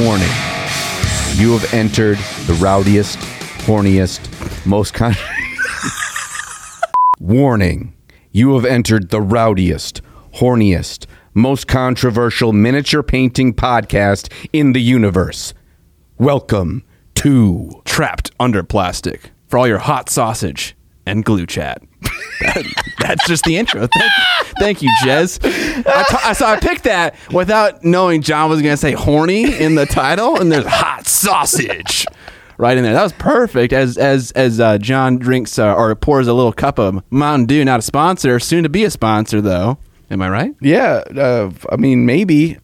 Warning. You have entered the rowdiest, horniest, most con. Warning. You have entered the rowdiest, horniest, most controversial miniature painting podcast in the universe. Welcome to. trapped under plastic for all your hot sausage and glue chat. That- that's just the intro. Thank, thank you, Jez. I t- I- so I picked that without knowing John was going to say horny in the title, and there's hot sausage right in there. That was perfect. As as as uh, John drinks uh, or pours a little cup of Mountain Dew, not a sponsor, soon to be a sponsor though. Am I right? Yeah, uh, I mean, maybe.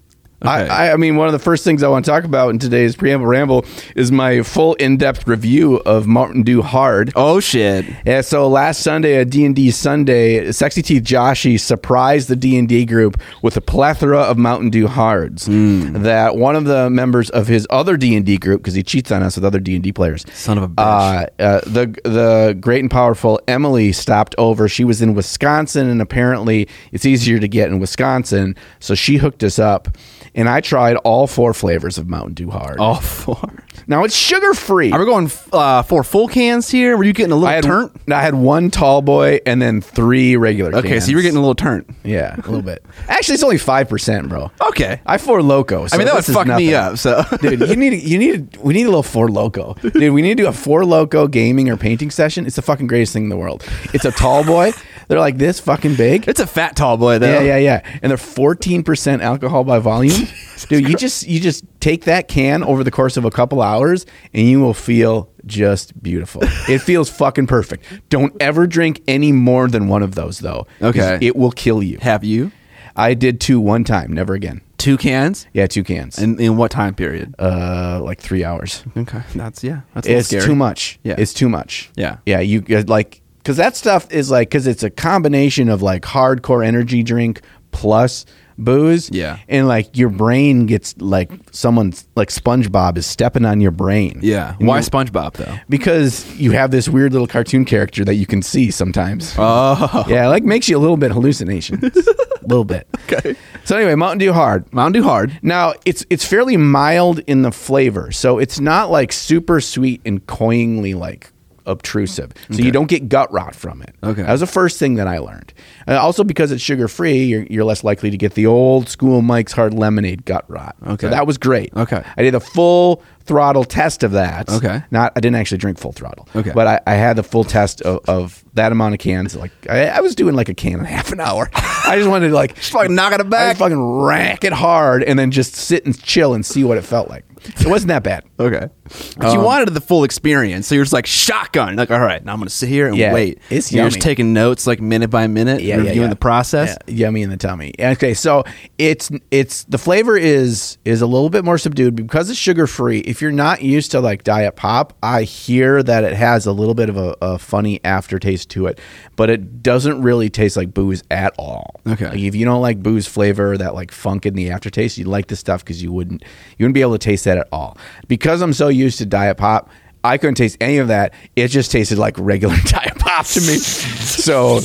Okay. I, I, I mean, one of the first things I want to talk about in today's preamble ramble is my full in-depth review of Mountain Dew Hard. Oh shit! Yeah, so last Sunday at D&D Sunday, Sexy Teeth Joshy surprised the D&D group with a plethora of Mountain Dew Hards that one of the members of his other D&D group, because he cheats on us with other D&D players, Son of a bitch. uh, uh, the the great and powerful Emily stopped over. She was in Wisconsin, and apparently it's easier to get in Wisconsin, so she hooked us up. And I tried all four flavors of Mountain Dew Hard. All four. Now it's sugar free. Are we going uh, for full cans here? Were you getting a little I had turnt? I had one tall boy and then three regular. Okay, cans. so you were getting a little turnt. yeah, a little bit. Actually, it's only five percent, bro. Okay. I Four Loko. So I mean, that would fuck me up. So, dude. You need you need we need a little Four Loko, dude. We need to do a Four Loko gaming or painting session. It's the fucking greatest thing in the world. It's a tall boy. They're like this fucking big. it's a fat tall boy though. Yeah, yeah, yeah. And they're fourteen percent alcohol by volume. Dude, you just you just take that can over the course of a couple hours and you will feel just beautiful. It feels fucking perfect. Don't ever drink any more than one of those though. Okay. It will kill you. Have you I did two one time, never again. two cans? Yeah, two cans. And in what time period? uh like 3 hours. Okay, that's yeah. That's a It's scary. too much. Yeah. It's too much. Yeah. Yeah, you uh, like cuz that stuff is like cuz it's a combination of like hardcore energy drink plus booze. Yeah. And like your brain gets like someone's like SpongeBob is stepping on your brain. Yeah. And Why you- SpongeBob though? Because you have this weird little cartoon character that you can see sometimes. Oh, Yeah, like makes you a little bit hallucinations. a little bit. okay. So anyway, Mountain Dew Hard. Mountain Dew hard. Now it's it's fairly mild in the flavor, so it's not like super sweet and cloyingly like obtrusive. So you don't get gut rot from it. Okay. that was the first thing that I learned. Uh, also, because it's sugar free, you're, you're less likely to get the old school Mike's Hard Lemonade gut rot. Okay. so that was great. Okay. I did a full throttle test of that. Okay. not I didn't actually drink full throttle. Okay. but I, I had the full test of, of that amount of cans. Like I, I was doing like a can in half an hour. I just wanted to like Just fucking knocking it back. fucking rack it hard and then just sit and chill and see what it felt like. It wasn't that bad. Okay. But you Um, wanted the full experience, so you're just like shotgun. Like, all right, now I'm gonna sit here and Yeah, wait. it's you're yummy. just taking notes, like minute by minute, yeah, reviewing the process. Yeah, yummy in the tummy. Okay, so it's it's the flavor is is a little bit more subdued because it's sugar free. If you're not used to like diet pop, I hear that it has a little bit of a, a funny aftertaste to it, but it doesn't really taste like booze at all. Okay. Like, if you don't like booze flavor, that like funk in the aftertaste, you'd like this stuff because you wouldn't you wouldn't be able to taste that at all. Because I'm so used to diet pop. I couldn't taste any of that. It just tasted like regular diet pop to me. so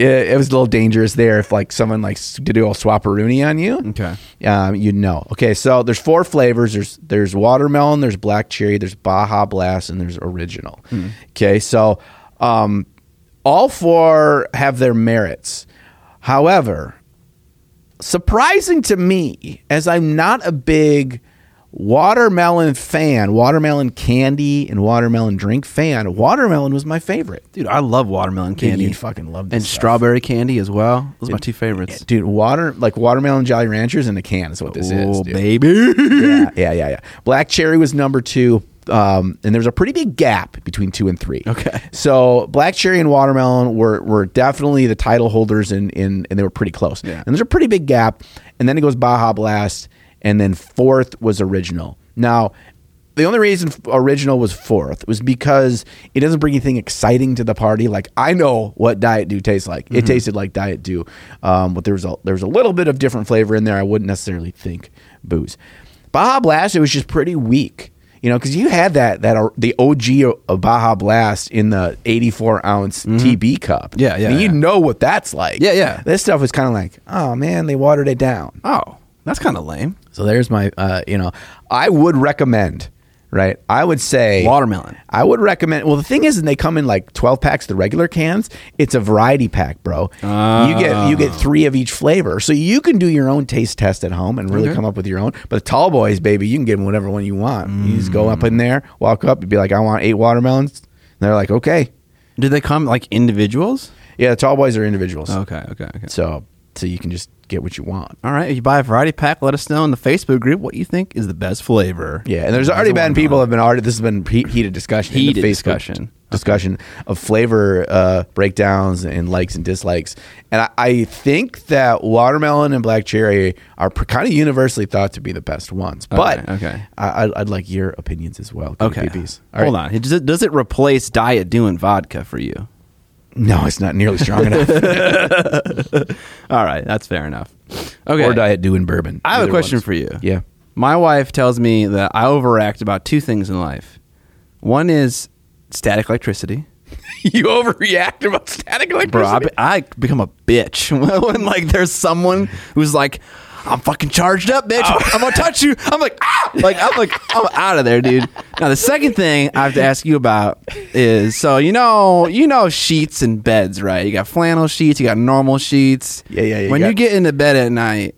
it, it was a little dangerous there if like someone like s- did a swapperoonie on you. Okay. Um, you'd know. Okay, so there's four flavors. There's there's watermelon, there's black cherry, there's Baja Blast, and there's original. Okay, so um, all four have their merits. However, surprising to me, as I'm not a big watermelon fan, watermelon candy and watermelon drink fan, watermelon was my favorite. Dude, I love watermelon candy you fucking love this and stuff. strawberry candy as well. Those are my two favorites. Dude, water like watermelon Jolly Ranchers in a can is what this is. dude. baby. yeah, yeah, yeah, yeah. Black cherry was number two. Um, and there's a pretty big gap between two and three. Okay. So black cherry and watermelon were, were definitely the title holders in, in and they were pretty close. Yeah. And there's a pretty big gap. And then it goes Baja Blast, and then fourth was original. Now, the only reason original was fourth was because it doesn't bring anything exciting to the party. Like I know what Diet Dew tastes like. It tasted like Diet Dew, um, but there was a there was a little bit of different flavor in there. I wouldn't necessarily think booze. Baja Blast, it was just pretty weak. You know, because you had that that uh, the OG of Baja Blast in the 84 ounce TB cup. Yeah, yeah, And you yeah. know what that's like. Yeah, yeah. This stuff was kind of like, oh man, they watered it down. Oh. That's kind of lame. So there's my, uh, you know, I would recommend, right? I would say Watermelon. I would recommend. Well, the thing is, and they come in like 12 packs, the regular cans. It's a variety pack, bro. You get you get three of each flavor, so you can do your own taste test at home and really come up with your own. But the tall boys, baby, you can get them whatever one you want. You just go up in there, walk up, and be like, I want eight watermelons. And they're like, okay, Do they come like individuals? yeah. The tall boys are individuals, Okay, okay, okay. so so you can just get what you want. All right, if you buy a variety pack, let us know in the Facebook group what you think is the best flavor. Yeah, and there's That's already been people have been already. This has been he- heated discussion, in the Heated Facebook discussion. discussion of flavor uh, breakdowns and likes and dislikes. And I, I think that watermelon and black cherry are pr- kind of universally thought to be the best ones. But okay. I, I'd, I'd like your opinions as well. Okay, hold on. Does it, does it replace Diet doing vodka for you? No, it's not nearly strong enough. All right, that's fair enough. Okay, Or diet doing bourbon. I have a Either question one's- for you. Yeah. My wife tells me that I overact about two things in life. One is static electricity. you overreact about static electricity. Bro, I, be- I become a bitch when like there's someone who's like, I'm fucking charged up, bitch. I'm gonna touch you. I'm like, ah! like I'm like I'm out of there, dude. Now the second thing I have to ask you about is so you know you know sheets and beds, right? You got flannel sheets, you got normal sheets. Yeah, yeah, yeah, When you you get into bed at night,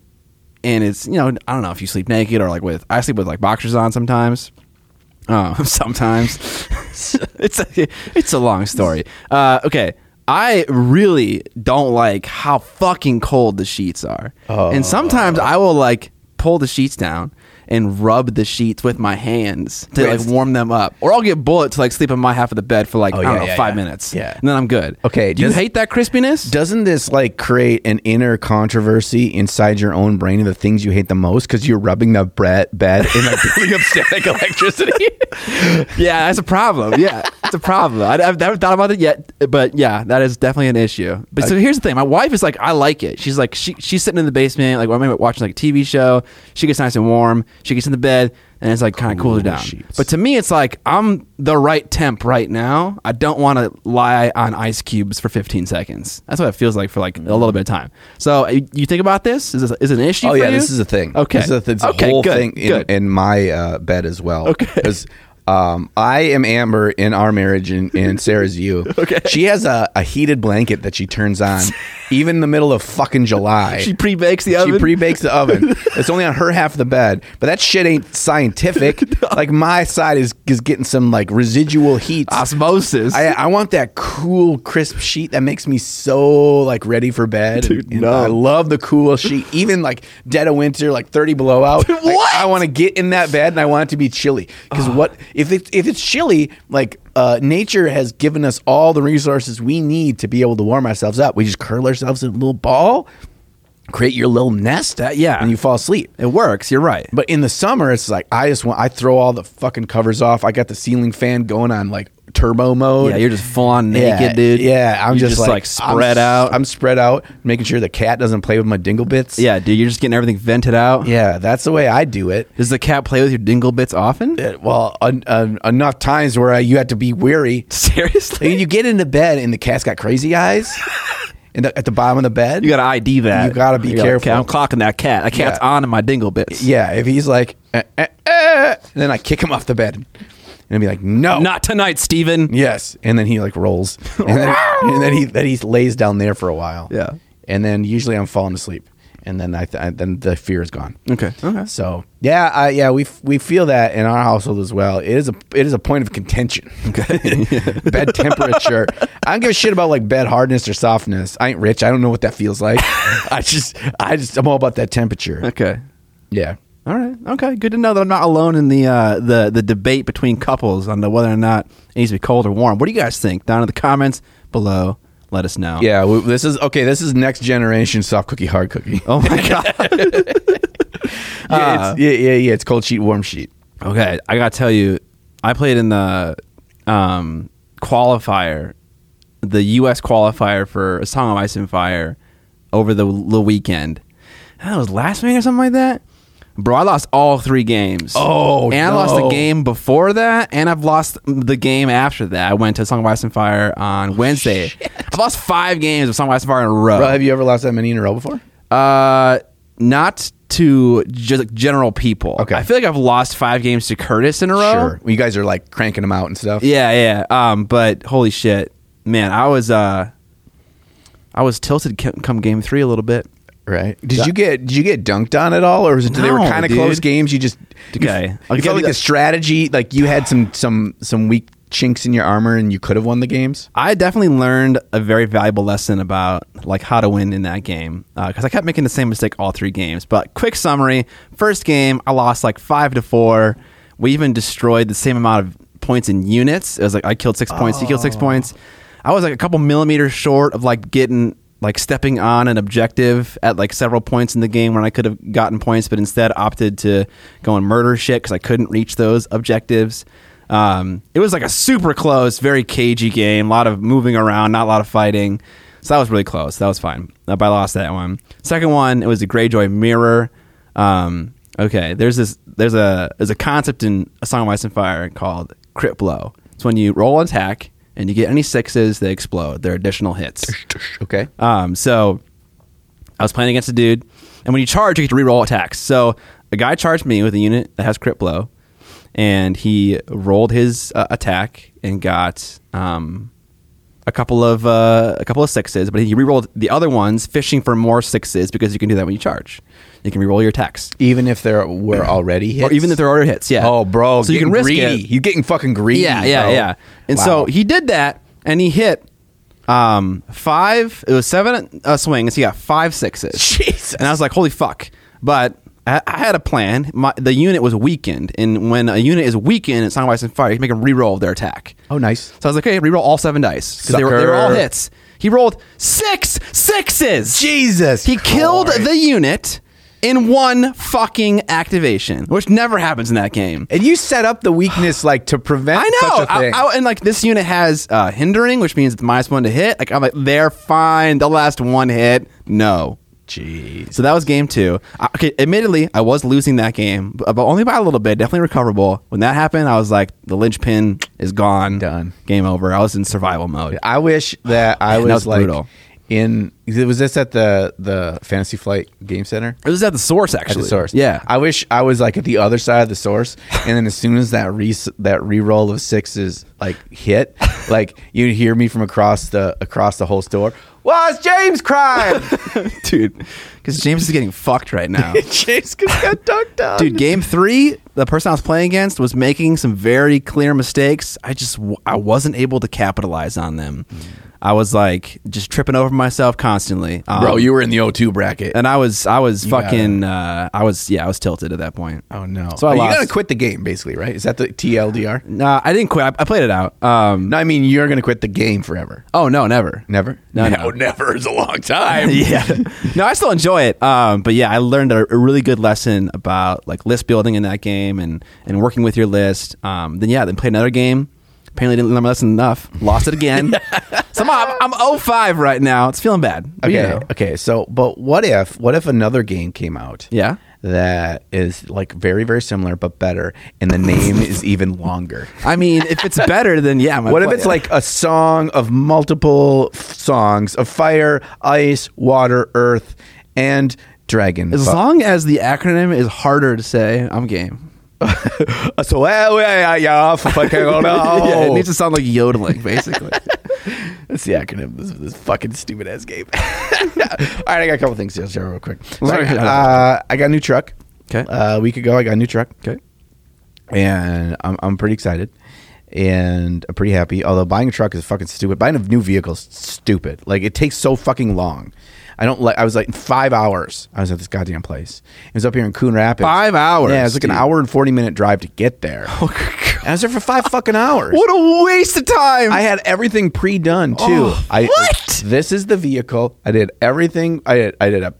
and it's you know I don't know if you sleep naked or like with I sleep with like boxers on sometimes. Uh, sometimes it's a, it's a long story. Uh, okay, I really don't like how fucking cold the sheets are, and oh. sometimes I will like pull the sheets down and rub the sheets with my hands to like warm them up, or I'll get bullet to like sleep on my half of the bed for like Oh, I don't yeah, know yeah, five yeah. minutes, Yeah. and then I'm good. Okay, do you does- hate that crispiness? Doesn't this like create an inner controversy inside your own brain of the things you hate the most because you're rubbing the bre- bed and like building up static electricity? yeah, that's a problem. Yeah, it's a problem. I, I've never thought about it yet, but yeah, that is definitely an issue. But so here's the thing: my wife is like, I like it. She's like, she she's sitting in the basement, like, maybe watching like a TV show. She gets nice and warm. She gets in the bed, and it's like kind of cools her down. sheets. But to me, it's like I'm the right temp right now. I don't want to lie on ice cubes for 15 seconds. That's what it feels like for like a little bit of time. So you you think about this? Is this is it an issue? Oh for yeah, you? this is a thing. Okay, this is a, it's a okay, whole good, thing in, good. in my uh, bed as well. Okay. because um, I am Amber in our marriage, and, and Sarah's you. Okay. she has a, a heated blanket that she turns on, even in the middle of fucking July. she pre bakes the She oven. pre-bakes the oven. It's only on her half of the bed, but that shit ain't scientific. Like my side is is getting some like residual heat. osmosis. I, I want that cool, crisp sheet that makes me so like ready for bed. Dude, And no. I love the cool sheet, even like dead of winter, like thirty below out. Like, What? I want to get in that bed and I want it to be chilly because what if it's if it's chilly? Like uh, nature has given us all the resources we need to be able to warm ourselves up. We just curl ourselves in a little ball, create your little nest, That- yeah. and you fall asleep. it works. You're right. But in the summer, it's like I just want I throw all the fucking covers off. I got the ceiling fan going on like turbo mode. Yeah, you're just full on naked, yeah, dude. Yeah, I'm You're just, like, like, spread I'm, out. I'm spread out, making sure the cat doesn't play with my dingle bits. yeah, dude, you're just getting everything vented out. yeah, that's the way I do it. Does the cat play with your dingle bits often? Uh, Well, un, un, enough times where I, you have to be weary. Seriously? And you get into bed and the cat's got crazy eyes, and the, at the bottom of the bed. You gotta ID that. You gotta be You're like, careful. "Okay, I'm clocking that cat. That cat's Yeah. on in my dingle bits. yeah, if he's like, eh, eh, eh, then I kick him off the bed, and I'd be like, no, Not tonight, Steven. Yes, and then he like rolls, and then, and then he then he lays down there for a while. Yeah. and then usually I'm falling asleep, and then I, th- I then the fear is gone. Okay. Okay. So yeah, I, yeah, we f- we feel that in our household as well. It is a it is a point of contention. Okay, bed temperature. I don't give a shit about like bed hardness or softness. I ain't rich. I don't know what that feels like. I just I just I'm all about that temperature. Okay. Yeah. All right. Okay. Good to know that I'm not alone in the uh, the the debate between couples on the whether or not it needs to be cold or warm. What do you guys think? Down in the comments below. Let us know. Yeah, we, this is okay. This is next generation soft cookie, hard cookie. Oh my god. yeah, it's, yeah, yeah, yeah. It's cold sheet, warm sheet. Okay, I gotta tell you, I played in the um, qualifier, the U.S. qualifier for a Song of Ice and Fire over the, the weekend. That was last week or something like that. Bro, I lost all three games. Oh, and I lost the game before that, and I've lost the game after that. I went to Song of Ice and Fire on Wednesday. I've lost five games of Song of Ice and Fire in a row. Bro, have you ever lost that many in a row before? Uh, not to just general people. Okay. I feel like I've lost five games to Curtis in a row. Sure. Well, you guys are like cranking them out and stuff. Yeah, yeah. Um, but holy shit, man, I was uh, I was tilted come game three a little bit. Right. Did you get did you get dunked on at all, or was it they were kind of close games? You just Okay. You, I'll you felt like that- strategy, like you had some some some weak chinks in your armor, and you could have won the games. I definitely learned a very valuable lesson about like how to win in that game uh, because I kept making the same mistake all three games. But quick summary: first game, I lost like five to four. We even destroyed the same amount of points in units. It was like I killed six points, he killed six oh. points. I was like a couple millimeters short of like getting like stepping on an objective at like several points in the game when I could have gotten points, but instead opted to go and murder shit because I couldn't reach those objectives. Um, it was like a super close, very cagey game. A lot of moving around, not a lot of fighting. So that was really close. That was fine. But I lost that one. Second one, it was a Greyjoy mirror. Um, okay, there's this. There's a there's a concept in A Song of Ice and Fire called crit blow. It's when you roll an attack and you get any sixes, they explode. They're additional hits. Okay. Um, so I was playing against a dude, and when you charge, you get to reroll attacks. So a guy charged me with a unit that has crit blow, and he rolled his uh, attack and got um, a couple of uh, a couple of sixes, but he rerolled the other ones, fishing for more sixes because you can do that when you charge. You can reroll your attacks, Even if there were already hits, or even if they're already hits. Yeah. Oh, bro. so you can risk greedy. it. You're getting fucking greedy. Yeah, yeah, bro. yeah. And Wow. so he did that, and he hit um, five. It was seven uh, swings. He got five sixes. Jesus. And I was like, holy fuck! But I, I had a plan. My, the unit was weakened, and when a unit is weakened it's not Ice and Fire, you can make them re-roll their attack. Oh, nice. So I was like, okay, re-roll all seven dice because they were, they were all hits. He rolled six sixes. Jesus. He killed Christ. the unit in one fucking activation, which never happens in that game. And you set up the weakness like to prevent I know. such a thing. I- I- and like this unit has uh, hindering, which means it's minus one to hit. Like I'm like, they're fine. The last one hit, no. Jeez. So that was game two. I, okay, admittedly, I was losing that game, but, but only by a little bit. Definitely recoverable. When that happened, I was like, the linchpin is gone. Done. Game over. I was in survival mode. I wish that I Man, was, that was like brutal. in. Was this at the the Fantasy Flight Game Center? It was at the source, At actually. the source, Yeah. I wish I was like at the other side of the source, and then as soon as that re that re-roll of sixes like hit, like you'd hear me from across the across the whole store. Well, it's James crying. Dude, because James is getting fucked right now. James got dunked on. Dude, game three, the person I was playing against was making some very clear mistakes. I just I wasn't able to capitalize on them. I was like just tripping over myself constantly, Um, bro, you were in the O2 bracket. and I was I was gotta- fucking uh, I was yeah I was tilted at that point. oh no! So I you lost. gotta quit the game, basically, right? Is that the TLDR? Nah, I didn't quit. I, I played it out. Um, No, I mean you're gonna quit the game forever. oh no, never. Never. No, no. never is a long time. yeah. No, I still enjoy it. Um, but yeah, I learned a, a really good lesson about like list building in that game and and working with your list. Um, then yeah, then played another game. Apparently didn't learn my lesson enough. Lost it again. so I'm, I'm 0-5 right now. It's feeling bad. But, you Okay. know. Okay. So, but what if what if another game came out? Yeah. That is like very very similar but better, and the name is even longer. I mean, if it's better, then yeah. I might What if play it's it. like a song of multiple f- songs of fire, ice, water, earth, and dragon? as Fu- long as the acronym is harder to say, I'm game. so yeah, yeah, fucking oh, no. yeah, it needs to sound like yodeling, basically. That's the acronym. This, this fucking stupid ass game. All right, I got a couple things to share real quick. I, Sorry. uh, I got a new truck. Okay. Uh, a week ago, I got a new truck. okay. and I'm, I'm pretty excited and I'm pretty happy. Although buying a truck is fucking stupid. Buying a new vehicle is stupid. Like it takes so fucking long. I don't like. I was like in five hours. I was at this goddamn place. It was up here in Coon Rapids. Five hours, Yeah, it was like an dude. hour and forty minute drive to get there. Oh, and I was there for five fucking hours. What a waste of time. I had everything pre-done oh, too. Oh, I, what? This is the vehicle. I did everything. I did. I did a,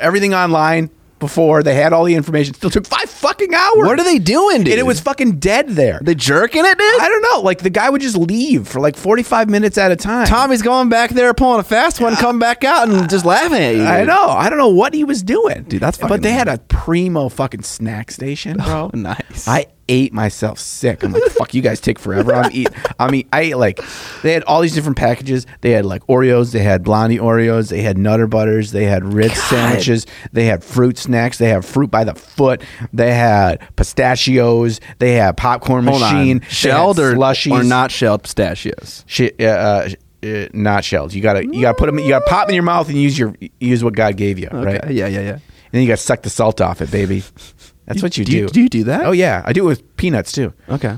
everything online before. They had all the information. Still took five fucking hours. what are they doing, dude? And it was fucking dead there. they jerking it, dude? I don't know. Like the guy would just leave for like 45 minutes at a time. Tommy's going back there pulling a fast one, come back out and just laughing at you. I know. I don't know what he was doing. Dude, that's But fucking- they had a primo fucking snack station, bro. Nice. I ate myself sick. I'm like, fuck, you guys take forever. I'm eat. I mean, I ate like they had all these different packages. They had like Oreos, they had Blondie Oreos, they had Nutter Butters, they had Ritz sandwiches, they had fruit snacks, they had fruit by the foot, they had pistachios, they had popcorn Hold machine, on. Shelled or, slushies, or not shelled pistachios? Shit, uh, uh, uh, not shelled. You gotta you gotta put them. You gotta pop 'em in your mouth and use your use what God gave you, right? Yeah, yeah, yeah. And then you gotta suck the salt off it, baby. That's what you do do. you- do you do that? Oh yeah, I do it with peanuts too. Okay.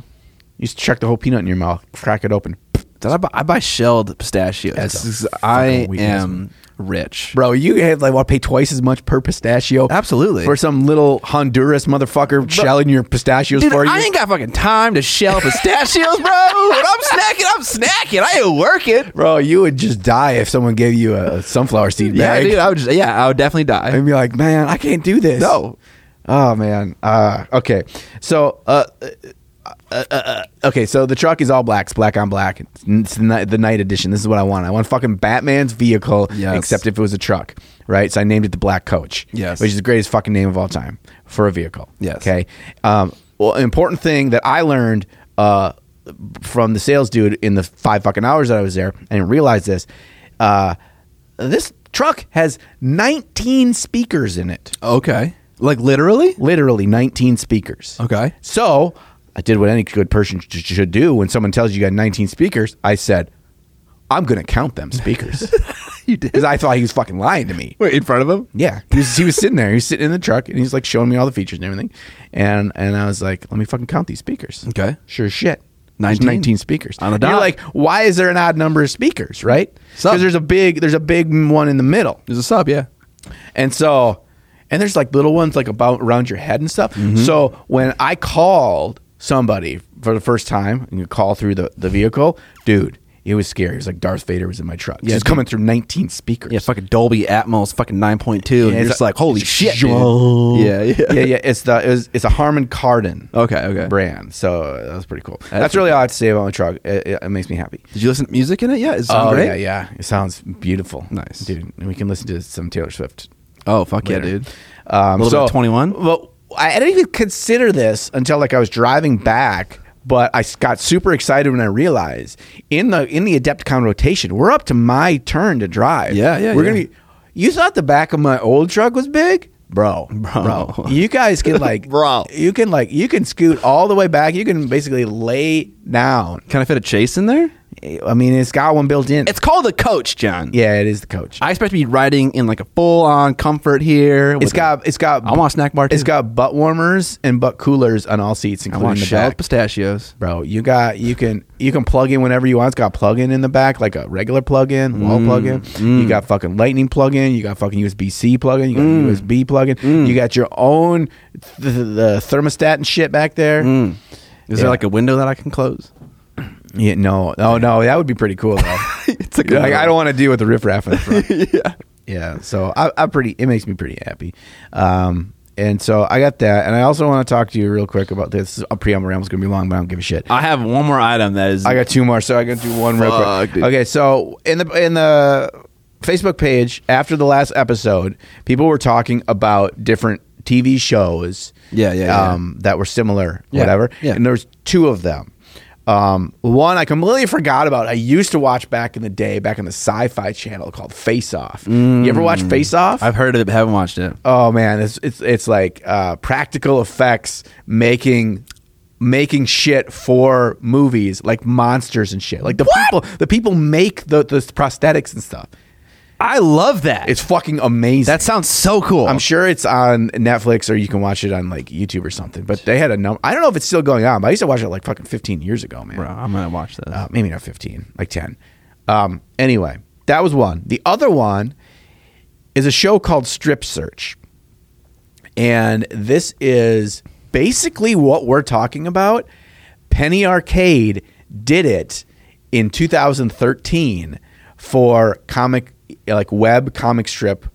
You just chuck the whole peanut in your mouth, crack it open. Did I, buy, I buy shelled pistachios. That's a is- I am rich. Bro, you have like want to pay twice as much per pistachio. Absolutely. For some little Honduras motherfucker shelling your pistachios Dude, for you. I ain't got fucking time to shell pistachios, bro. When I'm snacking, I'm snacking. I ain't working. Bro, you would just die if someone gave you a sunflower seed Yeah, bag. dude. I would just, yeah, I would definitely die. I'd be like, man, I can't do this. No. Oh man. Uh, okay. So, uh, uh, uh, uh, okay. So the truck is all black. It's black on black. It's, the, night, the night edition. This is what I want. I want fucking Batman's vehicle, Yes. except if it was a truck, right? So I named it the Black Coach. Yes. Which is the greatest fucking name of all time for a vehicle. Yes. Okay. Um, well, an important thing that I learned uh, from the sales dude in the five fucking hours that I was there, I didn't realize this. Uh, this truck has 19 speakers in it. Okay. Like literally? Literally 19 speakers. Okay. So I did what any good person sh- should do when someone tells you you got 19 speakers. I said, I'm going to count them speakers You did. because I thought he was fucking lying to me. Wait, in front of him? Yeah, he was, he was sitting there. He was sitting in the truck and he's like showing me all the features and everything. And and I was like, let me fucking count these speakers. Okay. Sure as shit. There's 19. 19 speakers. On the And You're like, why is there an odd number of speakers, right? Because there's a big there's a big one in the middle. There's a sub, yeah. And so, and there's like little ones like about around your head and stuff. Mm-hmm. So when I called somebody for the first time, and you call through the, the vehicle, dude, it was scary. It was like Darth Vader was in my truck. Yeah, dude. coming through 19 speakers. Yeah, fucking Dolby Atmos, fucking 9.2. and you're it's just like, holy it's shit. Dude. Yeah, yeah. yeah, yeah. It's the it was, it's a Harman Kardon Okay, okay. brand. So uh, that was pretty cool. That's, really all I have to say about my truck. It, it, it makes me happy. Did you listen to music in it? Is it sound Oh great? yeah, yeah. It sounds beautiful. Nice. dude. And we can listen to some Taylor Swift Oh, fuck later. yeah, dude. Um, A little bit 21? Well, I didn't even consider this until like I was driving back, but I got super excited when I realized in the in the Adepticon rotation, we're up to my turn to drive. Yeah, yeah, We're yeah. gonna be. You thought the back of my old truck was big? Bro, Bro. bro, you guys can like, Bro. you can like, you can scoot all the way back. You can basically lay down. Can I fit a chase in there? I mean, it's got one built in. It's called the coach, John. yeah, it is the coach. I expect to be riding in like a full on comfort here. It's got, it's got. I want a snack bar, too. It's got butt warmers and butt coolers on all seats, I including want the back. pistachios. Bro, you got you can you can plug in whenever you want. It's got plug in in the back, like a regular plug in, wall Mm, plug in. You got fucking lightning plug in. You got fucking USB C plug in. You got Mm. USB plug in. You got your own th- the thermostat and shit back there. Mm. Is Yeah. there like a window that I can close? Yeah, no, oh no, that would be pretty cool though. it's like, like I don't want to deal with the riffraff in the front. yeah. yeah, so I, I'm pretty. It makes me pretty happy. Um, and so I got that, and I also want to talk to you real quick about this. A preamble round is going to be long, but I don't give a shit. I have one more item that is. I got two more, so I can do one real Fuck, quick. dude. Okay, so in the in the Facebook page after the last episode, people were talking about different TV shows. Yeah, yeah, yeah. Um, that were similar, Yeah, whatever. yeah. And there's two of them. Um, one I completely forgot about. I used to watch back in the day, back in the Sci-Fi Channel called Face Off. You ever watch Face Off? I've heard of it, but haven't watched it. Oh man, it's it's it's like uh, practical effects making making shit for movies like monsters and shit. Like the people the people make the the prosthetics and stuff. I love that. It's fucking amazing. that sounds so cool. I'm sure it's on Netflix or you can watch it on like YouTube or something. But they had a number. I don't know if it's still going on. But I used to watch it like fucking 15 years ago, man. Bro, I'm gonna watch that. Uh, maybe not 15, like 10. Um, anyway, that was one. The other one is a show called Strip Search. And this is basically what we're talking about. Penny Arcade did it in 2013 for comic, like web comic strip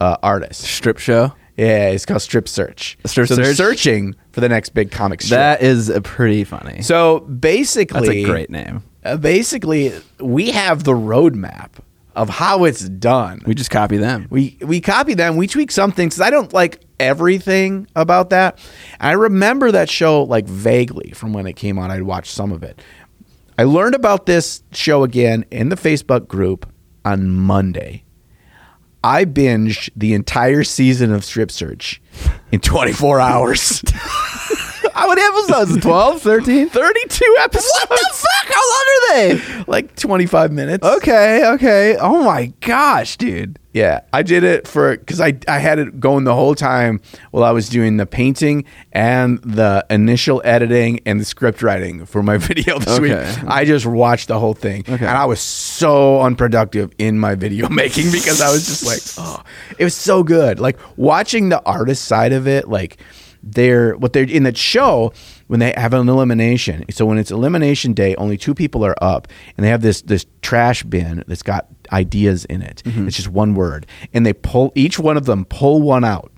uh, artists. Strip show. Yeah, it's called Strip Search. Strip so they're Search? searching for the next big comic strip. That is a pretty funny. so basically, That's a great name. uh, basically, we have the roadmap of how it's done. We just copy them. We we copy them. We tweak some things. I don't like. everything about that. I remember that show like vaguely from when it came on. I'd watched some of it. I learned about this show again in the Facebook group on Monday. I binged the entire season of Strip Search in 24 hours. How many episodes? 12, 13? 32 episodes. What the fuck? How long are they? Like 25 minutes. Okay, okay. Oh my gosh, dude. Yeah, I did it for because I I had it going the whole time while I was doing the painting and the initial editing and the script writing for my video this Okay. week. I just watched the whole thing, Okay. and I was so unproductive in my video making because I was just like, oh, it was so good. Like watching the artist side of it, like they're what they're in that show when they have an elimination. So when it's elimination day, only two people are up, and they have this this trash bin that's got ideas in it. It's just one word, and they pull each one of them pull one out.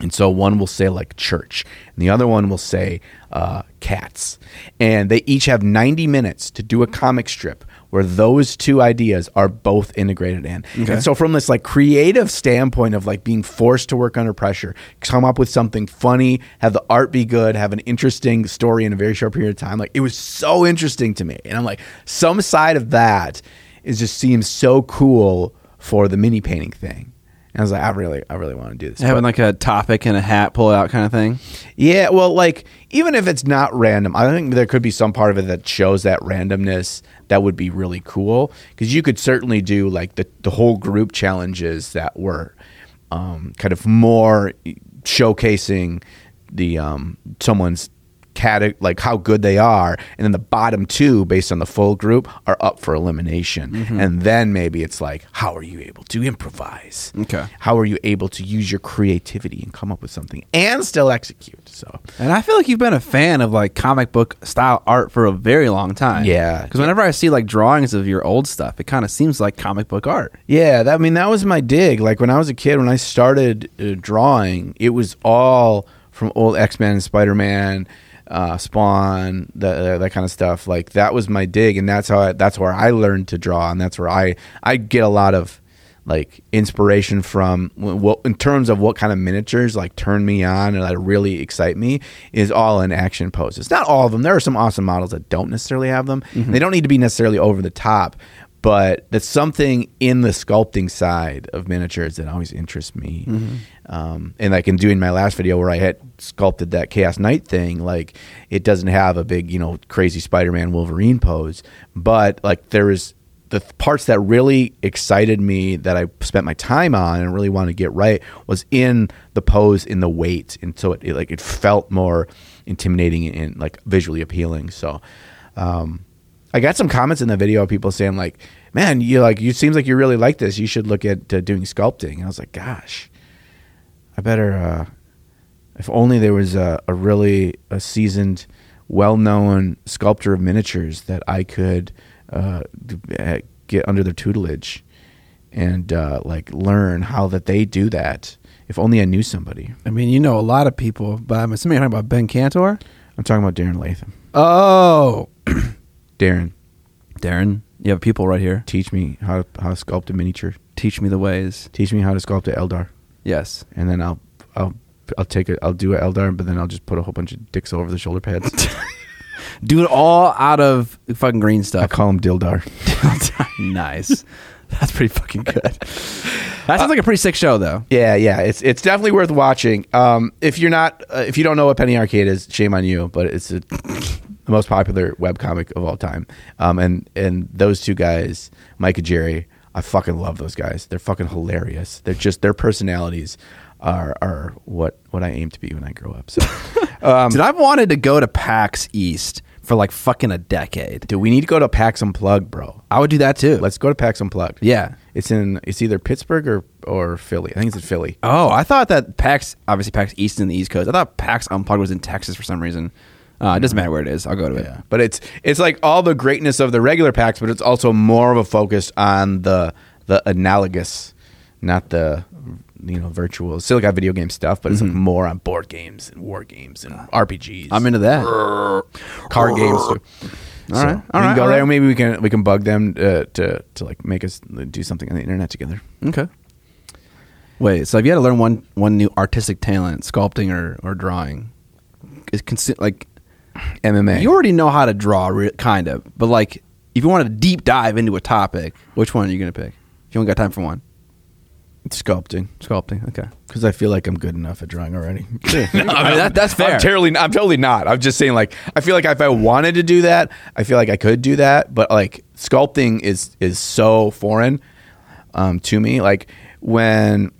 And so one will say like church, and the other one will say uh, cats. And they each have 90 minutes to do a comic strip where those two ideas are both integrated in. And so from this like creative standpoint of like being forced to work under pressure, come up with something funny, have the art be good, have an interesting story in a very short period of time. Like it was so interesting to me. And I'm like, some side of that is just seems so cool for the mini painting thing. And I was like, I really, I really want to do this. Having like a topic and a hat pull out kind of thing. Yeah, well, like even if it's not random, I think there could be some part of it that shows that randomness that would be really cool because you could certainly do like the the whole group challenges that were um, kind of more showcasing the um, someone's cate- like how good they are, and then the bottom two based on the full group are up for elimination, and then maybe it's like how are you able to improvise? Okay. how are you able to use your creativity and come up with something and still execute? So And I feel like you've been a fan of like comic book style art for a very long time. Yeah. Because whenever I see like drawings of your old stuff, it kind of seems like comic book art. yeah, that, I mean that was my dig. Like when I was a kid, when I started uh, drawing, it was all from old X Men, and Spider Man, uh, Spawn, the, that kind of stuff. Like that was my dig, and that's how I, that's where I learned to draw, and that's where I I get a lot of like inspiration from what in terms of what kind of miniatures like turn me on and that really excite me is all in action poses. Not all of them. There are some awesome models that don't necessarily have them. They don't need to be necessarily over the top, but that's something in the sculpting side of miniatures that always interests me. Um, and like in doing my last video where I had sculpted that Chaos Knight thing, like it doesn't have a big, you know, crazy Spider-Man Wolverine pose, but like there is the th- parts that really excited me that I spent my time on and really wanted to get right was in the pose, in the weight, and so it, it like it felt more intimidating and like visually appealing. So, um, I got some comments in the video of people saying like, "Man, you like you seems like you really like this. You should look at uh, doing sculpting." And I was like, "Gosh, I better." Uh, if only there was a, a really a seasoned, well-known sculptor of miniatures that I could uh, uh, get under their tutelage and uh, like learn how that they do that. If only I knew somebody. I mean, you know a lot of people, but I'm assuming you're talking about Ben Cantor. I'm talking about Darren Latham. Oh, Darren, Darren, you have people right here. teach me how to, how to sculpt a miniature. Teach me the ways. Teach me how to sculpt an Eldar. Yes. and then I'll I'll I'll take it. I'll do an Eldar, but then I'll just put a whole bunch of dicks over the shoulder pads. Do it all out of fucking green stuff. I call them Dildar. nice. That's pretty fucking good. That sounds like a pretty sick show, though. Yeah, yeah, it's it's definitely worth watching. Um, if you're not, uh, if you don't know what Penny Arcade is, shame on you. But it's a, the most popular webcomic of all time. Um, and and those two guys, Mike and Jerry, I fucking love those guys. They're fucking hilarious. They're just their personalities are are what what I aim to be when I grow up. So, um, Dude, I've wanted to go to PAX East for like fucking a decade. do we need to go to PAX Unplugged, bro? I would do that too. Let's go to PAX Unplugged. Yeah. It's in it's either Pittsburgh or or Philly. I think it's in Philly. Oh, I thought that PAX, obviously PAX East in the East Coast. I thought PAX Unplugged was in Texas for some reason. Uh, it doesn't matter where it is. I'll go to it. Yeah. But it's it's like all the greatness of the regular PAX, but it's also more of a focus on the the analogous, not the you know virtual. Still got video game stuff, but it's like more on board games and war games and RPGs. I'm into that. card games too. All right, we all can right, go all there. right. Maybe we can we can bug them uh, to to like make us do something on the internet together. Okay. Wait, so if you had to learn one one new artistic talent, sculpting or, or drawing, is consi- like MMA. you already know how to draw, re- kind of. But like, if you wanted to deep dive into a topic, which one are you gonna pick? If you only got time for one, sculpting sculpting. Okay, because I feel like I'm good enough at drawing already. I mean, that, that's fair. I'm totally, I'm totally not. I'm just saying, like, I feel like if I wanted to do that, I feel like I could do that. But like, sculpting is is so foreign um, to me. Like when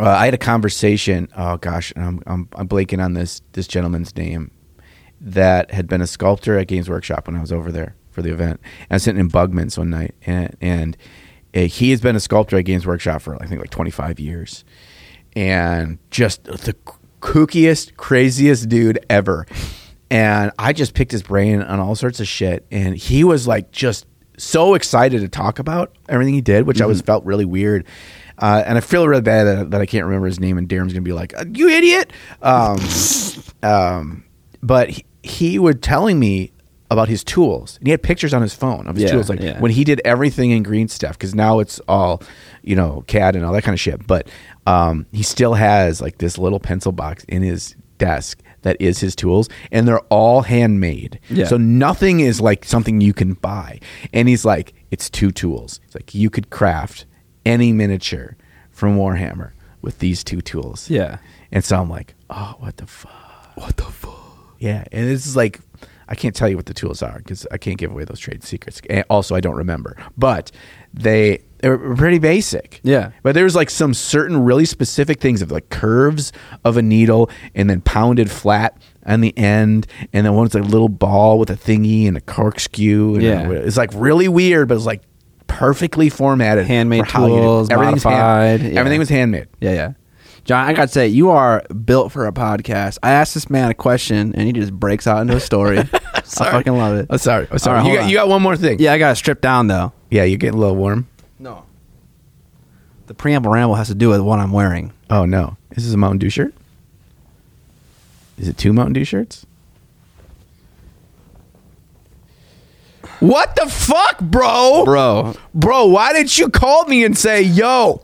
uh, I had a conversation. Oh gosh, I'm, I'm I'm blanking on this this gentleman's name that had been a sculptor at Games Workshop when I was over there for the event. And I was sitting in Bugman's one night, and and uh, he has been a sculptor at Games Workshop for I think like 25 years, and just the kookiest, craziest dude ever. And I just picked his brain on all sorts of shit, and he was like just so excited to talk about everything he did, which I was felt really weird. Uh, and I feel really bad that, that I can't remember his name, and Darren's gonna be like, "Uh, "You idiot!" Um, um, but he, he would telling me about his tools, and he had pictures on his phone of his Yeah, tools, like yeah. when he did everything in green stuff. Because now it's all, you know, CAD and all that kind of shit. But um, he still has like this little pencil box in his desk that is his tools, and they're all handmade. Yeah. So nothing is like something you can buy. And he's like, it's two tools. It's like you could craft any miniature from Warhammer with these two tools. Yeah. And so I'm like, oh, what the fuck? What the fuck? Yeah. And this is like, I can't tell you what the tools are because I can't give away those trade secrets. And also, I don't remember. But they they were pretty basic. Yeah. But there was like some certain really specific things of like curves of a needle and then pounded flat on the end. And then one's like a little ball with a thingy and a corkscrew. And Yeah. It's like really weird, but it's like perfectly formatted. Handmade for how you- tools, everything's modified, Hand, yeah. Everything was handmade. Yeah, yeah. John, I got to say, you are built for a podcast. I asked this man a question, and he just breaks out into a story. I fucking love it. Oh, sorry. Oh, sorry. All right, you, got, on. you got one more thing. Yeah, I got to strip down though. Yeah, you're getting a little warm. No. The preamble ramble has to do with what I'm wearing. Oh no, this is a Mountain Dew shirt. Is it two Mountain Dew shirts? What the fuck, bro? Bro, Bro, why didn't you call me and say, "Yo,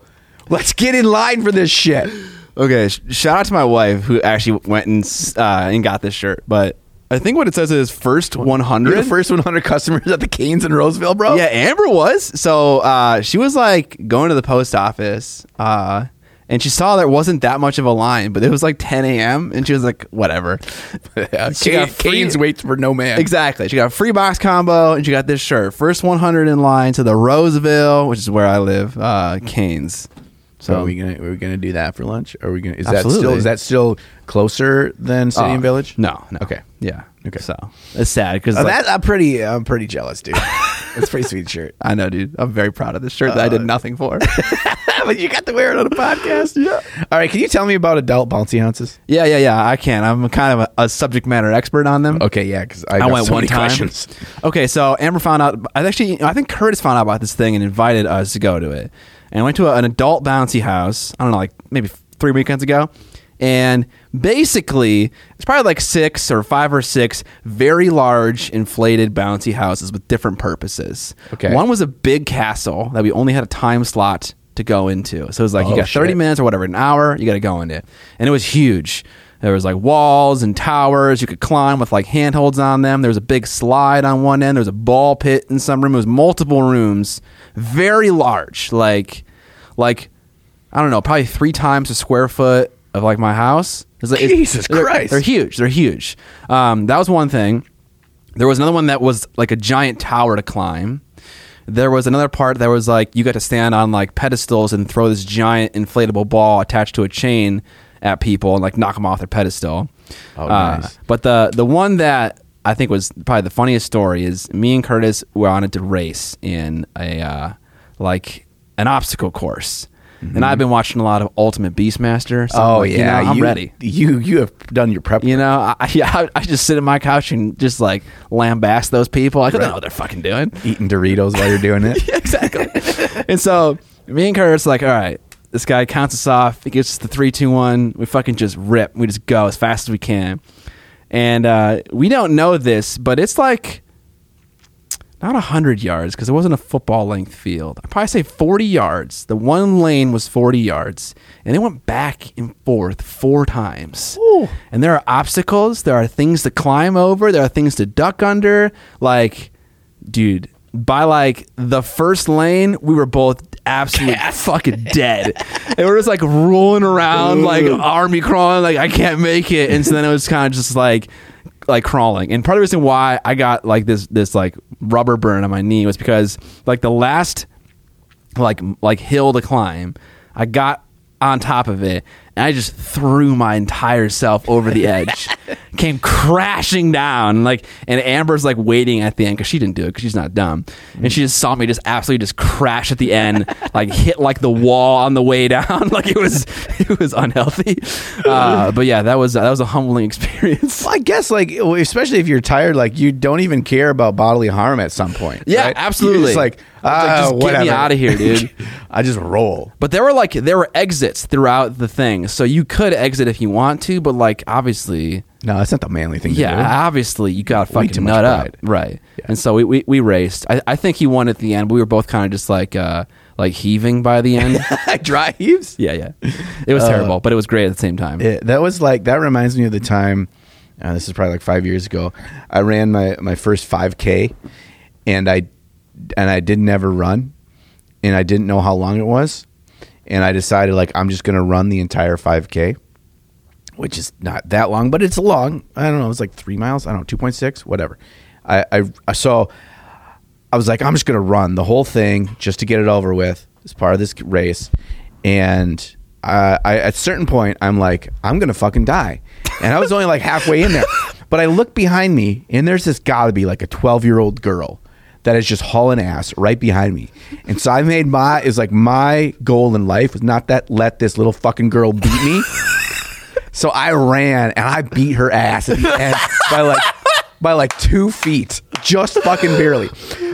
let's get in line for this shit"? Okay, sh- shout out to my wife who actually went and uh, and got this shirt. But I think what it says is first You're 100. the first 100 customers at the Cane's in Roseville, bro. Yeah, Amber was. So uh, she was like going to the post office, uh, and she saw there wasn't that much of a line, but it was like 10 a.m. and she was like, whatever. yeah. She got free- Cane's waits for no man. Exactly. She got a free box combo and she got this shirt. First 100 in line to the Roseville, which is where I live, uh, Cane's. So are we gonna are we gonna do that for lunch? Are we gonna is that Absolutely. still is that still closer than City Uh, and Village? No, no. Okay. Yeah. Okay. So it's sad because Uh, that I'm pretty I'm pretty jealous, dude. It's a pretty sweet shirt. I know, dude. I'm very proud of this shirt that I Uh, did nothing for. but you got to wear it on a podcast. Yeah. All right. Can you tell me about adult bouncy houses? yeah, yeah, yeah. I can. I'm kind of a, a subject matter expert on them. Okay. Yeah. Because I, I went so one time. questions. Okay, so Amber found out. I actually, I think Curtis found out about this thing and invited us to go to it. And I went to a, an adult bouncy house. I don't know, like maybe three weekends ago. And basically, it's probably like six or five or six very large inflated bouncy houses with different purposes. Okay. One was a big castle that we only had a time slot to go into. So it was like you Oh, got 30 shit. minutes or whatever, an hour, you got to go in it. And it was huge. There was like walls and towers you could climb with like handholds on them. There was a big slide on one end. There was a ball pit in some room. It was multiple rooms, very large, like like I don't know, probably three times the square foot of like my house. It's like- it's- Jesus they're- Christ. they're huge. They're huge. Um, that was one thing. There was another one that was like a giant tower to climb. There was another part that was like you got to stand on like pedestals and throw this giant inflatable ball attached to a chain at people and like knock them off their pedestal. Oh, Uh, nice. but the the one that I think was probably the funniest story is me and Curtis wanted to race in a uh, like an obstacle course. And I've been watching a lot of Ultimate Beastmaster. So Mm-hmm. Oh like, you yeah. know, I'm you, ready. You you have done your prep. You know, I, yeah, I, I just sit in my couch and just like lambast those people. I don't Right. know what they're fucking doing. eating Doritos while you're doing it. Yeah, exactly. and so me and Curtis like, all right, this guy counts us off. He gives us the three, two, one. We fucking just rip. We just go as fast as we can. And uh, we don't know this, but it's like not 100 yards because it wasn't a football length field. I'd probably say 40 yards. The one lane was 40 yards. And they went back and forth four times. Ooh. And there are obstacles. There are things to climb over. There are things to duck under. Like, dude, by like the first lane, we were both absolutely fucking dead. and we we're just like rolling around, like army crawling, like I can't make it. And so then it was kind of just like like crawling. And part of the reason why I got like this this like rubber burn on my knee was because like the last like like hill to climb, I got on top of it and I just threw my entire self over the edge. Came crashing down like and Amber's like waiting at the end cuz she didn't do it cuz she's not dumb. And she just saw me just absolutely just crash at the end, like hit like the wall on the way down. like it was it was unhealthy. Uh, but yeah, that was that was a humbling experience. Well, I guess like especially if you're tired, like you don't even care about bodily harm at some point. Yeah, right? absolutely. You're like, Like, ah, just get me whatever. of here, dude. I just roll. But there were like there were exits throughout the thing, so you could exit if you want to. But like obviously, No, that's not the manly thing to yeah, do. obviously you got to fucking too much nut pride. up, right? And so we, we we raced. I, I think he won at the end. But we were both kind of just like uh like heaving by the end. Dry heaves. yeah, yeah. It was terrible, but it was great at the same time. It, that was like that reminds me of the time. Uh, this is probably like five years ago. I ran my my first five k, and I and I didn't ever run, and I didn't know how long it was, and I decided like I'm just gonna run the entire five k, which is not that long, but it's long. I don't know. It was like three miles. I don't know, two point six, whatever. I, I so I was like, I'm just gonna run the whole thing just to get it over with as part of this race. And uh, I, at a certain point, I'm like, I'm gonna fucking die. And I was only like halfway in there, but I look behind me, and there's this gotta be like a 12 year old girl that is just hauling ass right behind me. And so I made my is like my goal in life was not that let this little fucking girl beat me. So I ran and I beat her ass at the end by like by like two feet, just fucking barely.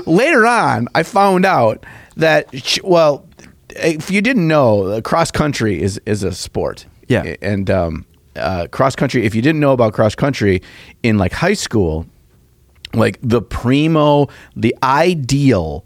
Later on, I found out that sh well, if you didn't know, cross country is is a sport. Yeah. and um, uh, cross country. If you didn't know about cross country in like high school, like the primo, the ideal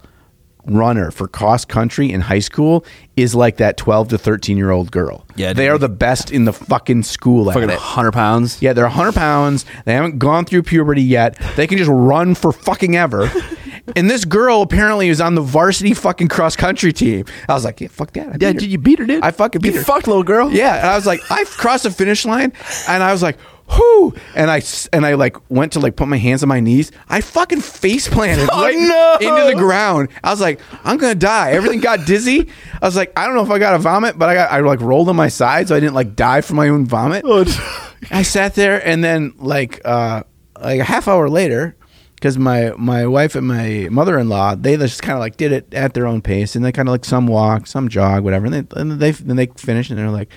runner for cross country in high school is like that 12 to 13 year old girl. Yeah, They are the best in the fucking school at Fucking it. hundred pounds. Yeah, they're 100 pounds. They haven't gone through puberty yet. They can just run for fucking ever. and this girl apparently is on the varsity fucking cross country team. I was like, yeah, fuck that. I Yeah, did you beat her, dude? I fucking beat You her. fucked little girl. Yeah, and I was like, I crossed the finish line, and I was like, whoo, and I and I like went to like put my hands on my knees. I fucking face planted Oh, right no. into the ground. I was like, I'm gonna die. Everything got dizzy. I was like, I don't know if I got a vomit, but I got I like rolled on my side so I didn't like die from my own vomit. I sat there, and then like uh like a half hour later. Because my, my wife and my mother in law, they just kind of like did it at their own pace, and they kind of like some walk, some jog, whatever. And they and they then they finish, and they're like,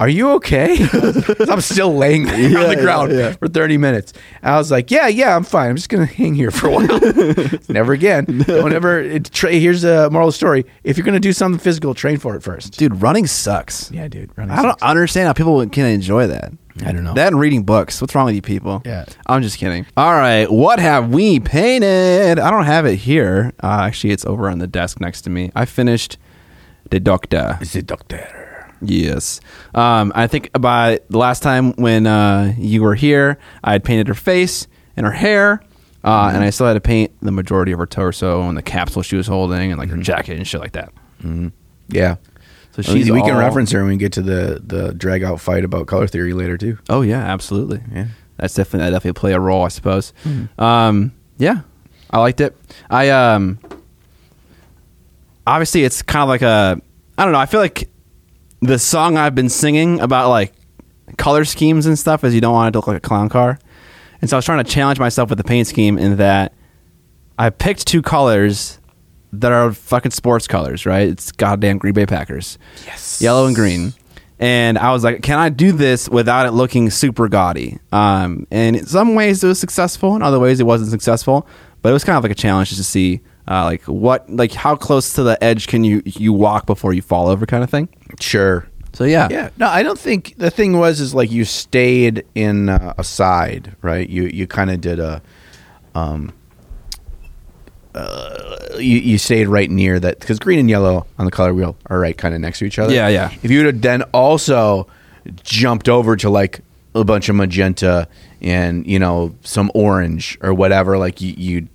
"Are you okay? I'm still laying there on the ground yeah. for 30 minutes. I was like, "Yeah, yeah, I'm fine. I'm just gonna hang here for a while. Never again. Don't ever. It, tra- here's a moral story: If you're gonna do something physical, train for it first. dude, running sucks. Yeah, dude. running I don't understand how people can enjoy that. I don't know. That and reading books. What's wrong with you people? Yeah. I'm just kidding. All right. What have we painted? I don't have it here. Uh, actually, it's over on the desk next to me. I finished the Doctor. A doctor. Yes. Um, I think by the last time when uh, you were here, I had painted her face and her hair. Uh, And I still had to paint the majority of her torso and the capsule she was holding and like her jacket and shit like that. Yeah. So Well, she's we can all- reference her when we get to the the drag out fight about color theory later too. Oh yeah, absolutely. Yeah. that's definitely that definitely play a role, I suppose. Um, yeah, I liked it. I um, obviously it's kind of like a I don't know. I feel like the song I've been singing about like color schemes and stuff is you don't want it to look like a clown car, and so I was trying to challenge myself with the paint scheme in that I picked two colors that are fucking sports colors, right? It's goddamn Green Bay Packers. Yes. Yellow and green. And I was like, can I do this without it looking super gaudy? Um, and in some ways it was successful, in other ways it wasn't successful. But it was kind of like a challenge just to see uh, like what like how close to the edge can you you walk before you fall over kind of thing. Sure. So yeah. Yeah. No, I don't think the thing was is like you stayed in uh, a side, right? You you kind of did a um uh, you, you stayed right near that because green and yellow on the color wheel are right kind of next to each other. Yeah, yeah. If you would have then also jumped over to like a bunch of magenta and you know some orange or whatever, like you, you'd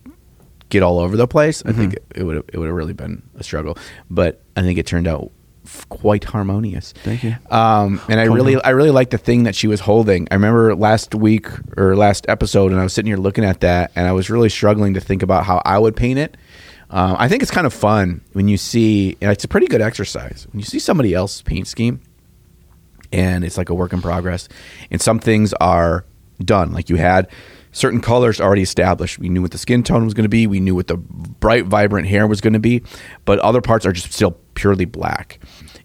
get all over the place. I think Mm-hmm. it would it would have really been a struggle, but I think it turned out f- quite harmonious. Thank you. Um, and I really, I really like the thing that she was holding. I remember last week or last episode, and I was sitting here looking at that, and I was really struggling to think about how I would paint it. Um, I think it's kind of fun when you see, and it's a pretty good exercise when you see somebody else's paint scheme, and it's like a work in progress. And some things are done, like you had certain colors already established. We knew what the skin tone was going to be. We knew what the bright, vibrant hair was going to be. But other parts are just still purely black.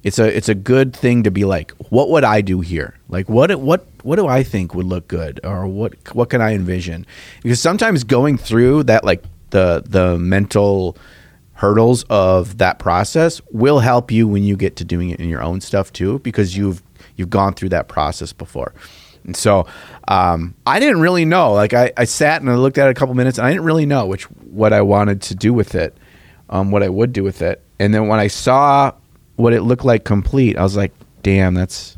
It's a it's a good thing to be like, what would I do here? Like what what what do I think would look good, or what what can I envision? Because sometimes going through that like the the mental hurdles of that process will help you when you get to doing it in your own stuff too because you've you've gone through that process before and so um, i didn't really know like I, I sat and i looked at it a couple minutes and i didn't really know which what i wanted to do with it um, what i would do with it and then when i saw what it looked like complete i was like damn that's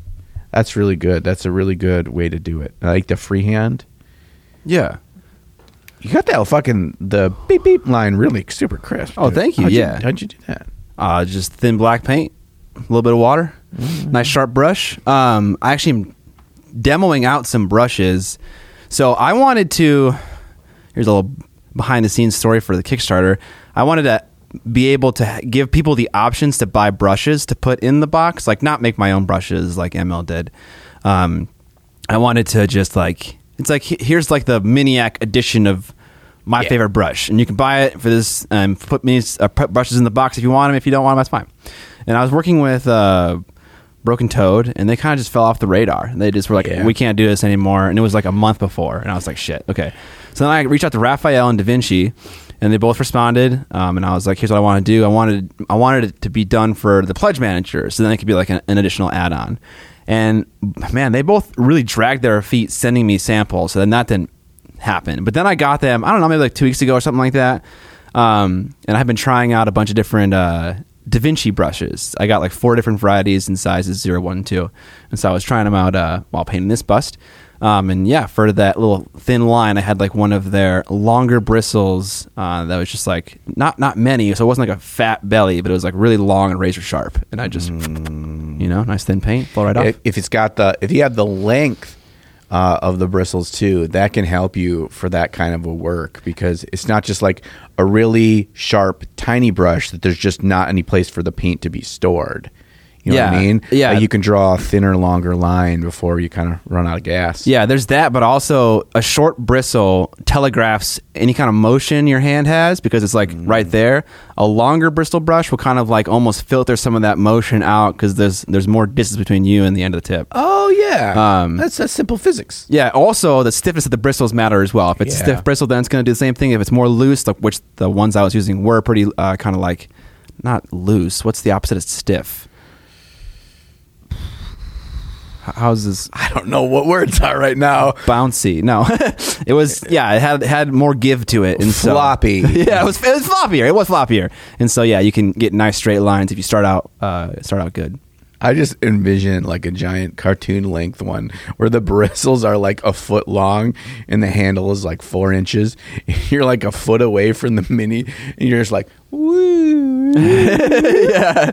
that's really good that's a really good way to do it i like the freehand Yeah. you got that fucking the beep beep line really super crisp Oh, dude. thank you, How'd yeah. how'd you do that Uh, just thin black paint, a little bit of water, nice sharp brush. Um, I actually am demoing out some brushes. So I wanted to. Here's a little behind the scenes story for the Kickstarter. I wanted to be able to give people the options to buy brushes to put in the box, like not make my own brushes like ML did. Um, I wanted to just like it's like here's like the Miniac edition of my Yeah. favorite brush, and you can buy it for this. Um, put me uh, put brushes in the box if you want them. If you don't want them, that's fine. And I was working with uh, Broken Toad, and they kind of just fell off the radar. They just were like, Yeah. "We can't do this anymore." And it was like a month before, and I was like, "Shit, okay." So then I reached out to Raphael and Da Vinci, and they both responded. Um, and I was like, "Here's what I want to do. I wanted I wanted it to be done for the pledge manager, so then it could be like an, an additional add-on." And man, they both really dragged their feet sending me samples. So then that didn't happen. But then I got them, I don't know, maybe like two weeks ago or something like that. Um, and I've been trying out a bunch of different uh, Da Vinci brushes. I got like four different varieties and sizes zero, one, two, And so I was trying them out uh, while painting this bust. Um, and yeah, for that little thin line, I had like one of their longer bristles uh, that was just like not not many, so it wasn't like a fat belly, but it was like really long and razor sharp. And I just, you know, nice thin paint, fall right off. if, if it's got the if you have the length uh, of the bristles too, that can help you for that kind of a work because it's not just like a really sharp tiny brush that there's just not any place for the paint to be stored. You know what I Yeah, mean? yeah. Like you can draw a thinner, longer line before you kind of run out of gas. Yeah, there's that, but also a short bristle telegraphs any kind of motion your hand has because it's like right there. A longer bristle brush will kind of like almost filter some of that motion out because there's there's more distance between you and the end of the tip. Oh yeah. Um, that's that's simple physics. Yeah. Also, the stiffness of the bristles matter as well. If it's Yeah. stiff bristle, then it's going to do the same thing. If it's more loose, like which the ones I was using were pretty uh, kind of like not loose. What's the opposite of stiff? How's this? I don't know what words are right now. bouncy. No, it was yeah. It had had more give to it and so- Floppy. yeah, it was it was floppier. It was floppier, and so yeah, you can get nice straight lines if you start out uh, start out good. I just envision like a giant cartoon length one where the bristles are like a foot long and the handle is like four inches. You're like a foot away from the mini and you're just like, woo. yeah.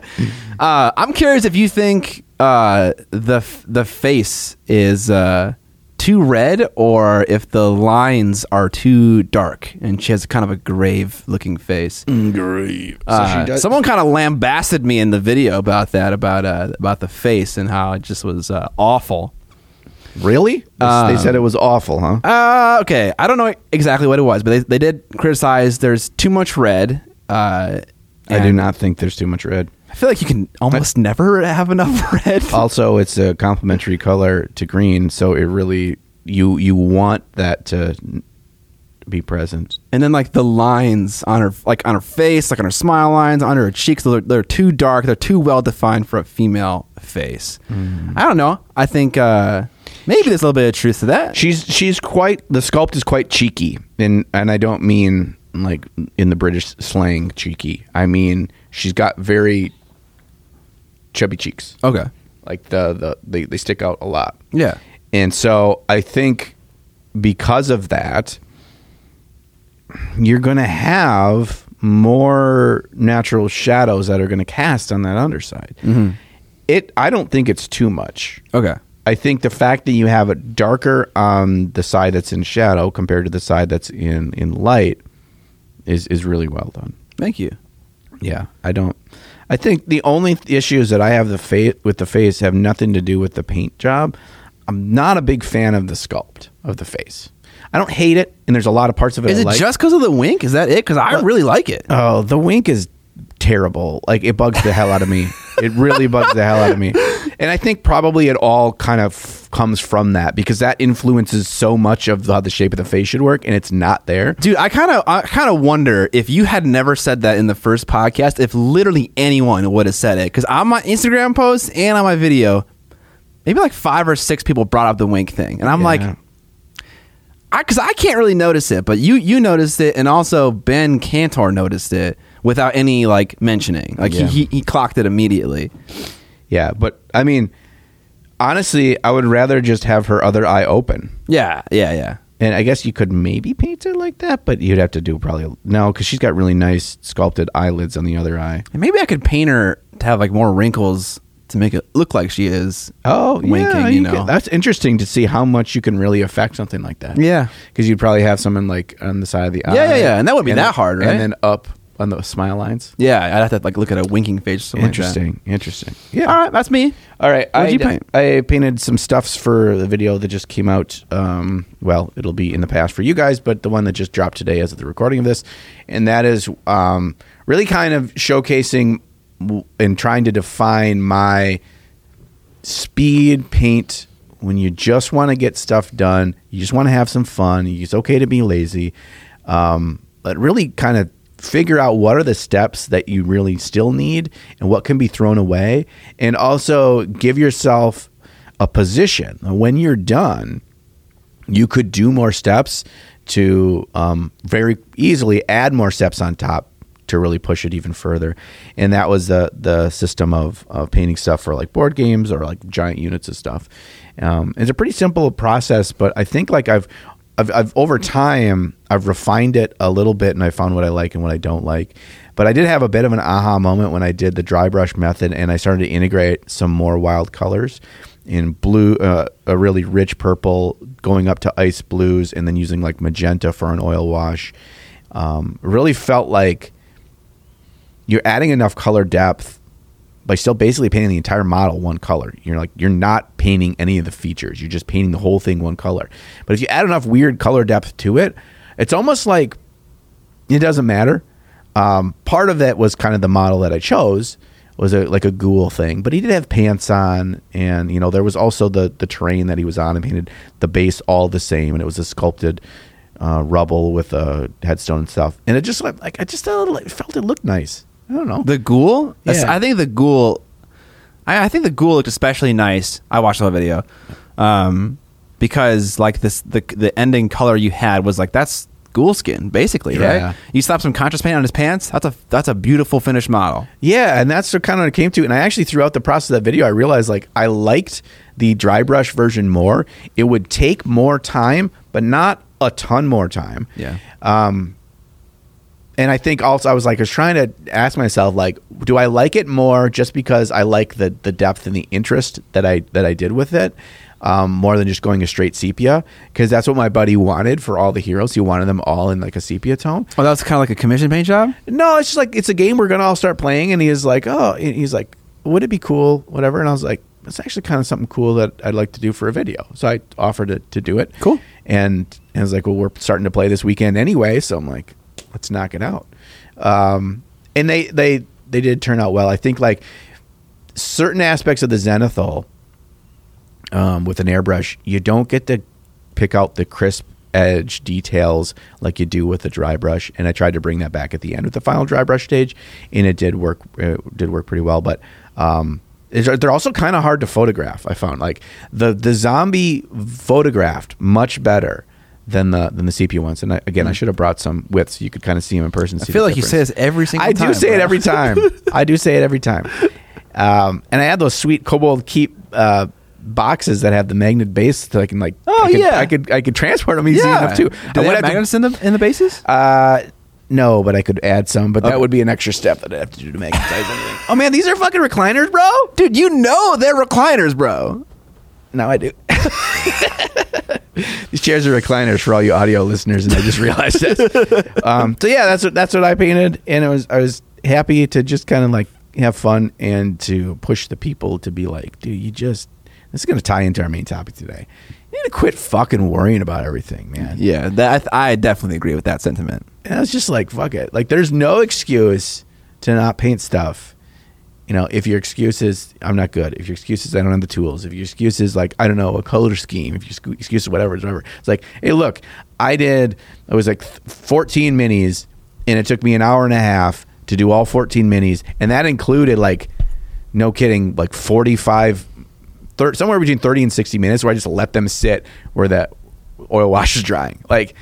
Uh, I'm curious if you think uh, the f- the face is uh, too red or if the lines are too dark and she has kind of a grave looking face. Great. Uh, someone kind of lambasted me in the video about that about uh, about the face and how it just was uh, awful. really? Um, they said it was awful, huh? Uh, okay, I don't know exactly what it was, but they, they did criticize there's too much red. Uh, I do not think there's too much red. I feel like you can almost never have enough red. Also, it's a complementary color to green, so it really you you want that to be present. and then like the lines on her like on her face like on her smile lines on her cheeks they're, they're too dark they're too well defined for a female face i don't know i think uh maybe there's a little bit of truth to that She's she's quite the sculpt is quite cheeky, and and I don't mean like in the British slang cheeky. I mean, she's got very chubby cheeks. Okay. Like the the they, they stick out a lot. Yeah. And so I think because of that, you're going to have more natural shadows that are going to cast on that underside. Mm-hmm. It I don't think it's too much. Okay. I think the fact that you have it darker on the side that's in shadow compared to the side that's in in light is is really well done. Thank you. Yeah, I don't. I think the only th- issues that I have the face with the face have nothing to do with the paint job. I'm not a big fan of the sculpt of the face. I don't hate it, and there's a lot of parts of it. Is I it like. just because of the wink? Is that it? Because I really like it. Oh, the wink is terrible. Like it bugs the hell out of me. It really bugs the hell out of me. And I think probably it all kind of f- comes from that because that influences so much of how the shape of the face should work, and it's not there. Dude, I kind of, I kind of wonder if you had never said that in the first podcast, if literally anyone would have said it. Because on my Instagram post and on my video, maybe like five or six people brought up the wink thing, and I'm like, Yeah. I because I can't really notice it, but you you noticed it, and also Ben Cantor noticed it without any like mentioning. Like Yeah. he, he he clocked it immediately. Yeah, but I mean, honestly, I would rather just have her other eye open. Yeah, yeah, yeah. And I guess you could maybe paint it like that, but you'd have to do probably no, because she's got really nice sculpted eyelids on the other eye. And maybe I could paint her to have like more wrinkles to make it look like she is. Oh, winking. yeah, you could- know. that's interesting to see how much you can really affect something like that. Yeah. because you'd probably have someone like on the side of the eye. Yeah, yeah, yeah, and that wouldn't be that hard, right? And then up on the smile lines. Yeah, I'd have to like look at a winking face. Or something like. Interesting, interesting. Yeah. All right, that's me. All right, I, you paint? I painted some stuffs for the video that just came out. Um, well, it'll be in the past for you guys, but the one that just dropped today as of the recording of this, and that is um, really kind of showcasing and trying to define my speed paint when you just want to get stuff done. You just want to have some fun. It's okay to be lazy, um, but really kind of figure out what are the steps that you really still need and what can be thrown away, and also give yourself a position when you're done. You could do more steps to um, very easily add more steps on top to really push it even further. And that was the the system of, of painting stuff for like board games or like giant units of stuff. Um, it's a pretty simple process, but I think like I've, I've I've over time I've refined it a little bit and I found what I like and what I don't like. But I did have a bit of an aha moment when I did the dry brush method and I started to integrate some more wild colors in blue, uh, a really rich purple, going up to ice blues, and then using like magenta for an oil wash. Um, really felt like you're adding enough color depth by still basically painting the entire model one color. You're like you're not painting any of the features. You're just painting the whole thing one color. But if you add enough weird color depth to it, it's almost like it doesn't matter. Um, part of that was kind of the model that I chose was a, like a ghoul thing, but he did have pants on, and you know there was also the the terrain that he was on and painted the base all the same, and it was a sculpted uh, rubble with a headstone and stuff, and it just like, I just felt it looked nice. I don't know. The ghoul? Yeah. I think the ghoul. I, I think the ghoul looked especially nice. I watched the whole video, um, because like this the the ending color you had was like that's ghoul skin basically, Yeah. right? You slap some contrast paint on his pants. That's a that's a beautiful finished model. Yeah, and that's what kind of what it came to. And I actually, throughout the process of that video, I realized like I liked the dry brush version more. It would take more time, but not a ton more time. Yeah. Um, and I think also I was like, I was trying to ask myself, like, do I like it more just because I like the the depth and the interest that I that I did with it, um, more than just going a straight sepia? Because that's what my buddy wanted for all the heroes. He wanted them all in like a sepia tone. Oh, that was kind of like a commission paint job. No, it's just like it's a game we're gonna all start playing, and he is like, oh, he's like, would it be cool, whatever? And I was like, it's actually kind of something cool that I'd like to do for a video. So I offered to, to do it. Cool. And, and I was like, well, we're starting to play this weekend anyway, so I'm like, let's knock it out. Um, and they they they did turn out well. I think like certain aspects of the Zenithal um, with an airbrush, you don't get to pick out the crisp edge details like you do with the dry brush. And I tried to bring that back at the end with the final dry brush stage, and it did work. It did work pretty well, but. Um, they're also kind of hard to photograph. I found like the the zombie photographed much better than the than the sepia ones. And I, again, I should have brought some with so you could kind of see them in person. I feel like you say this every single time. I time. do say it every time. I do say it every time. Um, and I had those sweet Cobalt Keep uh, boxes that have the magnet base, so I can like. Oh, I could, yeah. I could I could transport them easy Yeah. enough too. Do I they have have to- magnets in the in the bases? uh, no, but I could add some. But Okay. that would be an extra step that I'd have to do to magnetize anything. Oh man, these are fucking recliners, bro. Dude, you know they're recliners, bro. Now I do. These chairs are recliners for all you audio listeners, and I just realized this. Um, so yeah, that's what that's what I painted, and it was I was happy to just kind of like have fun and to push the people to be like, dude, you just this is going to tie into our main topic today. You need to quit fucking worrying about everything, man. Yeah, that I definitely agree with that sentiment. And I was just like, fuck it. Like, there's no excuse to not paint stuff. You know, if your excuse is I'm not good, if your excuse is I don't have the tools, if your excuse is like I don't know a color scheme, if your excuse is whatever, it's whatever. It's like, hey, look, I did. It was like 14 minis, and it took me an hour and a half to do all 14 minis, and that included like, no kidding, like 45, thir- somewhere between 30 and 60 minutes, where I just let them sit where that oil wash is drying. Like,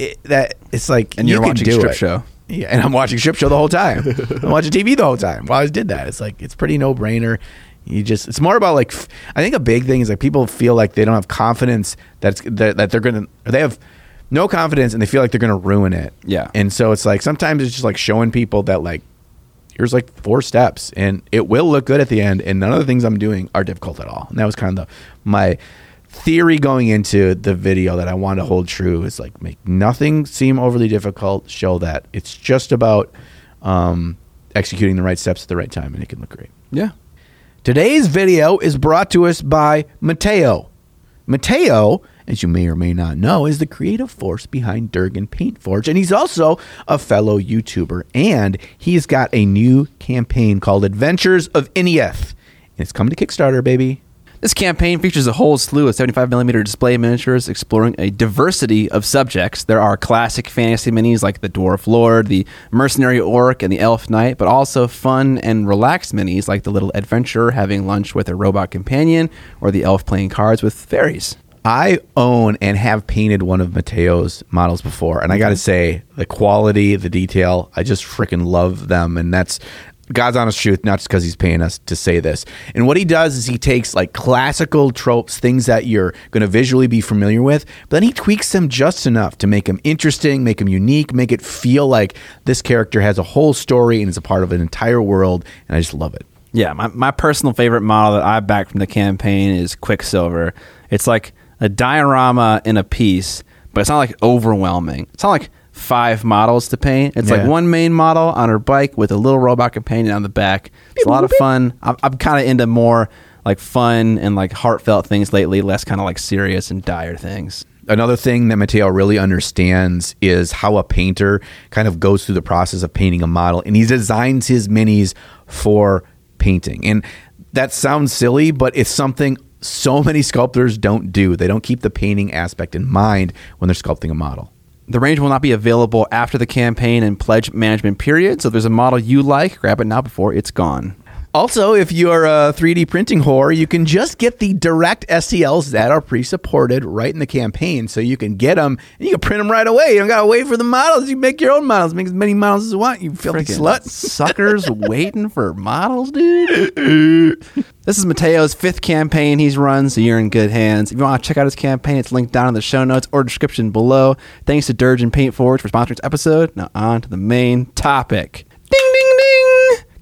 it, that it's like And you you're watching do strip it. show. Yeah, and I'm watching strip show the whole time. I'm watching TV the whole time. Well, I always did that. It's like it's pretty no brainer. You just it's more about like I think a big thing is like people feel like they don't have confidence that's that, that they're gonna they have no confidence and they feel like they're gonna ruin it. Yeah. and so it's like sometimes it's just like showing people that like here's like four steps and it will look good at the end and none of the things I'm doing are difficult at all. And that was kind of the my theory going into the video that I want to hold true is like make nothing seem overly difficult, show that it's just about um, executing the right steps at the right time and it can look great. Yeah. Today's video is brought to us by Mateo. Mateo, as you may or may not know, is the creative force behind Dirge and Paint Forge, and he's also a fellow YouTuber. And he's got a new campaign called Adventures of Inieth. And it's coming to Kickstarter, baby. This campaign features a whole slew of 75mm display miniatures exploring a diversity of subjects. There are classic fantasy minis like the Dwarf Lord, the Mercenary Orc, and the Elf Knight, but also fun and relaxed minis like the Little Adventurer having lunch with a robot companion or the Elf playing cards with fairies. I own and have painted one of Mateo's models before, and I got to mm-hmm. say, the quality, the detail, I just freaking love them, and that's God's honest truth, not just because he's paying us to say this. And what he does is he takes like classical tropes, things that you're going to visually be familiar with, but then he tweaks them just enough to make them interesting, make them unique, make it feel like this character has a whole story and is a part of an entire world, and I just love it. Yeah, my, my personal favorite model that I backed from the campaign is Quicksilver. It's like a diorama in a piece, but it's not like overwhelming. It's not like five models to paint. It's like one main model on her bike with a little robot companion on the back. It's a lot of fun. I'm, I'm kind of into more like fun and like heartfelt things lately, less kind of like serious and dire things. another thing that Matteo really understands is how a painter kind of goes through the process of painting a model and he designs his minis for painting. And that sounds silly, but it's something so many sculptors don't do. They don't keep the painting aspect in mind when they're sculpting a model. The range will not be available after the campaign and pledge management period. So if there's a model you like, grab it now before it's gone. Also, if you're a 3D printing whore, you can just get the direct STLs that are pre-supported right in the campaign, so you can get them and you can print them right away. You don't gotta wait for the models. You make your own models. Make as many models as you want. You filthy Frickin' slut. Suckers waiting for models, dude. this is Mateo's fifth campaign he's run, so you're in good hands. If you want to check out his campaign, it's linked down in the show notes or description below. Thanks to Dirge and Paint Forge for sponsoring this episode. Now on to the main topic. Ding ding ding!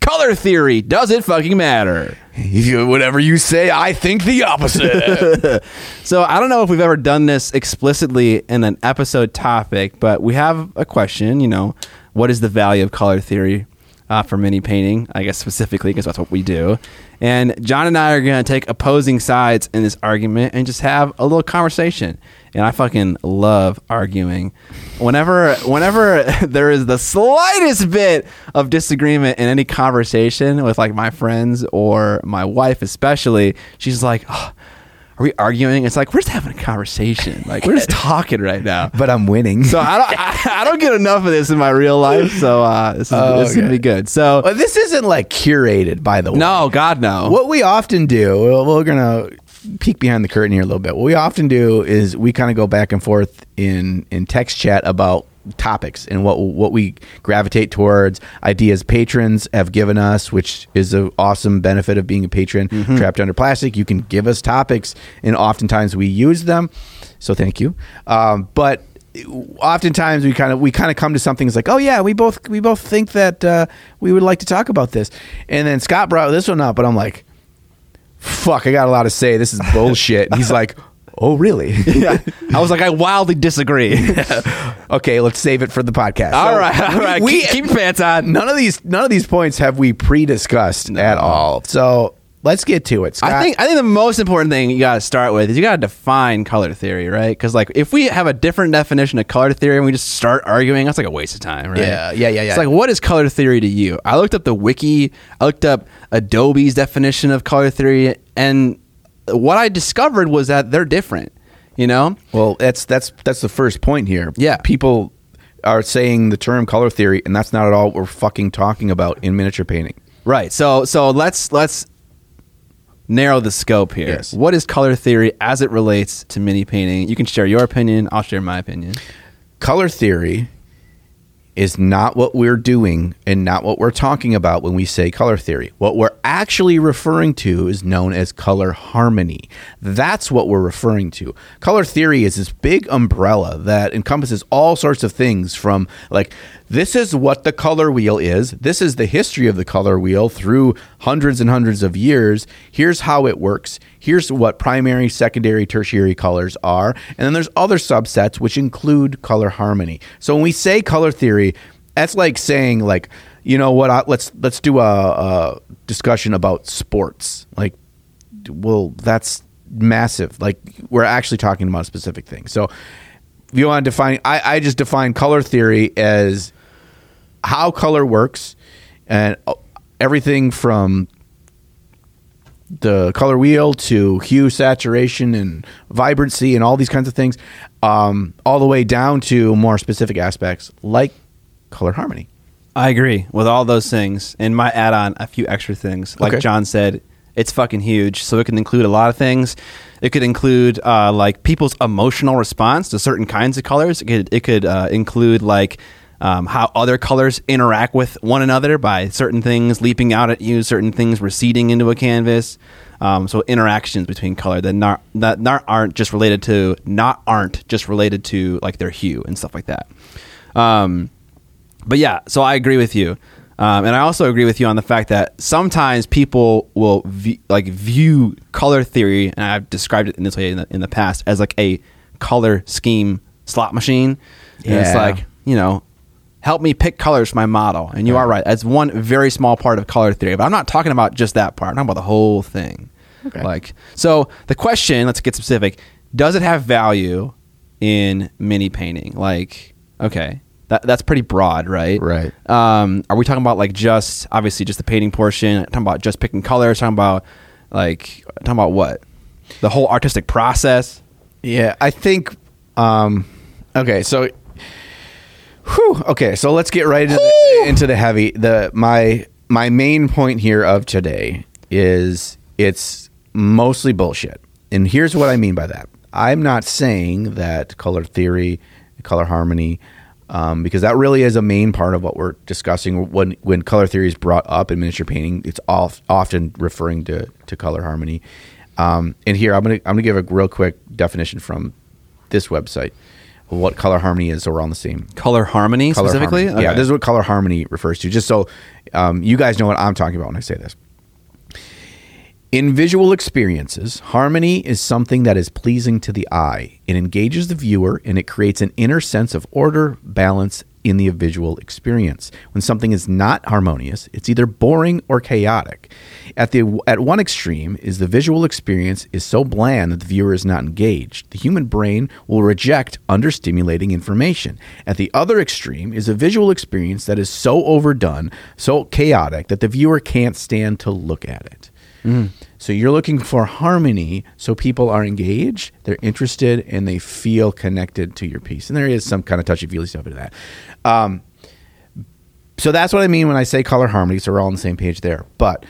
Color theory. Does it fucking matter? If you, whatever you say, I think the opposite. So I don't know if we've ever done this explicitly in an episode topic, but we have a question. You know, what is the value of color theory uh, for mini painting? I guess specifically because that's what we do. And John and I are going to take opposing sides in this argument and just have a little conversation. And I fucking love arguing. Whenever, whenever there is the slightest bit of disagreement in any conversation with like my friends or my wife, especially, she's like, oh, are we arguing? It's like we're just having a conversation. Like we're just talking right now. but I'm winning. So I don't, I, I don't get enough of this in my real life. So uh, this is, Oh, this is gonna be good. So But this isn't like curated, by the way. no, God no. What we often do, we're gonna peek behind the curtain here a little bit. What we often do is we kind of go back and forth in in text chat about topics and what what we gravitate towards. Ideas patrons have given us which is an awesome benefit of being a patron. Trapped under plastic you can give us topics and oftentimes we use them. So thank you. Um, but oftentimes we kind of we kind of come to something it's like oh yeah we both we both think that uh, we would like to talk about this. And then scott brought this one up but i'm like fuck i got a lot to say. This is bullshit. And he's like oh really? Yeah. I was like, I wildly disagree. okay let's save it for the podcast. All right, all we- we, keep, keep your pants on. none of these none of these points have we pre-discussed at all. So let's get to it Scott. I think I think the most important thing you got to start with is you got to define color theory, right? Because like if we have a different definition of color theory and we just start arguing, that's like a waste of time, right? Yeah, yeah, yeah, yeah. It's like what is color theory to you? I looked up the wiki. I looked up Adobe's definition of color theory, and what I discovered was that they're different. You know, Well, that's that's that's the first point here. Yeah. people are saying the term color theory, and that's not at all what we're fucking talking about in miniature painting. Right. So so let's let's narrow the scope here. Yes. What is color theory as it relates to mini painting? You can share your opinion. I'll share my opinion. Color theory is not what we're doing and not what we're talking about when we say color theory. What we're actually referring to is known as color harmony. That's what we're referring to. Color theory is this big umbrella that encompasses all sorts of things from like this is what the color wheel is. This is the history of the color wheel through hundreds and hundreds of years. Here's how it works. Here's what primary, secondary, tertiary colors are. And then there's other subsets which include color harmony. So when we say color theory, that's like saying like, you know what, I, let's let's do a, a discussion about sports. Like well, that's massive. Like we're actually talking about a specific thing. So if you want to define I, I just define color theory as how color works and uh, everything from the color wheel to hue saturation and vibrancy and all these kinds of things um, all the way down to more specific aspects like color harmony I agree with all those things, and might add on a few extra things. Like Okay. John said, it's fucking huge, so it can include a lot of things. It could include uh, like people's emotional response to certain kinds of colors. It could it could uh, include like um, how other colors interact with one another by certain things leaping out at you, certain things receding into a canvas. Um, so interactions between color that not that not aren't just related to not aren't just related to like their hue and stuff like that. Um, but yeah, so I agree with you, um, and I also agree with you on the fact that sometimes people will v- like view color theory, and I've described it in this way in the, in the past as like a color scheme slot machine. And it's like you know, help me pick colors for my model. And you are right. That's one very small part of color theory, but I'm not talking about just that part. I'm talking about the whole thing. Okay. Like so, the question. Let's get specific. Does it have value in mini painting? Like, okay, that that's pretty broad, right? Right. Um, are we talking about like just obviously just the painting portion? Talking about just picking colors? Talking about like talking about what? The whole artistic process. Yeah, I think. Um, okay, so. Whew, okay, so let's get right into the, into the heavy. The my my main point here of today is it's mostly bullshit, and here's what I mean by that. I'm not saying that color theory, color harmony, um, because that really is a main part of what we're discussing when when color theory is brought up in miniature painting. It's all, often referring to to color harmony. Um, and here I'm gonna I'm gonna give a real quick definition from this website what color harmony is, so we're on the same Color harmony color specifically. harmony. Yeah, this is what color harmony refers to. Just so um, you guys know what I'm talking about when I say this. In visual experiences, harmony is something that is pleasing to the eye. It engages the viewer and it creates an inner sense of order, balance in the visual experience. When something is not harmonious, it's either boring or chaotic. At the at one extreme is the visual experience is so bland that the viewer is not engaged. The human brain will reject understimulating information. At the other extreme is a visual experience that is so overdone, so chaotic that the viewer can't stand to look at it. Mm. So you're looking for harmony so people are engaged, they're interested, and they feel connected to your piece. And there is some kind of touchy feely stuff into that. Um, so that's what I mean when I say color harmony. So we're all on the same page there. But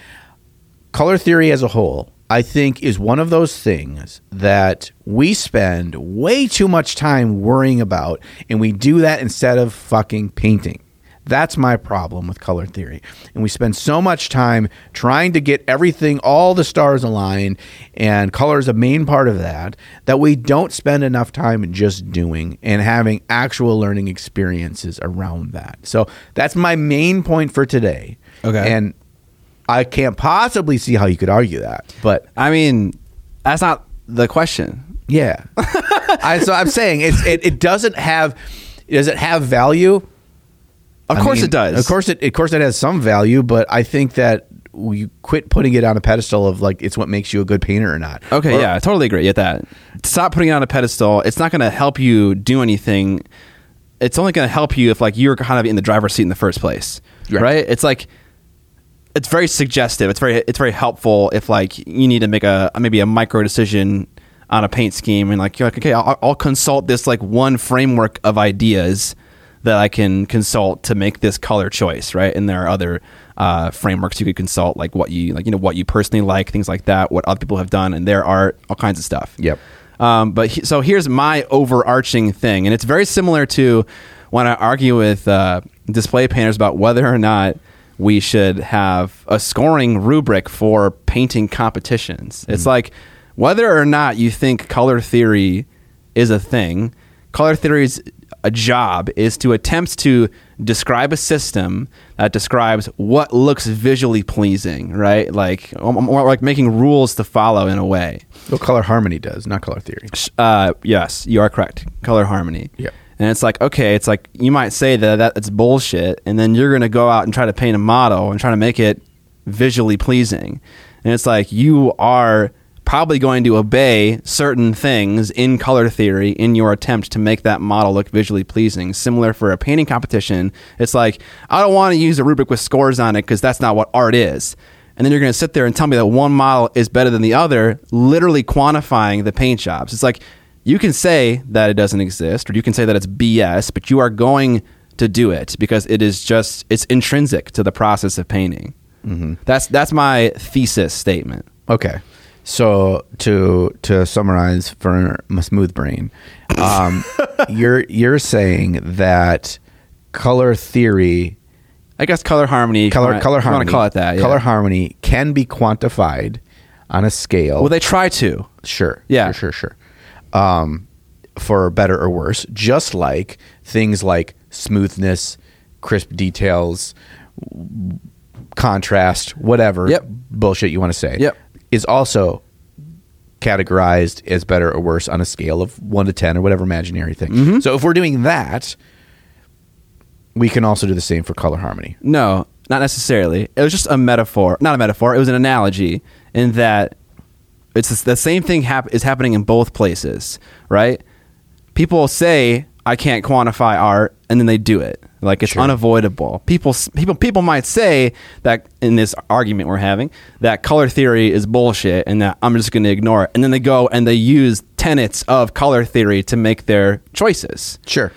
color theory as a whole I think is one of those things that we spend way too much time worrying about, and we do that instead of fucking painting. That's my problem with color theory. And we spend so much time trying to get everything, all the stars aligned, and color is a main part of that, that we don't spend enough time just doing and having actual learning experiences around that. So that's my main point for today. Okay. And I can't possibly see how you could argue that. But I mean, that's not the question. yeah. I, so I'm saying it's, it, it doesn't have, does it have value? Of I course mean, it does. Of course it of course it has some value, but I think that we quit putting it on a pedestal of like it's what makes you a good painter or not. Okay, Or- yeah, I totally agree with that. Stop putting it on a pedestal. It's not going to help you do anything. It's only going to help you if like you're kind of in the driver's seat in the first place, Right. right? It's like it's very suggestive. It's very it's very helpful if like you need to make a maybe a micro decision on a paint scheme and like you're like okay, I'll, I'll consult this like one framework of ideas that I can consult to make this color choice, right? And there are other uh, frameworks you could consult, like what you like, you know, what you personally like, things like that, what other people have done, and their art, all kinds of stuff. Yep. Um, but he, so here's my overarching thing, and it's very similar to when I argue with uh, display painters about whether or not we should have a scoring rubric for painting competitions. It's like whether or not you think color theory is a thing. Color theory's a job is to attempt to describe a system that describes what looks visually pleasing, right? Like, like making rules to follow in a way. What color harmony does, not color theory. Uh, yes, you are correct. Color harmony. Yeah. And it's like, okay, it's like you might say that that's bullshit, and then you're going to go out and try to paint a model and try to make it visually pleasing. And it's like you are probably going to obey certain things in color theory in your attempt to make that model look visually pleasing. Similar for a painting competition, it's like, I don't want to use a rubric with scores on it because that's not what art is. And then you're going to sit there and tell me that one model is better than the other, literally quantifying the paint jobs. It's like you can say that it doesn't exist or you can say that it's BS, but you are going to do it because it is just it's intrinsic to the process of painting. Mm-hmm. That's that's my thesis statement. Okay. So to to summarize for my smooth brain, um, you're you're saying that color theory, I guess color harmony. color color want harmony, to call it that. Yeah. color harmony can be quantified on a scale. Well, they try to. Sure. Yeah. Sure, sure, sure. Um, for better or worse, just like things like smoothness, crisp details, contrast, whatever Yep. bullshit you want to say, Yep. Is also categorized as better or worse on a scale of one to ten or whatever imaginary thing. Mm-hmm. So if we're doing that, we can also do the same for color harmony. No, not necessarily. It was just a metaphor. Not a metaphor. It was an analogy in that it's the same thing hap- is happening in both places, right? People say I can't quantify art, and then they do it. Like it's Sure. unavoidable. People, people, people might say that in this argument we're having that color theory is bullshit, and that I'm just going to ignore it. And then they go and they use tenets of color theory to make their choices. Sure.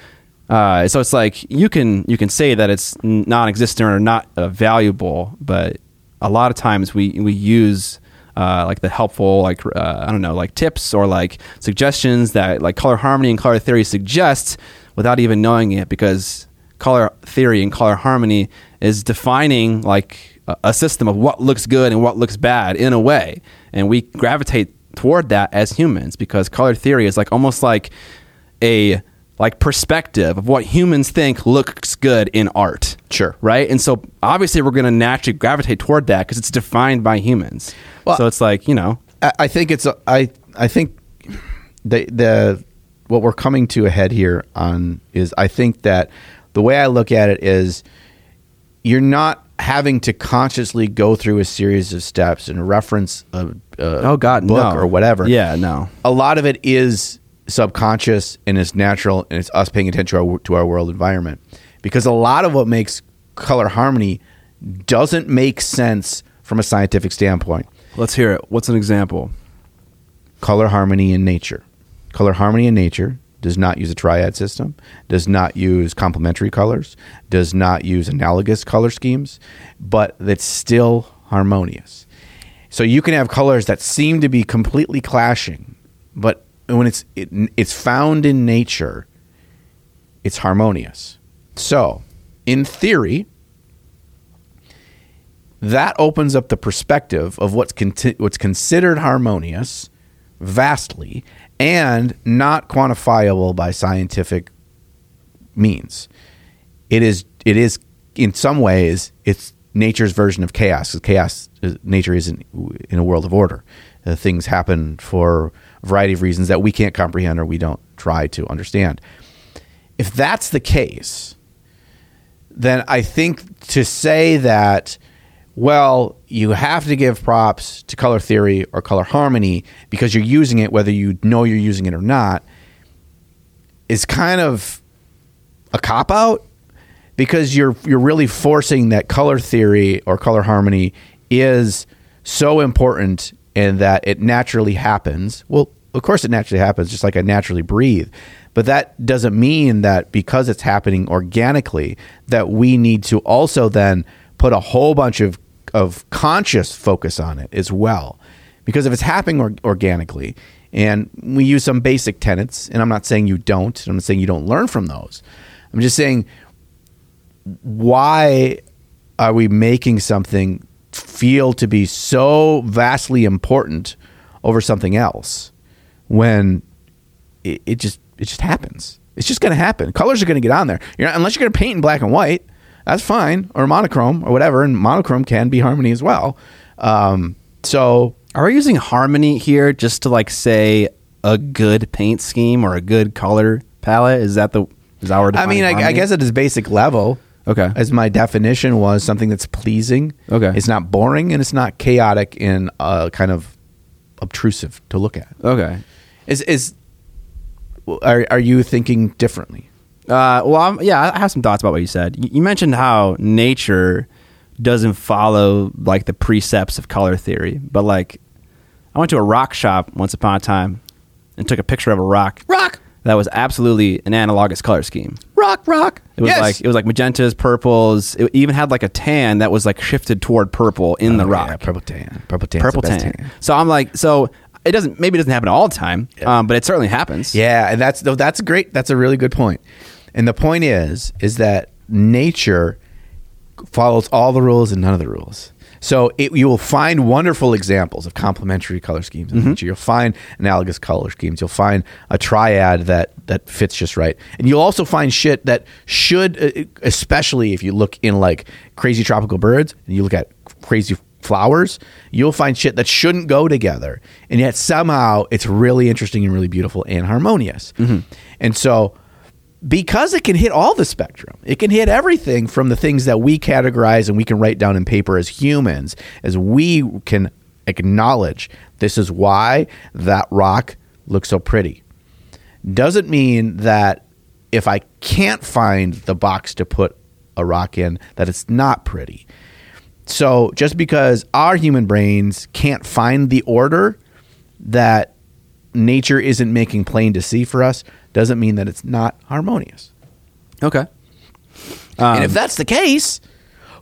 Uh, so it's like you can you can say that it's non-existent or not uh, valuable, but a lot of times we we use uh, like the helpful like uh, I don't know like tips or like suggestions that like color harmony and color theory suggests without even knowing it because color theory and color harmony is defining like a, a system of what looks good and what looks bad in a way, and we gravitate toward that as humans because color theory is like almost like a like perspective of what humans think looks good in art. Sure. Right? And so obviously we're going to naturally gravitate toward that because it's defined by humans. Well- so it's like, you know, I, I think it's I I think the the what we're coming to a head here on is I think that the way I look at it is you're not having to consciously go through a series of steps and reference a, a oh god, book no. or whatever. Yeah, no. a lot of it is subconscious and it's natural and it's us paying attention to our, to our world environment because a lot of what makes color harmony doesn't make sense from a scientific standpoint Let's hear it. What's an example? color harmony in nature. Color harmony in nature does not use a triad system, does not use complementary colors, does not use analogous color schemes, but it's still harmonious. So you can have colors that seem to be completely clashing, but when it's it, it's found in nature, it's harmonious. So, in theory, that opens up the perspective of what's what's considered harmonious vastly and not quantifiable by scientific means. It is it is in some ways it's nature's version of chaos. Chaos nature isn't in a world of order. Uh, things happen for a variety of reasons that we can't comprehend or we don't try to understand. If that's the case, then I think to say that, well, you have to give props to color theory or color harmony because you're using it, whether you know you're using it or not, is kind of a cop out because you're you're really forcing that color theory or color harmony is so important and that it naturally happens. Well, of course it naturally happens just like I naturally breathe. But that doesn't mean that because it's happening organically that we need to also then put a whole bunch of of conscious focus on it as well. Because if it's happening or- organically and we use some basic tenets and I'm not saying you don't, I'm not saying you don't learn from those. I'm just saying why are we making something feel to be so vastly important over something else when it, it just it just happens it's just going to happen colors are going to get on there you're not, unless you're going to paint in black and white that's fine or monochrome or whatever and monochrome can be harmony as well um, so Are we using harmony here just to like say a good paint scheme or a good color palette? Is that the is our? I mean, I, I guess at its basic level, Okay. As my definition was something that's pleasing. Okay. It's not boring and it's not chaotic and uh, kind of obtrusive to look at. Okay. Is is are are you thinking differently? Uh, well, I'm, yeah, I have some thoughts about what you said. You, you mentioned how nature doesn't follow like the precepts of color theory, but like I went to a rock shop once upon a time and took a picture of a rock Rock, that was absolutely an analogous color scheme. rock, rock. It was yes. like it was like magentas, purples. It even had like a tan that was like shifted toward purple in the Oh, rock. yeah, purple tan, purple tan, purple tan. So I'm like, so it doesn't maybe it doesn't happen all the time, um, but it certainly happens. Yeah, and that's that's great. That's a really good point. And the point is, is that nature follows all the rules and none of the rules. So it, you will find wonderful examples of complementary color schemes in nature. You'll find analogous color schemes. You'll find a triad that that fits just right, and you'll also find shit that should, uh, especially if you look in like crazy tropical birds and you look at crazy flowers, you'll find shit that shouldn't go together, and yet somehow it's really interesting and really beautiful and harmonious. And so because it can hit all the spectrum. It can hit everything from the things that we categorize and we can write down in paper as humans, as we can acknowledge this is why that rock looks so pretty. Doesn't mean that if I can't find the box to put a rock in, that it's not pretty. So just because our human brains can't find the order that nature isn't making plain to see for us doesn't mean that it's not harmonious. Okay. and if um, that's the case,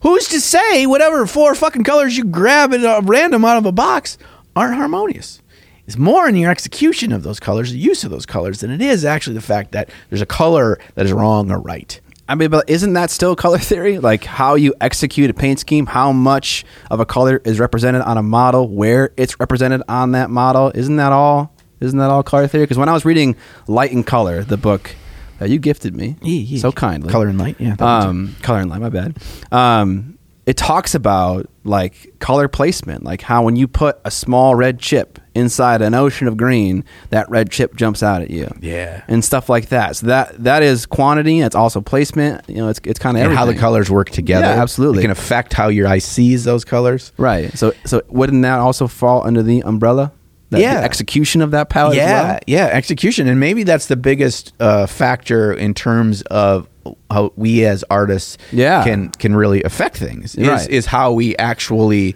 who's to say whatever four fucking colors you grab at random out of a box aren't harmonious? It's more in your execution of those colors, the use of those colors, than it is actually the fact that there's a color that is wrong or right. I mean, but isn't that still color theory? Like how you execute a paint scheme, how much of a color is represented on a model, where it's represented on that model. Isn't that all? Isn't that all color theory? Because when I was reading Light and Color, the book that you gifted me Yeah, yeah. so kindly, Color and light, yeah, um, color and light. My bad. Um, it talks about like color placement, like how when you put a small red chip inside an ocean of green, that red chip jumps out at you. Yeah. and stuff like that. So that that is quantity. It's also placement. You know, it's it's kind of how the colors work together. Yeah, absolutely. It can affect how your eye sees those colors. Right. So so wouldn't that also fall under the umbrella? The, Yeah. the execution of that palette. as yeah, well? yeah, execution, and maybe that's the biggest uh, factor in terms of how we as artists Yeah. can can really affect things. Is, Right. is how we actually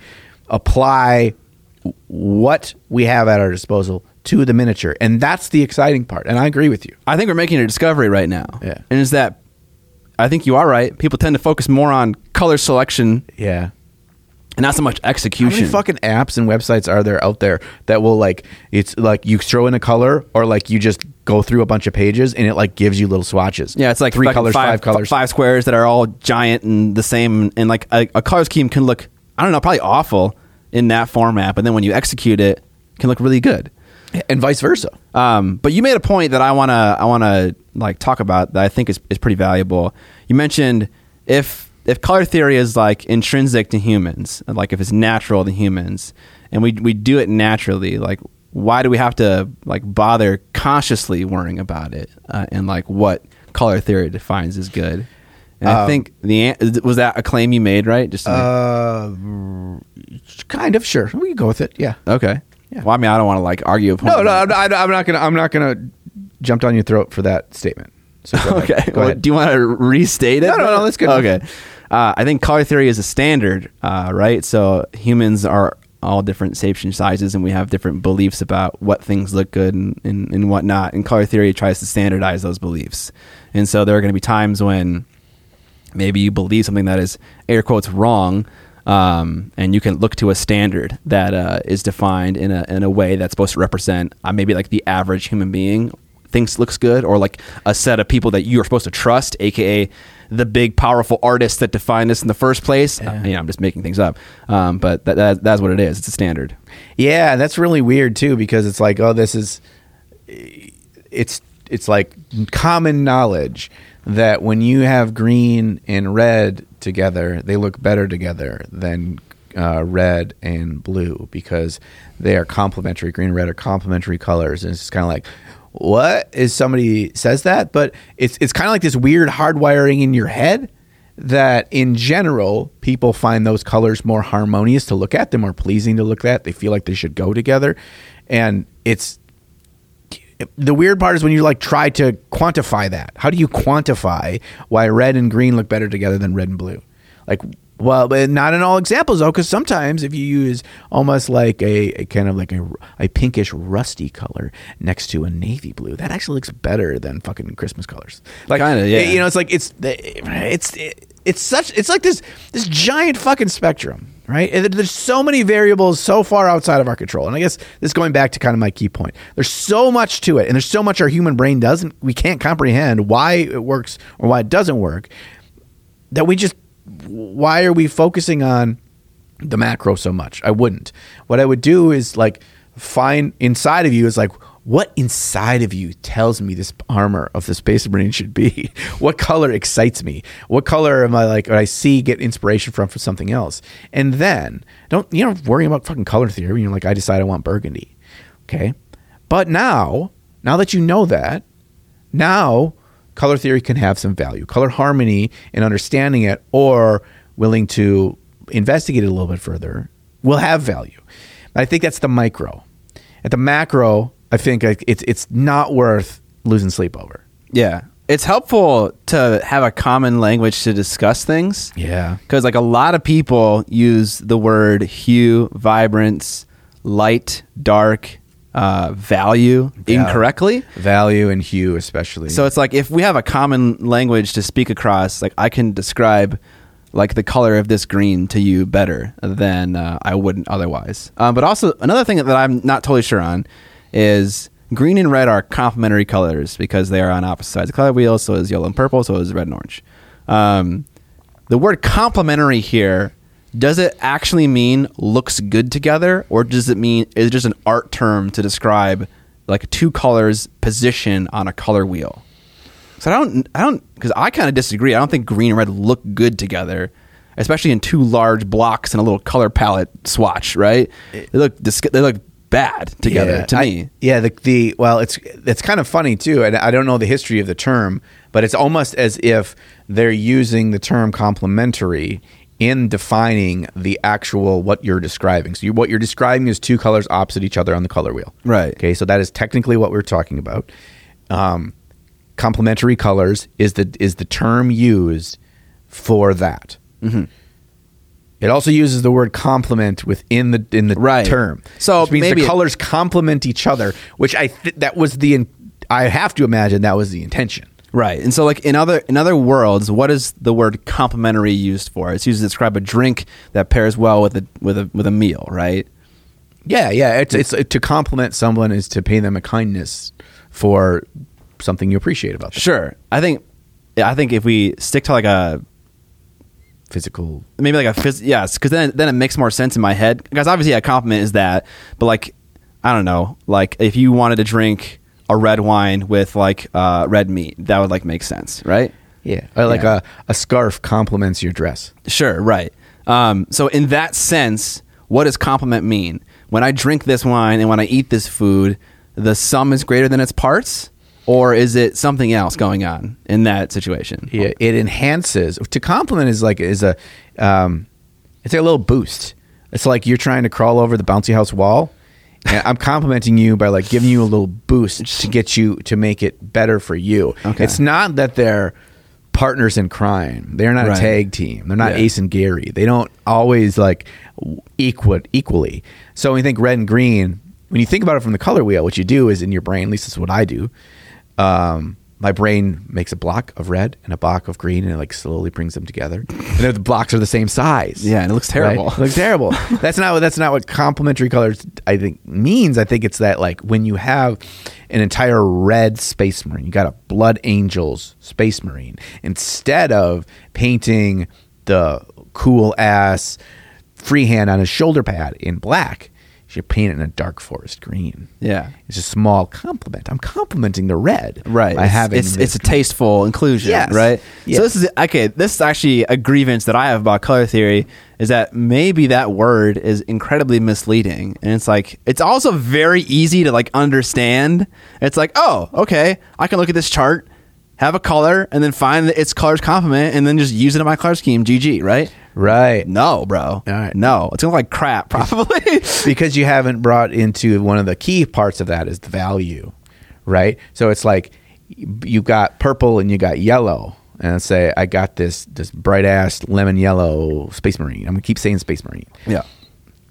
apply what we have at our disposal to the miniature, and that's the exciting part. And I agree with you. I think we're making a discovery right now. Yeah. And is that I think you are right. People tend to focus more on color selection Yeah, not so much How execution. many fucking apps and websites are there out there that will like it's like you throw in a color or like you just go through a bunch of pages and it like gives you little swatches. Yeah, it's like three colors, five, five, colors. five squares that are all giant and the same. And like a, a color scheme can look, I don't know, probably awful in that format, but then when you execute it, it can look really good. and vice versa. Um, but you made a point that I wanna I wanna like talk about that I think is, is pretty valuable. You mentioned if if color theory is like intrinsic to humans, like if it's natural to humans, and we we do it naturally, like why do we have to like bother consciously worrying about it uh, and like what color theory defines as good? And I Um, think the was that a claim you made, right? Just Uh, kind of sure. We can go with it. Yeah. okay. yeah. Well, I mean, I don't want to like argue. a point. No, no, I'm not, I'm not gonna. I'm not gonna jump down your throat for that statement. So. Okay. Well, do you want to restate it? No, no, no, that's good. Okay. Uh, I think color theory is a standard, uh, right? So humans are all different shapes and sizes, and we have different beliefs about what things look good and, and, and whatnot. And color theory tries to standardize those beliefs. And so there are going to be times when maybe you believe something that is air quotes wrong um, and you can look to a standard that uh, is defined in a, in a way that's supposed to represent uh, maybe like the average human being thinks looks good or like a set of people that you're supposed to trust aka the big powerful artists that define this in the first place uh, you know i'm just making things up um, but that, that, that's what it is it's a standard Yeah, that's really weird too because it's like, oh, this is it's it's like common knowledge that when you have green and red together, they look better together than uh, red and blue because they are complementary. Green and red are complementary colors, and it's kind of like. What is somebody says that, but it's it's kind of like this weird hardwiring in your head that in general people find those colors more harmonious to look at, they're more pleasing to look at. They feel like they should go together, and it's the weird part is when you like try to quantify that. How do you quantify why red and green look better together than red and blue? Like, well, but not in all examples though, because sometimes if you use almost like a, a kind of like a, a pinkish rusty color next to a navy blue, that actually looks better than fucking Christmas colors. Like, Kinda, yeah. You know, it's like it's it's it's such it's like this this giant fucking spectrum, right? And there's so many variables so far outside of our control. And I guess this is going back to kind of my key point. There's so much to it, and there's so much our human brain doesn't we can't comprehend why it works or why it doesn't work that we just why are we focusing on the macro so much? I wouldn't. What I would do is like find inside of you is like what inside of you tells me this armor of the space marine should be. what color excites me? What color am I like? I see get inspiration from for something else, and then don't you know worrying about fucking color theory. You're like I decide I want burgundy, okay? But now, now that you know that, now color theory can have some value. Color harmony and understanding it, or willing to investigate it a little bit further, will have value. I think that's the micro. At the macro, I think it's it's not worth losing sleep over. yeah it's helpful to have a common language to discuss things Yeah. because like a lot of people use the word hue vibrance light dark uh, value Yeah. incorrectly. Value and hue, especially. so it's like if we have a common language to speak across like i can describe like the color of this green to you better than uh, i wouldn't otherwise. Um, but also another thing that i'm not totally sure on is green and red are complementary colors because they are on opposite sides of the color wheel so is yellow and purple. So is red and orange. Um, the word complementary here does it actually mean looks good together or does it mean is it just an art term to describe like two colors position on a color wheel? So i don't i don't because i kind of disagree. I don't think green and red look good together especially in two large blocks and a little color palette swatch right? They look they look bad together Yeah, to I- me. Yeah, the the well, it's it's kind of funny too, and I don't know the history of the term, but it's almost as if they're using the term complementary in defining the actual what you're describing. So you, what you're describing is two colors opposite each other on the color wheel. Right. Okay, so that is technically what we're talking about. Um, complementary colors is the is the term used for that. Mm-hmm. It also uses the word complement within the in the Right. term. So which means maybe the colors complement each other, which I th- that was the in- I have to imagine that was the intention. Right. And so like in other in other worlds, what is the word complementary used for? It's used to describe a drink that pairs well with a with a with a meal, right? Yeah, yeah. It's it's to compliment someone is to pay them a kindness for something you appreciate about them. Sure. I think I think if we stick to like a Physical. maybe like a phys- yes, because then then it makes more sense in my head. Because obviously a compliment is that, but like I don't know, like if you wanted to drink a red wine with like uh, red meat, that would like make sense, right? Yeah. Or like Yeah. a, a scarf complements your dress. Sure, right. Um, so in that sense, what does compliment mean? When I drink this wine and when I eat this food, the sum is greater than its parts, or is it something else going on in that situation? Yeah, it enhances. To compliment is like is a, um, it's like a little boost. It's like you're trying to crawl over the bouncy house wall, and I'm complimenting you by like giving you a little boost to get you to make it better for you. Okay. It's not that they're partners in crime. They're not Right. a tag team. They're not Yeah. Ace and Gary. They don't always like equal equally. So when you think red and green, when you think about it from the color wheel, what you do is in your brain. At least that's what I do. Um, my brain makes a block of red and a block of green, and it like slowly brings them together. And the blocks are the same size. Yeah, and it looks terrible. Right? It looks terrible. that's not what that's not what complementary colors I think means. I think it's that like when you have an entire red space marine, you got a blood angels space marine instead of painting the cool ass freehand on his shoulder pad in black. You paint it in a dark forest green. Yeah. It's a small compliment. I'm complimenting the red Right. by it's, having it's, it's a tasteful inclusion, Yes. right? Yes. So this is okay, this is actually a grievance that I have about color theory is that maybe that word is incredibly misleading. And it's like it's also very easy to like understand. It's like, "Oh, okay, I can look at this chart, have a color and then find its color's complement and then just use it in my color scheme, GG, right? right. No, bro. All right. No, it's gonna look like crap, probably. because you haven't brought into one of the key parts of that is the value, right? So it's like you got purple and you got yellow, and let's say I got this this bright ass lemon yellow space marine. I'm gonna keep saying space marine. yeah.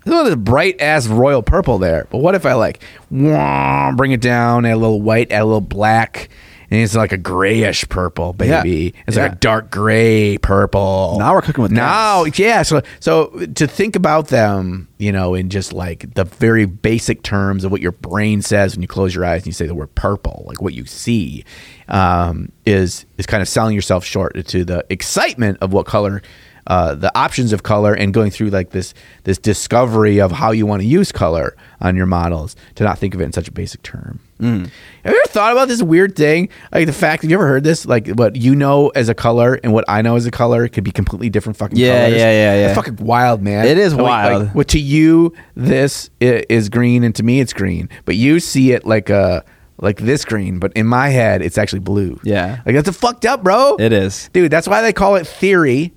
There's this bright ass royal purple there, but what if I like wah, bring it down, add a little white, add a little black, and it's like a grayish purple, baby. Yeah. It's Yeah. like a dark gray purple. Now we're cooking with now, gas. yeah. So, so to think about them, you know, in just like the very basic terms of what your brain says when you close your eyes and you say the word purple, like what you see, um, is is kind of selling yourself short to the excitement of what color. Uh, the options of color and going through like this this discovery of how you want to use color on your models to not think of it in such a basic term. Mm. Have you ever thought about this weird thing? Like the fact, have you ever heard this? Like what you know as a color and what I know as a color could be completely different fucking Yeah, colors. yeah, yeah, yeah. It's fucking wild, man. It is wild. Like, what to you this is green and to me it's green, but you see it like a like this green, but in my head it's actually blue. Yeah. like that's a fucked up, bro. It is. dude. That's why they call it theory.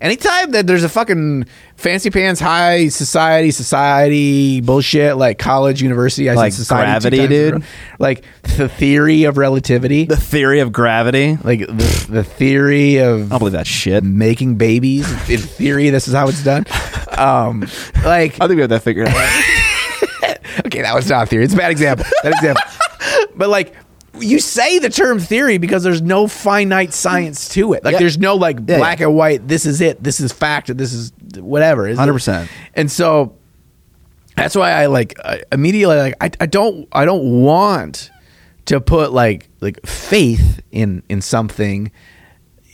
Anytime that there's a fucking fancy pants high society society bullshit like college university I said Like society gravity, times in a dude? like the theory of relativity The theory of gravity. like the, the theory I of don't believe that shit. making babies in theory this is how it's done um like I think we have that figured out. okay that was not a theory it's a bad example bad example but like you say the term theory because there's no finite science to it. Like Yeah. there's no like Yeah, black and white this is it this is fact this is whatever 100%. and so that's why I like I immediately like I, I don't I don't want to put like like faith in in something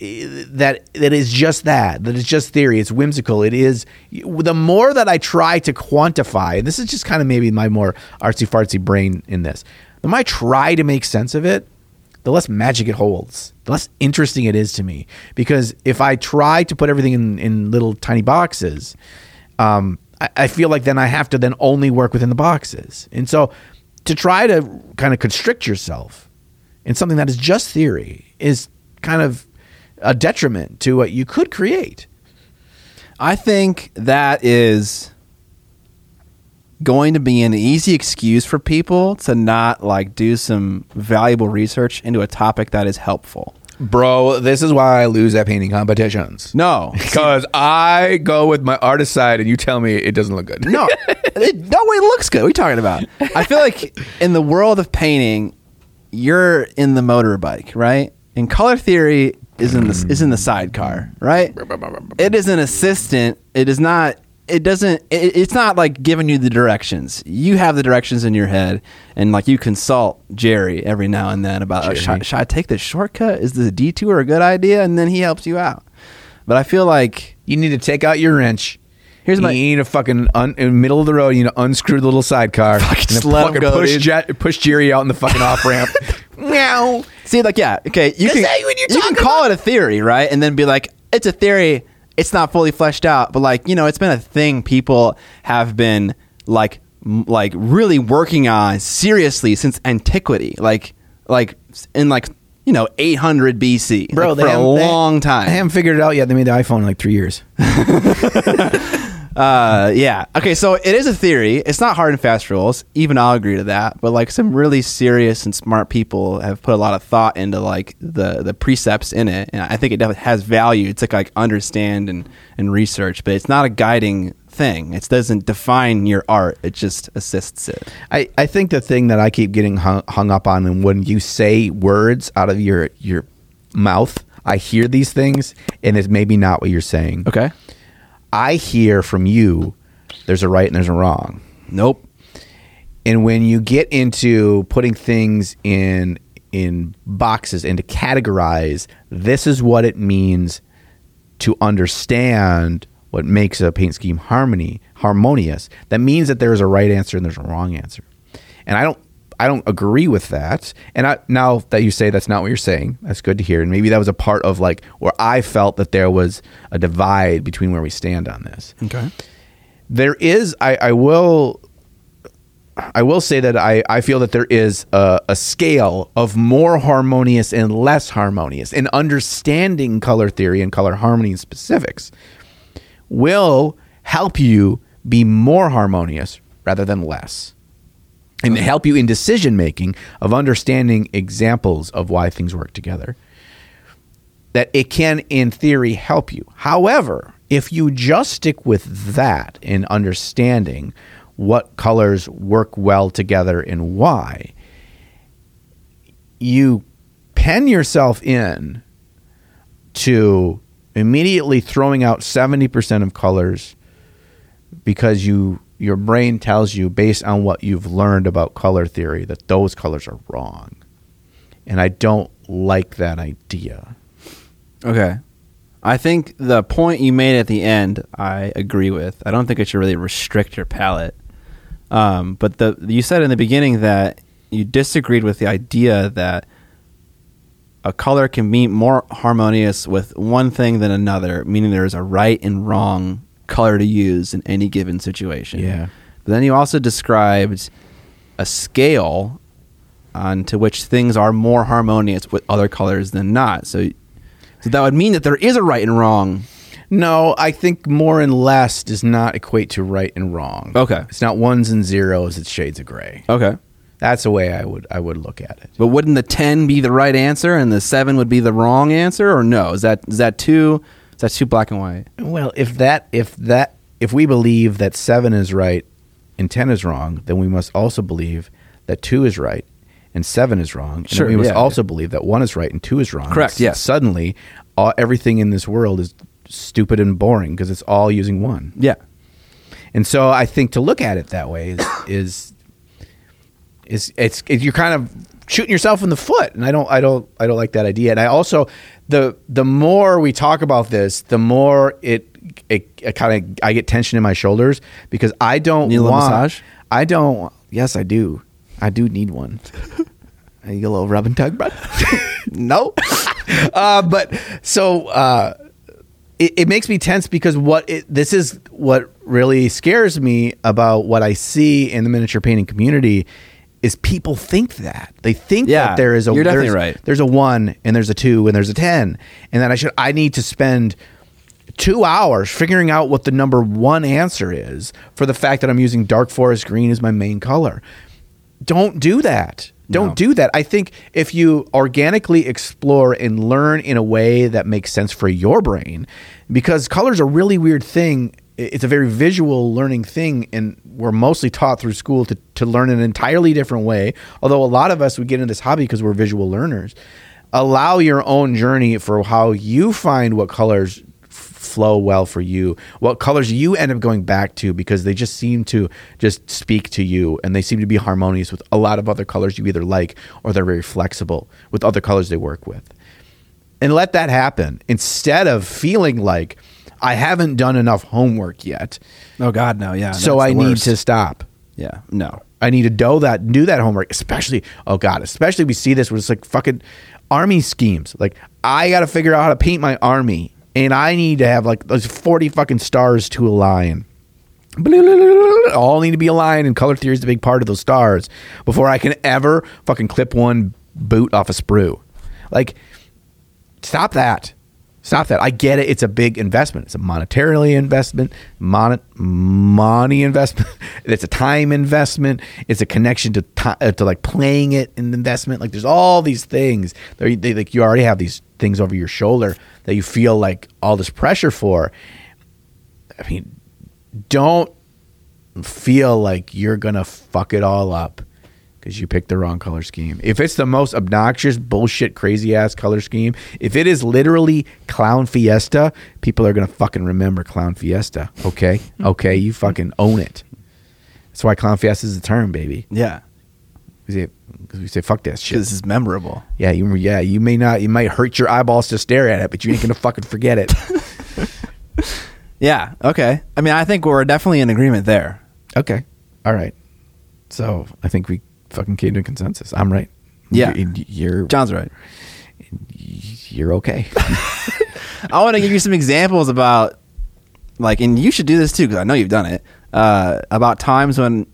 eh, that that is just that that is just theory. It's whimsical. It is the more that I try to quantify and this is just kind of maybe my more artsy fartsy brain in this the more I try to make sense of it the less magic it holds, the less interesting it is to me. Because if I try to put everything in, in little tiny boxes, um, I, I feel like then I have to then only work within the boxes. And so to try to kind of constrict yourself in something that is just theory is kind of a detriment to what you could create. I think that is going to be an easy excuse for people to not like do some valuable research into a topic that is helpful. Bro, this is why I lose at painting competitions. No, Because I go with my artist side and you tell me it doesn't look good. no, it, no way it looks good. What are you talking about? I feel like in the world of painting, you're in the motorbike, right? and color theory is in the is in the sidecar, right? It is an assistant. It is not. It doesn't. It, it's not like giving you the directions. You have the directions in your head, and like you consult Jerry every now and then about oh, should, I- should I take this shortcut? Is the detour a good idea? And then he helps you out. But I feel like You need to take out your wrench. Here's my. you need to fucking un, in the middle of the road. You need to unscrew the little sidecar. and let 'em fucking go, push. Je- push Jerry out in the fucking off ramp. Meow. See, like, yeah, okay, you can you're you can call it a theory, right? And then be like, it's a theory. It's not fully fleshed out, but like, you know, it's been a thing people have been like, m- like really working on seriously since antiquity, like, like in like you know 800 BC, Bro, like, they for a haven't- they- long time. I haven't figured it out yet. They made the iPhone in like three years. Uh, yeah. Okay, so it is a theory. It's not hard and fast rules. Even I'll agree to that. But like some really serious and smart people have put a lot of thought into like the the precepts in it, and I think it definitely has value to like understand and and research. But it's not a guiding thing. It doesn't define your art. It just assists it. I, I think the thing that I keep getting hung, hung up on, and when you say words out of your your mouth, I hear these things, and it's maybe not what you're saying. Okay. I hear from you, there's a right and there's a wrong. Nope. And when you get into putting things in in boxes and to categorize, this is what it means to understand what makes a paint scheme harmony harmonious. That means that there's a right answer and there's a wrong answer. And I don't I don't agree with that. And I, now that you say that's not what you're saying, that's good to hear. And maybe that was a part of like where I felt that there was a divide between where we stand on this Okay. there is I, I will I will say that I, I feel that there is a, a scale of more harmonious and less harmonious and understanding color theory and color harmony and specifics will help you be more harmonious rather than less and help you in decision making of understanding examples of why things work together that it can, in theory, help you. However, if you just stick with that in understanding what colors work well together and why, you pen yourself in to immediately throwing out 70% of colors because you your brain tells you based on what you've learned about color theory that those colors are wrong. And I don't like that idea. Okay. I think the point you made at the end, I agree with. I don't think it should really restrict your palette. Um, but the you said in the beginning that you disagreed with the idea that a color can be more harmonious with one thing than another, meaning there is a right and wrong color to use in any given situation. Yeah. But then you also described a scale onto which things are more harmonious with other colors than not. So, so that would mean that there is a right and wrong. No, I think more and less does not equate to right and wrong. Okay. It's not ones and zeros, it's shades of gray. Okay. That's the way I would I would look at it. But wouldn't the 10 be the right answer and the 7 would be the wrong answer or no? Is that is that too is that too black and white? Well, if that if that if we believe that 7 is right and 10 is wrong, then we must also believe that 2 is right and 7 is wrong. And Sure, we must yeah, also believe that 1 is right and 2 is wrong. Correct, yes. Suddenly, all, everything in this world is stupid and boring because it's all using 1. Yeah. And so I think to look at it that way is is is it's it, you're kind of shooting yourself in the foot, and I don't I don't I don't like that idea. And I also the the more we talk about this, the more it it, it kind of I get tension in my shoulders because I don't Need a want massage? I don't. Yes, I do. I do need one. you get a little rub and tug, bro. no. uh, but so uh, it, it makes me tense because what it, this is what really scares me about what I see in the miniature painting community is people think that they think Yeah, that there is a you're definitely there's, right. there's a one and there's a two and there's a ten and then I should I need to spend two hours figuring out what the number one answer is for the fact that I'm using dark forest green as my main color. Don't do that. Don't No. do that. I think if you organically explore and learn in a way that makes sense for your brain, because color's a really weird thing. It's a very visual learning thing, and we're mostly taught through school to, to learn an entirely different way. Although a lot of us, we get into this hobby because we're visual learners. allow your own journey for how you find what colors f- flow well for you, what colors you end up going back to because they just seem to just speak to you and they seem to be harmonious with a lot of other colors you either like or they're very flexible with other colors they work with. And let that happen instead of feeling like I haven't done enough homework yet. Oh God, no, yeah. so I need to stop. Yeah, no. I need to do that, do that homework, especially, oh God, especially we see this where it's like fucking army schemes. Like, I got to figure out how to paint my army, and I need to have like those 40 fucking stars to align. All need to be aligned, and color theory is a big part of those stars before I can ever fucking clip one boot off a sprue. Like, stop that. Stop that. I get it. It's a big investment. It's a monetarily investment, mon- money investment. It's a time investment. It's a connection to ti uh, to like playing it in investment. Like there's all these things. They, they, like you already have these things over your shoulder that you feel like all this pressure for. I mean, don't feel like you're gonna fuck it all up because you picked the wrong color scheme. If it's the most obnoxious, bullshit, crazy ass color scheme, if it is literally Clown Fiesta, people are gonna fucking remember Clown Fiesta. Okay, okay, you fucking own it. That's why Clown Fiesta is the term, baby. Yeah, We say, we say fuck that shit. this is memorable. Yeah, you yeah you may not you might hurt your eyeballs to stare at it, but you ain't gonna fucking forget it. Yeah. Okay. I mean, I think we're definitely in agreement there. Okay. All right. So I think we fucking came to a consensus. I'm right. Yeah. You're you're, John's right. you're okay. I want to give you some examples about, like, and you should do this too because I know you've done it. Uh, about times when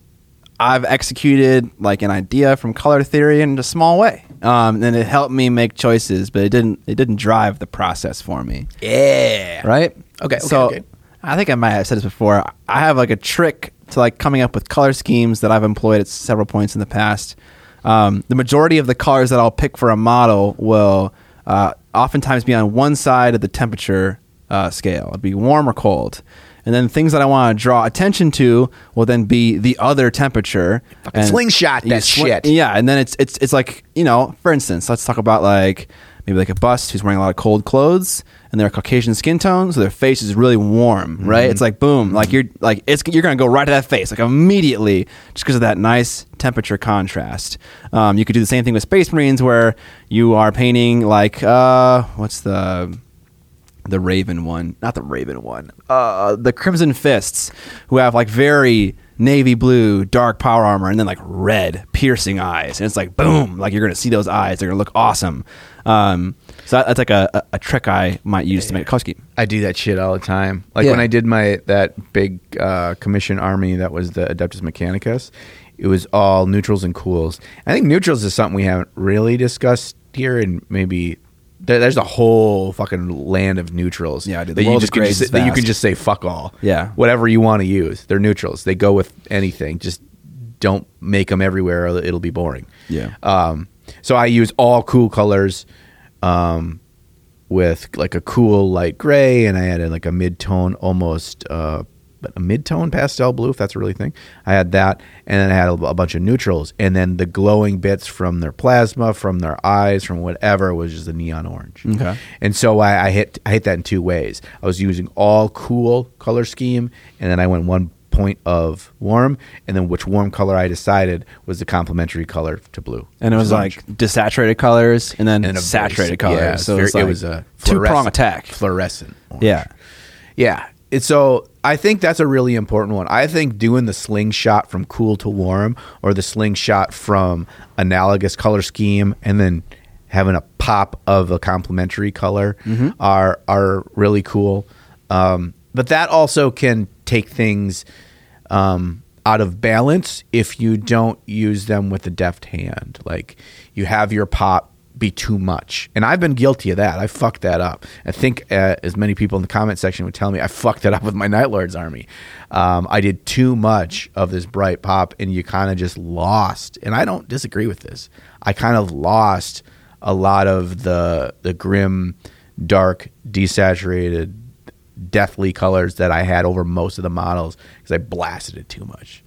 I've executed like an idea from color theory in a small way, um, and it helped me make choices, but it didn't. It didn't drive the process for me. yeah. right? Okay, okay, so okay. I think I might have said this before. I have like a trick to like coming up with color schemes that I've employed at several points in the past. Um, the majority of the colors that I'll pick for a model will uh, oftentimes be on one side of the temperature uh, scale. It'll be warm or cold. And then things that I want to draw attention to will then be the other temperature. Fucking And slingshot that shit. Yeah, and then it's it's it's like you know, for instance, let's talk about like maybe like a bust who's wearing a lot of cold clothes and they're Caucasian skin tone, so their face is really warm, right? Mm-hmm. It's like boom, like you're like it's you're gonna go right to that face like immediately just because of that nice temperature contrast. Um, you could do the same thing with Space Marines where you are painting like uh, what's the the Raven one, not the Raven one, uh, the Crimson Fists, who have like very navy blue, dark power armor, and then like red, piercing eyes, and it's like boom, like you're gonna see those eyes, they're gonna look awesome. Um, so that, that's like a, a, trick I might use to make a scheme. I do that shit all the time. Like Yeah. when I did my that big uh, commission army that was the Adeptus Mechanicus, it was all neutrals and cools. I think neutrals is something we haven't really discussed here, and maybe there, there's a whole fucking land of neutrals. Yeah, dude, the that you world just can grays just, is that you can vast. just say fuck all. Yeah. whatever you want to use, they're neutrals. They go with anything. Just don't make them everywhere, or it'll be boring. Yeah. Um, so I use all cool colors, um, with like a cool light gray, and I added like a mid tone, almost uh, a mid tone pastel blue, if that's a really thing. I had that, and then I had a, a bunch of neutrals, and then the glowing bits from their plasma, from their eyes, from whatever was just a neon orange. Okay. And so I, I hit I hit that in two ways. I was using all cool color scheme, and then I went one point of warm, and then which warm color I decided was the complementary color to blue. And it was like desaturated colors and then And a saturated colors. yeah, so very- it was, it was a two prong attack. fluorescent. Orange. Yeah. Yeah. And so I think that's a really important one. I think doing the slingshot from cool to warm or the slingshot from analogous color scheme and then having a pop of a complementary color are are really cool. Um, but that also can take things um, out of balance if you don't use them with a deft hand. Like you have your pop be too much. And I've been guilty of that. I fucked that up. I think uh, as many people in the comment section would tell me, I fucked it up with my Night Lords army. Um, I did too much of this bright pop, and you kind of just lost. And I don't disagree with this. I kind of lost a lot of the the grim, dark, desaturated, deathly colors that I had over most of the models because I blasted it too much.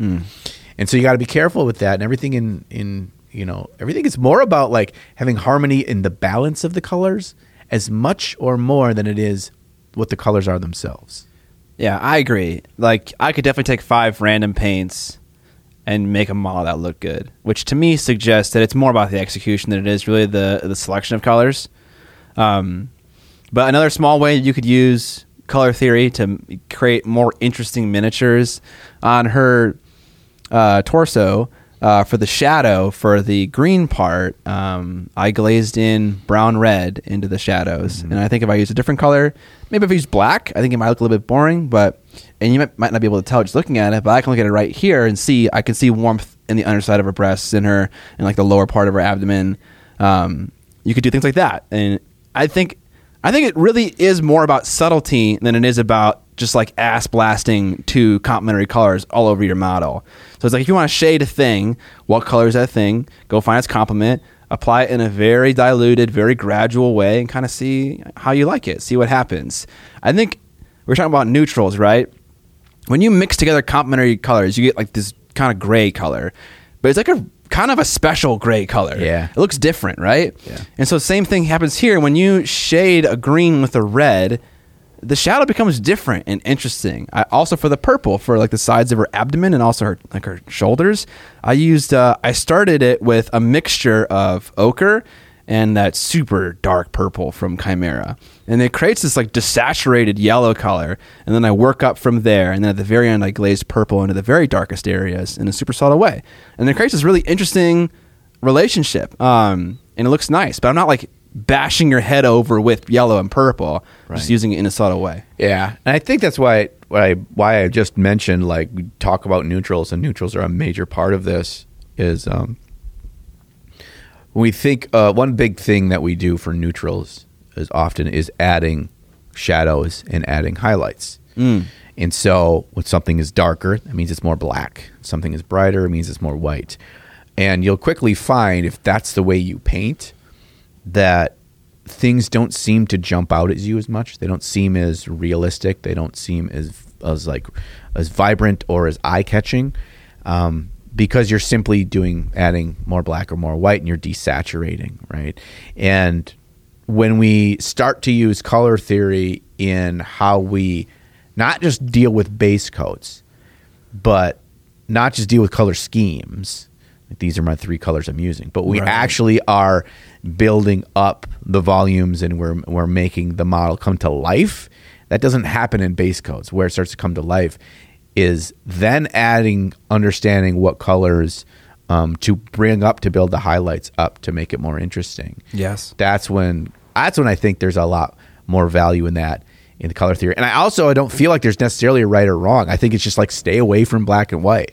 And so you got to be careful with that. And everything in in you know, everything is more about like having harmony in the balance of the colors as much or more than it is what the colors are themselves. Yeah, I agree. Like I could definitely take five random paints and make a model that look good, which to me suggests that it's more about the execution than it is really the the selection of colors. Um, but another small way you could use color theory to create more interesting miniatures on her uh, torso uh, for the shadow for the green part um, i glazed in brown red into the shadows. And i think if i use a different color maybe if i use black i think it might look a little bit boring but and you might, might not be able to tell just looking at it but i can look at it right here and see i can see warmth in the underside of her breasts in her and like the lower part of her abdomen. Um, you could do things like that. And i think I think it really is more about subtlety than it is about just like ass blasting two complementary colors all over your model. So it's like if you want to shade a thing, what color is that thing? Go find its complement, apply it in a very diluted, very gradual way, and kind of see how you like it. See what happens. I think we're talking about neutrals, right? When you mix together complementary colors, you get like this kind of gray color, but it's like a kind of a special gray color. Yeah. It looks different, right? Yeah. And so same thing happens here when you shade a green with a red, the shadow becomes different and interesting. I, also for the purple for like the sides of her abdomen and also her like her shoulders, I used uh, I started it with a mixture of ochre and that super dark purple from Kimera. And it creates this like desaturated yellow color. And then I work up from there. And then at the very end, I glaze purple into the very darkest areas in a super subtle way. And it creates this really interesting relationship. Um, and it looks nice, but I'm not like bashing your head over with yellow and purple, just using it in a subtle way. Yeah, and I think that's why why why I just mentioned like talk about neutrals and neutrals are a major part of this is um we think uh, one big thing that we do for neutrals is often is adding shadows and adding highlights. And so when something is darker, that means it's more black. Something is brighter, it means it's more white. And you'll quickly find if that's the way you paint that things don't seem to jump out at you as much. They don't seem as realistic. They don't seem as as like as vibrant or as eye catching um, because you're simply doing adding more black or more white and you're desaturating, right? And when we start to use color theory in how we not just deal with base coats, but not just deal with color schemes. Like these are my three colors I'm using, but we Right. actually are building up the volumes and we're we're making the model come to life. That doesn't happen in base coats. Where it starts to come to life is then adding understanding what colors um, to bring up to build the highlights up to make it more interesting Yes. that's when that's when I think there's a lot more value in that in the color theory. And I also I don't feel like there's necessarily a right or wrong. I think it's just like stay away from black and white.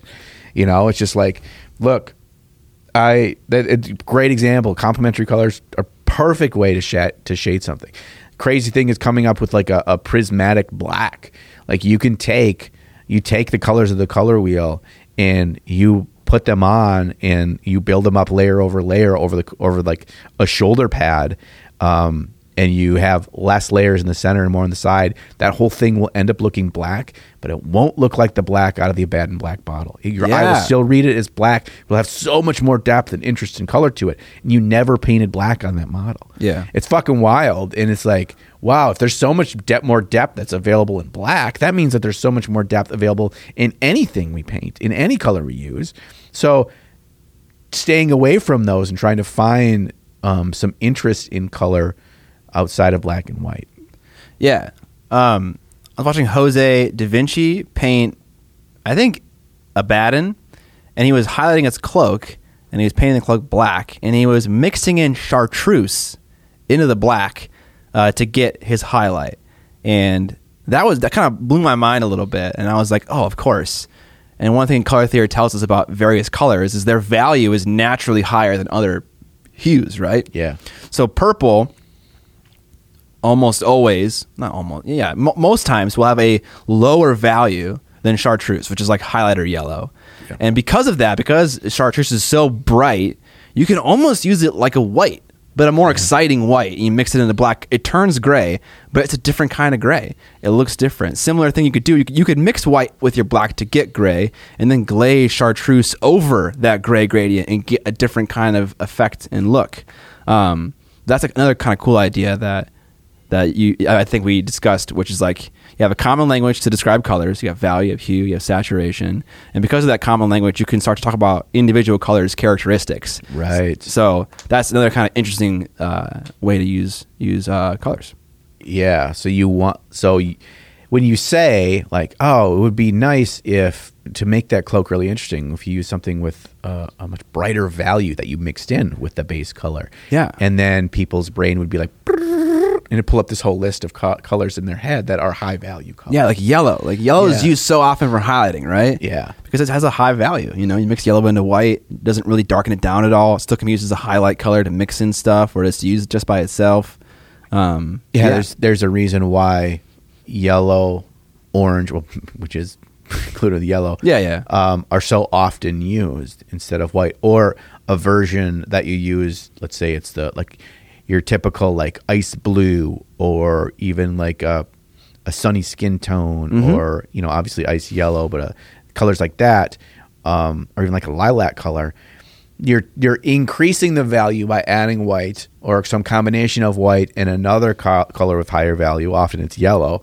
You know, it's just like look, I that it's a great example. Complementary colors are perfect way to shade to shade something. Crazy thing is coming up with like a, a prismatic black. Like you can take you take the colors of the color wheel and you put them on and you build them up layer over layer over the over like a shoulder pad. Um, and you have less layers in the center and more on the side, that whole thing will end up looking black, but it won't look like the black out of the Abaddon black bottle. Your eye will still read it as black. It'll have so much more depth and interest and color to it. And you never painted black on that model. Yeah. It's fucking wild. And it's like, wow, if there's so much depth, more depth that's available in black, that means that there's so much more depth available in anything we paint, in any color we use. So staying away from those and trying to find um, some interest in color outside of black and white. Yeah. Um, I was watching Jose Da Vinci paint, I think, a baton, and he was highlighting its cloak, and he was painting the cloak black, and he was mixing in chartreuse into the black uh, to get his highlight. And that was that kind of blew my mind a little bit, and I was like, oh, of course. And one thing color theory tells us about various colors is their value is naturally higher than other hues, right? Yeah. So purple almost always, not almost, yeah, mo most times will have a lower value than chartreuse, which is like highlighter yellow. And because of that, because chartreuse is so bright, you can almost use it like a white but a more exciting white. You mix it into black, it turns gray, but it's a different kind of gray. It looks different. Similar thing you could do. You could, you could mix white with your black to get gray, and then glaze chartreuse over that gray gradient and get a different kind of effect and look. Um, that's another kind of cool idea that that you I think we discussed, which is like you have a common language to describe colors. You have value, you have hue, you have saturation, and because of that common language, you can start to talk about individual colors' characteristics. Right. So that's another kind of interesting uh, way to use use uh, colors. Yeah. So you want so y when you say like, oh, it would be nice if to make that cloak really interesting, if you use something with uh, a much brighter value that you mixed in with the base color. Yeah. And then people's brain would be like, and it'd pull up this whole list of co- colors in their head that are high value colors. Yeah, like yellow. Like yellow is used so often for highlighting, right? Yeah. because it has a high value. You know, you mix yellow into white, doesn't really darken it down at all. It still can be used as a highlight color to mix in stuff, or it's used just by itself. Um, Yeah, there's there's a reason why yellow, orange, well, which is included with yellow. Yeah, yeah. Um, are so often used instead of white, or a version that you use. Let's say it's the like your typical like ice blue, or even like a a sunny skin tone, Mm-hmm. or you know obviously ice yellow, but uh, colors like that, um, or even like a lilac color you're you're increasing the value by adding white or some combination of white and another co- color with higher value often it's yellow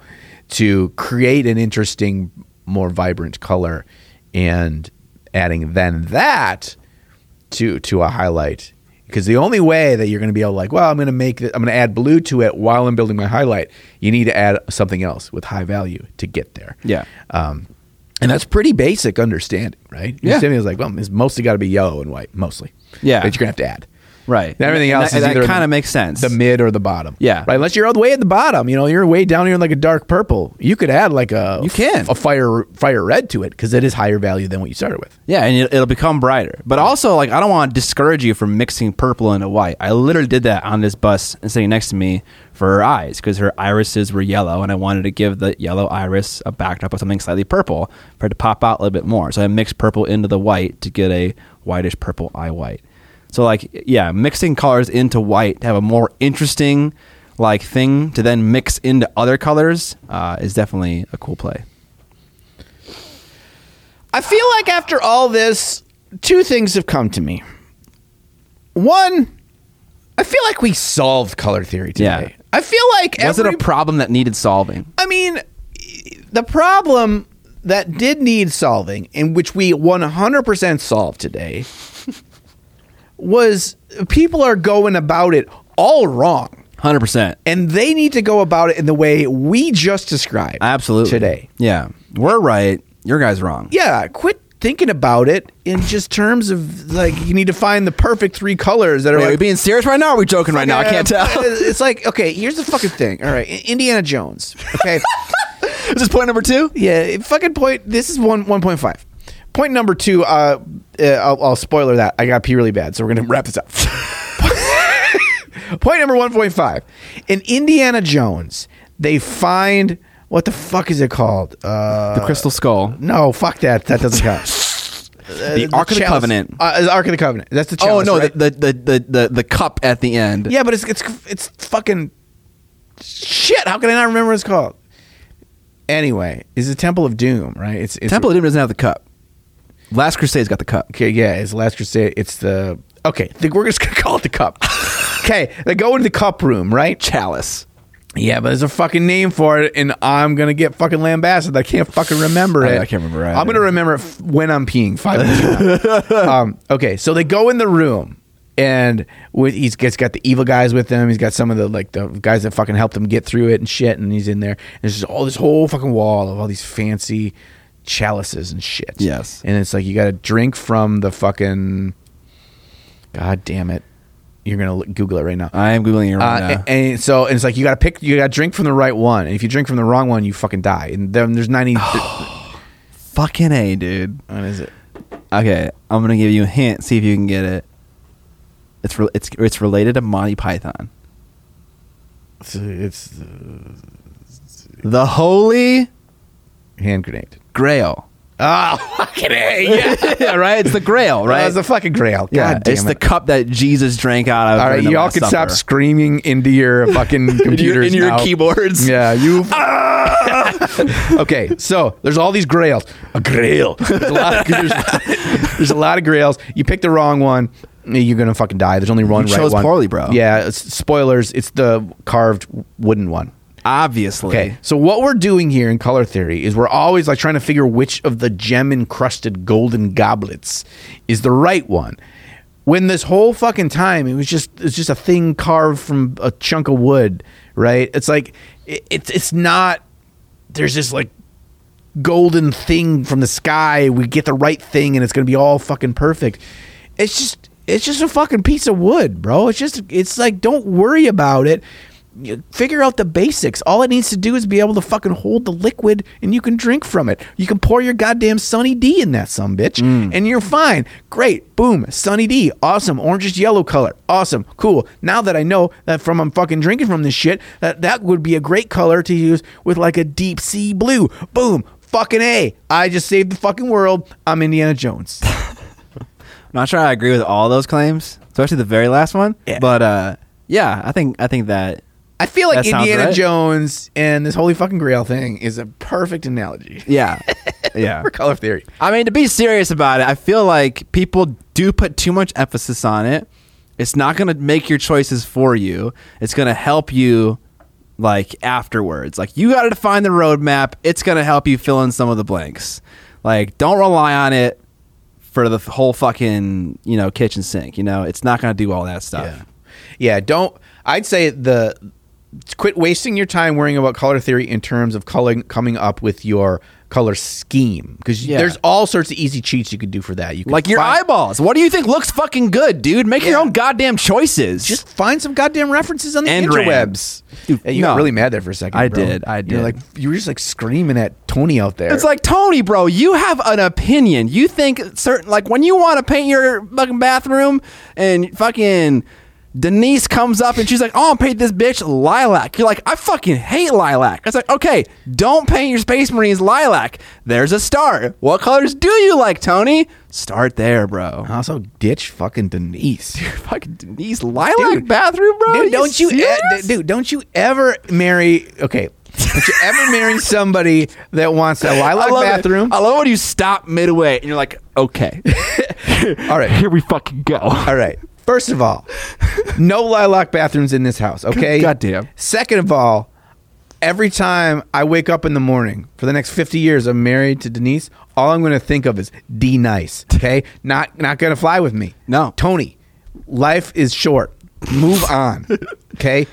to create an interesting more vibrant color and adding then that to to a highlight because the only way that you're going to be able to like well i'm going to make it, i'm going to add blue to it while i'm building my highlight you need to add something else with high value to get there Yeah. um, and that's pretty basic understanding, right? Your Yeah. understanding is like, well, it's mostly got to be yellow and white, mostly. Yeah. But you're gonna have to add. Right. And everything And else that, either kind of makes sense. The mid or the bottom. Yeah. Right. Unless you're all the way at the bottom, you know, you're way down here in like a dark purple. You could add like a You can. a fire fire red to it because it is higher value than what you started with. Yeah, and it, it'll become brighter. But also, like, I don't want to discourage you from mixing purple into white. I literally did that on this bus and sitting next to me for her eyes because her irises were yellow, and I wanted to give the yellow iris a backdrop of something slightly purple for it to pop out a little bit more. So I mixed purple into the white to get a whitish purple eye white. So, like, yeah, mixing colors into white to have a more interesting, like, thing to then mix into other colors uh, is definitely a cool play. I feel like after all this, two things have come to me. One, I feel like we solved color theory today. Yeah. I feel like Was it a problem that needed solving? I mean, the problem that did need solving, in which we 100% solved today, was people are going about it all wrong. 100%. And they need to go about it in the way we just described. Absolutely. Today. Yeah. We're right. Your guy's wrong. Yeah, quit thinking about it in just terms of like you need to find the perfect three colors that are Wait, are we being serious right now or are we joking right now? I can't tell. It's like okay, here's the fucking thing. All right, Indiana Jones. Okay, This Is this point number two? Yeah, fucking point. This is one one point five. Point number two. Uh, uh I'll, I'll spoiler that. I got pee really bad, so we're gonna wrap this up. point number one point five. In Indiana Jones, they find what the fuck is it called? Uh, The Crystal Skull. no, fuck that. That doesn't count. The Ark of the. Covenant. Uh, the Ark of the Covenant. That's the Oh no, right? the, the, the, the, the cup at the end. yeah, but it's it's it's fucking shit. How can I not remember what it's called? Anyway, it's the Temple of Doom, right? It's, it's Temple of Doom doesn't have the cup. Last Crusade's got the cup. Okay, yeah, it's Last Crusade. It's the okay. I think we're just gonna call it the cup. okay, they go into the cup room, right? Chalice. Yeah, but there's a fucking name for it, and I'm gonna get fucking lambasted. I can't fucking remember I- it. I can't remember either. I'm gonna remember it f- when I'm peeing five minutes. um, okay, so they go in the room, and with he's gets got the evil guys with him. He's got some of the like the guys that fucking helped him get through it and shit. And he's in there. And there's just all this whole fucking wall of all these fancy chalices and shit. Yes. and it's like you got to drink from the fucking. God damn it! You're gonna look, Google it right now. I am googling it right Uh, now. and, and so and it's like you got to pick, you got to drink from the right one, and if you drink from the wrong one, you fucking die. And then there's ninety. Fucking a, dude. what is it? Okay, I'm gonna give you a hint. See if you can get it. It's re- it's it's related to Monty Python. It's, it's uh, The Holy hand grenade. Grail. Oh, fucking A. Yeah. yeah, right. It's the Grail, right? It's the fucking grail. yeah, God damn it's the cup that Jesus drank out of. All right, y'all can stop screaming into your fucking in your, computers in your keyboards. Yeah, you. okay, so there's all these grails. A grail. There's a, lot of, there's, there's a lot of grails. You pick the wrong one, you're gonna fucking die. There's only one You right chose one. poorly, bro. Yeah, spoilers. It's the carved wooden one. Obviously. Okay, so what we're doing here in color theory is we're always like trying to figure which of the gem encrusted golden goblets is the right one. When this whole fucking time it was just it's just a thing carved from a chunk of wood, right? It's like it, it's it's not. There's this like golden thing from the sky. We get the right thing, and it's gonna be all fucking perfect. It's just it's just a fucking piece of wood, bro. It's just it's like don't worry about it. You figure out the basics. All it needs to do is be able to fucking hold the liquid, and you can drink from it. You can pour your goddamn Sunny D in that some bitch, and you're fine. Great, boom, Sunny D, awesome. Orange is yellow color, awesome, cool. Now that I know that from I'm fucking drinking from this shit, that that would be a great color to use with like a deep sea blue. Boom, fucking a. I just saved the fucking world. I'm Indiana Jones. I'm not sure I agree with all those claims, especially the very last one. Yeah. But uh, yeah, I think I think that I feel like That Indiana right. Jones and this holy fucking grail thing is a perfect analogy yeah, yeah. for color theory. I mean, to be serious about it, I feel like people do put too much emphasis on it. It's not going to make your choices for you. It's going to help you like afterwards. Like you got to define the roadmap. It's going to help you fill in some of the blanks. Like don't rely on it for the whole fucking, you know, kitchen sink, you know? It's not going to do all that stuff. Yeah. Yeah, don't I'd say the quit wasting your time worrying about color theory in terms of color coming up with your color scheme because Yeah. there's all sorts of easy cheats you could do for that. You Like your find- eyeballs. What do you think looks fucking good, dude? Make your own goddamn choices. Just find some goddamn references on the And interwebs. Dude, Yeah, you no. got really mad there for a second. I bro. did, I You're did. like you were just like screaming at Tony out there. It's like Tony, bro. You have an opinion. You think certain like when you want to paint your fucking bathroom, and fucking Denise comes up and she's like, "Oh, I'll paint this bitch lilac." You're like, "I fucking hate lilac." It's like, okay, don't paint your Space Marines lilac. There's a start. What colors do you like, Tony? Start there, bro. also ditch fucking Denise. fucking Denise lilac Dude. bathroom, bro. dude, don't you, e- serious? dude, don't you ever marry? Okay, don't you ever marry somebody that wants a lilac I love it. bathroom? I love when you stop midway and you're like, okay, All right, here we fucking go. all right. First of all, no lilac bathrooms in this house. Okay, Goddamn. Second of all, every time I wake up in the morning for the next fifty years, I'm married to Denise. All I'm going to think of is D nice. Okay, not not going to fly with me. No. Tony, life is short. Move on. Okay.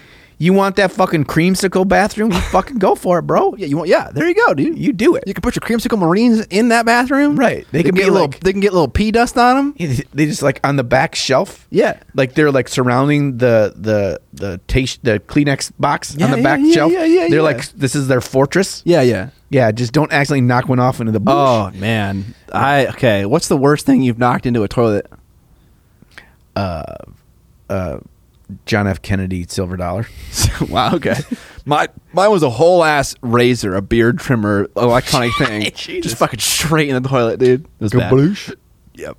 You want that fucking creamsicle bathroom? You fucking go for it, bro. Yeah, you want? Yeah, there you go, dude. You do it. You can put your creamsicle marines in that bathroom, Right. They can get little. They can get little pee dust on them. They just like on the back shelf. Yeah. like they're like surrounding the the the taste the Kleenex box Yeah, on the yeah, back yeah, shelf. yeah, yeah, they're like this is their fortress. Yeah, yeah. Yeah, just don't accidentally knock one off into the bush. Oh man, I okay. What's the worst thing you've knocked into a toilet? Uh, uh, John F. Kennedy silver dollar. wow. Okay. My mine was a whole ass razor, a beard trimmer, electronic thing, just fucking straight in the toilet, dude. It was bad. Yep.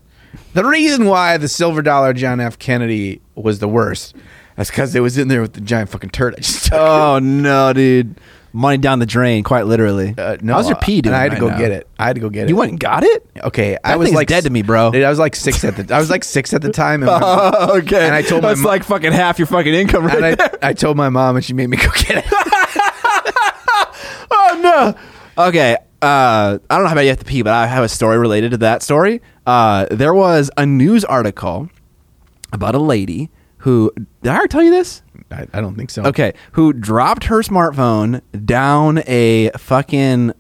The reason why the silver dollar John F. Kennedy was the worst that's because it was in there with the giant fucking turd. I just took. Oh no, dude. Money down the drain, quite literally. Uh, no, How's your pee doing? And I had to right go now? get it. I had to go get it. You went and got it? Okay, I That was like dead to me, bro. Dude, I was like six at the. I was like six at the time. And, my, Oh, okay. And I told my that's mo- like fucking half your fucking income right and there. I, I told my mom, and she made me go get it. oh no. Okay. Uh, I don't know how about you have to pee, but I have a story related to that story. Uh, there was a news article about a lady who did I ever tell you this? I, I don't think so. Okay, who dropped her smartphone down a fucking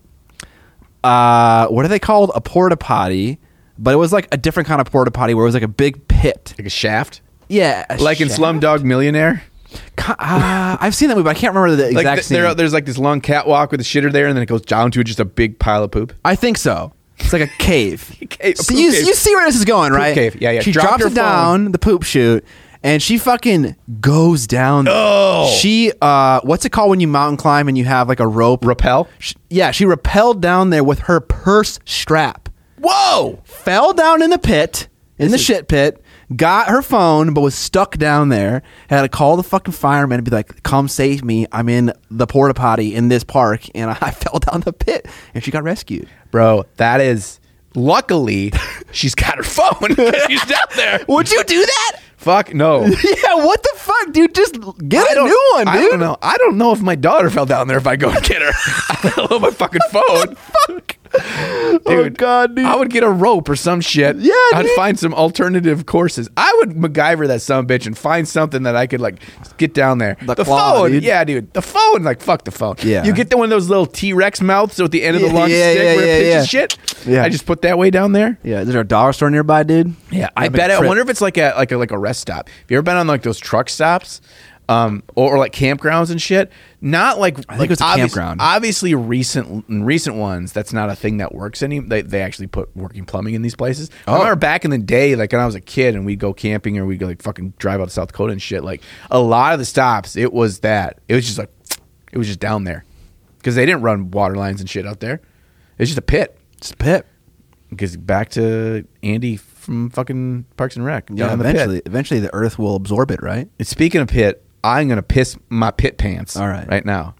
uh, what are they called? A porta potty, but it was like a different kind of porta potty where it was like a big pit. like a shaft, Yeah, a like in? Slumdog Millionaire. Uh, I've seen that movie, but I can't remember the Like exact th- scene. there, there's like this long catwalk with a shitter there, and then it goes down to just a big pile of poop. I think so. It's like a cave. Cave- so you, cave. you see where this is going, right? cave. Yeah, yeah. She Dropped drops her it down the poop chute, and she fucking goes down. Oh. She uh, what's it called when you mountain climb and you have like a rope? Rappel. Sh- yeah, she rappelled down there with her purse strap. Whoa! Fell down in the pit, in the shit pit. Got her phone, but was stuck down there. Had to call the fucking fireman and be like, "Come save me! I'm in the porta potty in this park, and I fell down the pit." And she got rescued. Bro, that is. Luckily, she's got her phone. she's down there. Would you do that? Fuck no. yeah, what the fuck, dude? Just get a new one, dude. I don't know. I don't know if my daughter fell down there if I go and get her. I don't know my fucking phone. Fuck. Dude, Oh, God, dude. I would get a rope or some shit. Yeah, I'd dude. find some alternative courses. I would MacGyver that some bitch and find something that I could like get down there. The The, claw, phone, dude. yeah, dude. The phone, like fuck the phone. Yeah. you get the one of those little T Rex mouths at the end of the Yeah, long yeah, stick yeah, where yeah, it pitches yeah. shit. Yeah. I just put that way down there. Yeah, is there a dollar store nearby, dude? Yeah, I bet. I wonder if it's like a like a like a rest stop. Have you ever been on like those truck stops, um, or, or like campgrounds and shit? Not like I think it's a campground. Obviously, recent recent ones, that's not a thing that works any. They they actually put working plumbing in these places. I Oh. remember back in the day, like when I was a kid, and we'd go camping or we'd go like fucking drive out to South Dakota and shit. Like a lot of the stops, it was that. It was just like it was just down there because they didn't run water lines and shit out there. It's just a pit. It's a pit. Because back to Andy from fucking Parks and Rec. down Yeah, in the pit. eventually, eventually the Earth will absorb it, right? And Speaking of pit, I'm gonna piss my pit pants. All right. right now.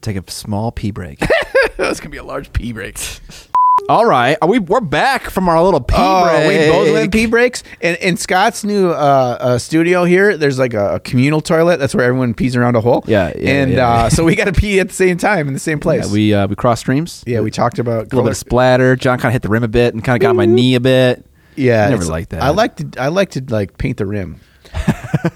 Take a small pee break. That's gonna be a large pee break. All right, are we we're back from our little pee oh, break. we both went pee breaks. And in Scott's new uh, uh, studio here, there's like a, a communal toilet. That's where everyone pees around a hole. Yeah, yeah, and yeah, uh, yeah. so we got to pee at the same time in the same place. Yeah, we uh, we crossed streams. yeah, we talked about a little bit of splatter. John kind of hit the rim a bit and kind of got my knee a bit. Yeah, I never liked that. I like to. I like to like paint the rim.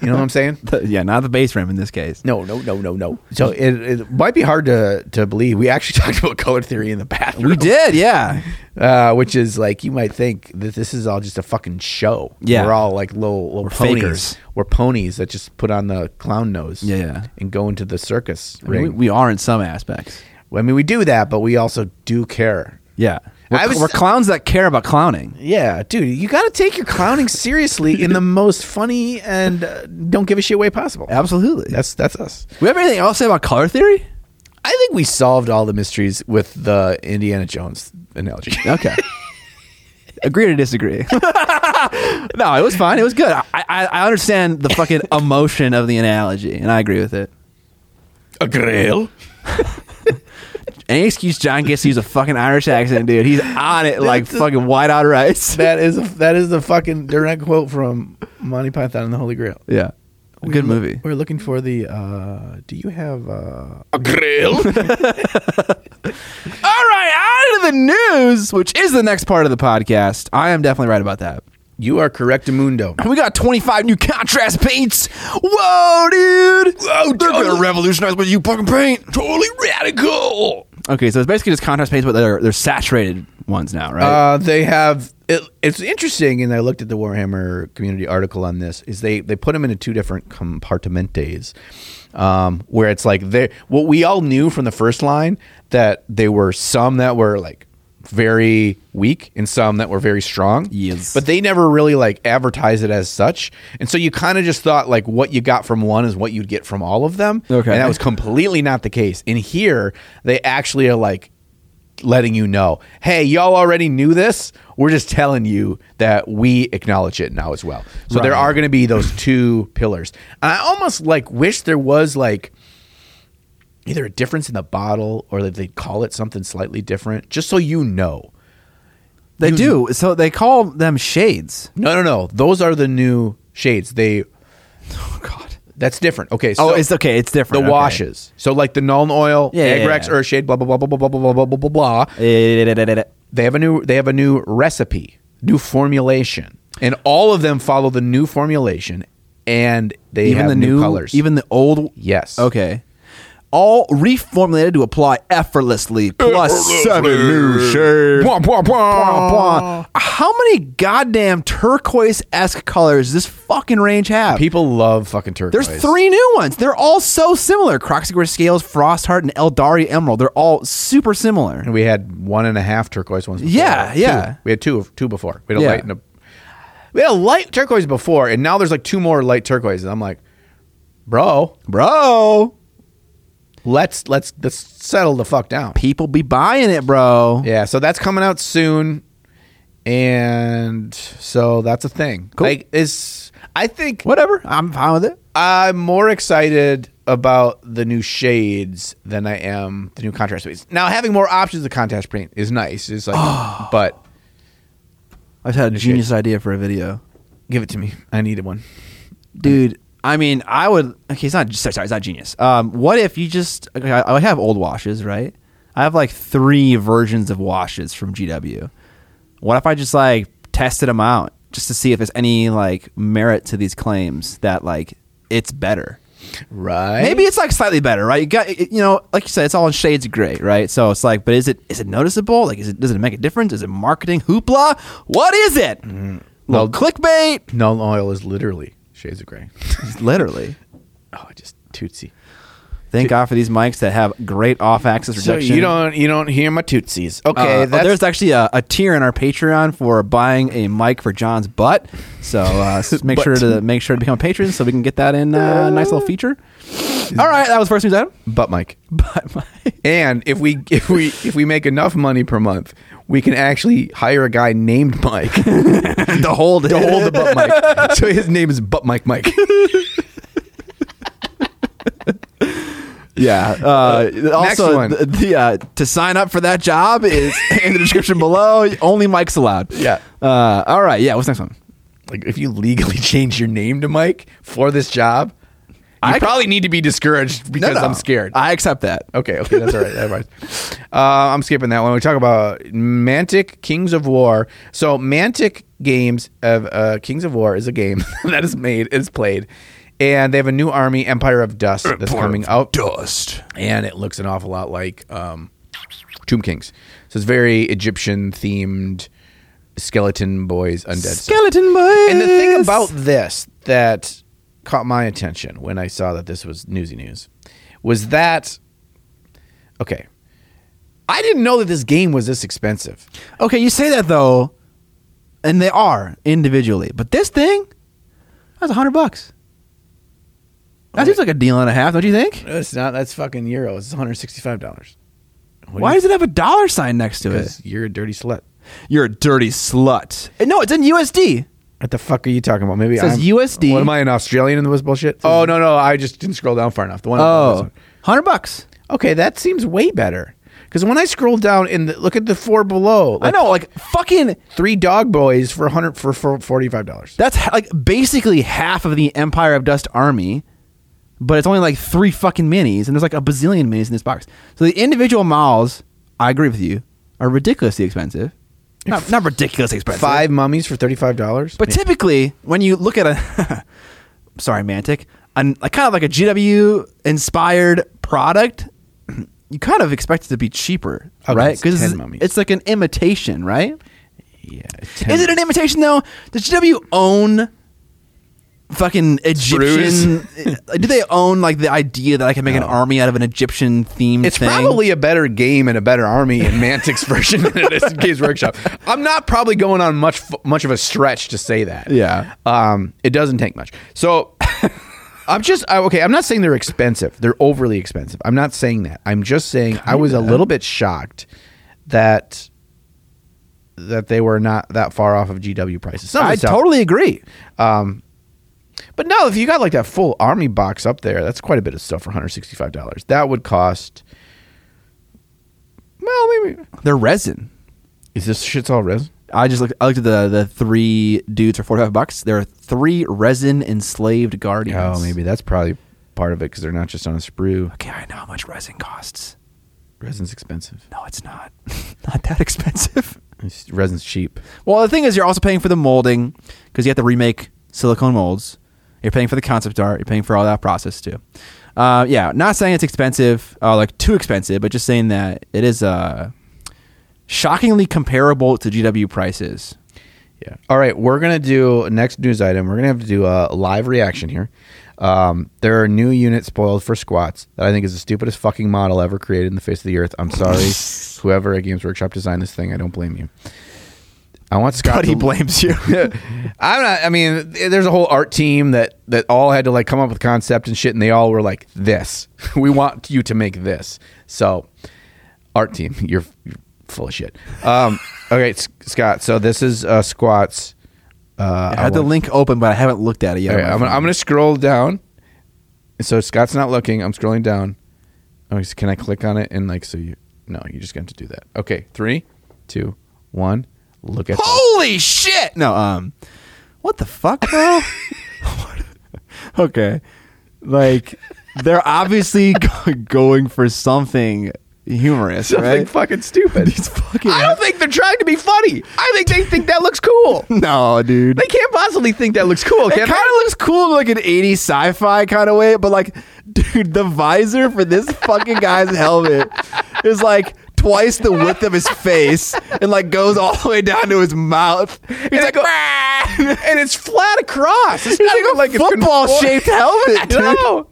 You know what I'm saying? Yeah, not the base rim in this case. No, no, no, no, no. So it, it might be hard to to believe. We actually talked about color theory in the bathroom. We did, yeah. uh, which is like you might think that this is all just a fucking show. Yeah. we're all like little little We're ponies. fakers. We're ponies that just put on the clown nose. Yeah, yeah. and go into the circus I mean, we, we are in some aspects. I mean, we do that, but we also do care. Yeah, we're, was- we're clowns that care about clowning. Yeah, dude, you got to take your clowning seriously in the most funny and uh, don't give a shit way possible. Absolutely. That's that's us. we have anything else to say about color theory? I think we solved all the mysteries with the Indiana Jones analogy. Okay. Agree to disagree. no, it was fine. It was good. I, I, I understand the fucking emotion of the analogy, and I agree with it. a grail. Any excuse John gets to use a fucking Irish accent, dude, he's on it like That's a- fucking white out rice. That is a, that is the fucking direct quote from Monty Python and the Holy Grail. Yeah. A good We're movie. We're looking for the. uh Do you have uh, a grill? All right, on to the news, which is the next part of the podcast. I am definitely right about that. you are correct, Mundo. We got 25 new contrast paints. Whoa, dude. Whoa, They're going to revolutionize what you fucking paint. Totally radical. Okay, so it's basically just contrast paints, but they're, they're saturated ones now, right? Uh, they have. It, it's interesting, and I looked at the Warhammer community article on this. Is they they put them into two different compartimentes, um, where it's like they what we all knew from the first line that they were some that were like very weak and some that were very strong. Yes. but they never really like advertise it as such, and so you kind of just thought like what you got from one is what you'd get from all of them. Okay. and that was completely not the case. In here, they actually are like letting you know, hey, y'all already knew this. We're just telling you that we acknowledge it now as well. So there are going to be those two pillars. And I almost like wish there was like either a difference in the bottle or that they call it something slightly different, just so you know. they do. So they call them shades. No, no, no. Those are the new shades. They Oh, God. that's different. Okay, oh, so oh, it's okay. It's the different. Okay. washes. So like the Nuln Oil, Yeah, yeah, Agrax, yeah. Earthshade, blah blah blah blah blah blah blah blah blah blah blah. They have a new they have a new recipe, new formulation, and all of them follow the new formulation, and they Even have the new, new colors. Even the old. yes, Okay. All reformulated to apply effortlessly, plus seven new shades. Bwah, bwah, bwah. How many goddamn turquoise esque colors does this fucking range have? People love fucking turquoise. There's three new ones. They're all so similar. Kroxigor Scales, Frostheart, and Aeldari Emerald. They're all super similar. and we had one and a half turquoise ones. Before. Yeah, Two. yeah. We had two two before. We had a Yeah. light and a. We had a light turquoise before, and now there's like two more light turquoises. I'm like, bro, bro. Let's let's let's settle the fuck down. People be buying it, bro. Yeah, so that's coming out soon, and so that's a thing. Cool. Like, it's I think Whatever. I'm fine with it. I'm more excited about the new shades than I am the new contrast paints. Now, having more options of contrast paint is nice. It's like, but I've had a genius idea for a video. give it to me. I needed one. dude. I mean, I would. Okay, it's not. Sorry, sorry, it's not genius. Um, what if you just? Okay, I, I have old washes, right? I have like three versions of washes from GW. What if I just like tested them out just to see if there's any like merit to these claims that like it's better? Right? Maybe it's like slightly better, right? You got, you know, like you said, it's all in shades of gray, right? So it's like, but is it is it noticeable? Like, is it does it make a difference? Is it marketing hoopla? What is it? Well- Well, clickbait, Nuln Oil is literally shades of gray. literally. oh, just tootsie. Thank God for these mics that have great off-axis So rejection. you don't you don't hear my tootsies. Okay, Uh, oh, that's there's actually a, a tier in our Patreon for buying a mic for John's butt. So uh, s- make sure Butt. to make sure to become a patron so we can get that in uh, a nice little feature. All right, that was first news item. butt mic. But my, And if we if we if we make enough money per month, we can actually hire a guy named Mike to to hold it. hold the butt mic. So his name is Butt Mike Mike. Yeah. Uh, also, the, the, uh, to sign up for that job is in the description below. Only Mike's allowed. Yeah. Uh, all right. Yeah. What's next one? Like if you legally change your name to Mike for this job, I- probably need to be discouraged because No, no. I'm scared. I accept that. Okay, okay, that's all right. Never mind. Uh, I'm skipping that one. We talk about Mantic Kings of War. So Mantic Games of uh, Kings of War is a game that is made, is played, and they have a new army, Empire of Dust, that's coming out, Dust. and it looks an awful lot like um, Tomb Kings. So it's very Egyptian themed, skeleton boys, undead. stuff. Skeleton boys. And the thing about this that caught my attention when I saw that this was newsy news was that okay. I didn't know that this game was this expensive. Okay, you say that though, and they are individually, but this thing, that's a hundred bucks. That seems like a deal and a half, don't you think? It's not. That's fucking euros. It's one hundred sixty-five dollars. Why does it have a dollar sign next to it? You're a dirty slut. You're a dirty slut. And no, it's in USD. What the fuck are you talking about? Maybe It says I'm, USD. What am I an Australian in this bullshit? Oh no no! I just didn't scroll down far enough. The one. Oh, hundred bucks. okay, that seems way better. Because when I scroll down and look at the four below, I know, like fucking. three dog boys for hundred for, for forty-five dollars. That's like basically half of the Empire of Dust army, but it's only like three fucking minis, and there's like a bazillion minis in this box. So the individual models, I agree with you, are ridiculously expensive. Not, not ridiculously expensive. Five mummies for thirty-five dollars. But typically, when you look at a, sorry, Mantic, an, like kind of like a GW inspired product, you kind of expect it to be cheaper, Oh, right? it's 10 Because mummies. it's like an imitation, right? yeah, Is it an imitation though? Does GW own fucking Egyptian? do they own like the idea that I can make an army out of an Egyptian themed It's thing? probably a better game and a better army in Mantic's version than it is in Games Workshop. I'm not probably going on much much of a stretch to say that. Yeah. Um, it doesn't take much. So I'm just I- okay. I'm not saying they're expensive. They're overly expensive. I'm not saying that. I'm just saying I was a little bit shocked that that they were not that far off of GW prices. I totally agree. But no, if you got like that full army box up there, that's quite a bit of stuff for $165. That would cost. Well, maybe. They're resin. Is this shit's all resin? I just looked. I looked at the the three dudes for forty five bucks. There are three resin enslaved guardians. Oh, maybe that's probably part of it because they're not just on a sprue. Okay, I know how much resin costs. Resin's expensive. No, it's not. not that expensive. It's, resin's cheap. Well, the thing is, you're also paying for the molding because you have to remake silicone molds. You're paying for the concept art. You're paying for all that process too. Uh, yeah, not saying it's expensive, uh, like too expensive, but just saying that it is uh, shockingly comparable to GW prices. Yeah. All right, we're gonna do next news item. We're gonna have to do a live reaction here. Um, there are new units spoiled for squats that I think is the stupidest fucking model ever created in the face of the earth. I'm sorry, whoever at Games Workshop designed this thing. I don't blame you. I want Scott. But he to- blames you. I'm not. I mean, there's a whole art team that that all had to like come up with concept and shit, and they all were like, "This, we want you to make this." So, art team, you're, you're full of shit. Um, okay, S- Scott. So this is uh, squats. Uh, I had the link open, but I haven't looked at it yet. Okay, I'm, gonna. I'm gonna scroll down. So Scott's not looking. I'm scrolling down. Oh, so can I click on it and like so you? No, you just got to do that. Okay, three, two, one. Look at. the- Holy shit! No, um, what the fuck, bro? okay, like they're obviously going for something humorous, Something right? fucking stupid. These fucking- I don't think they're trying to be funny. I think they think that looks cool. no, dude. They can't possibly think that looks cool. It kind of looks cool in like an 80s sci-fi kind of way, but like, dude, the visor for this fucking guy's helmet is like twice the width of his face and like goes all the way down to his mouth. He's like, "Ah!" and it's flat across. It's not like even a like it's football shaped helmet, dude. No.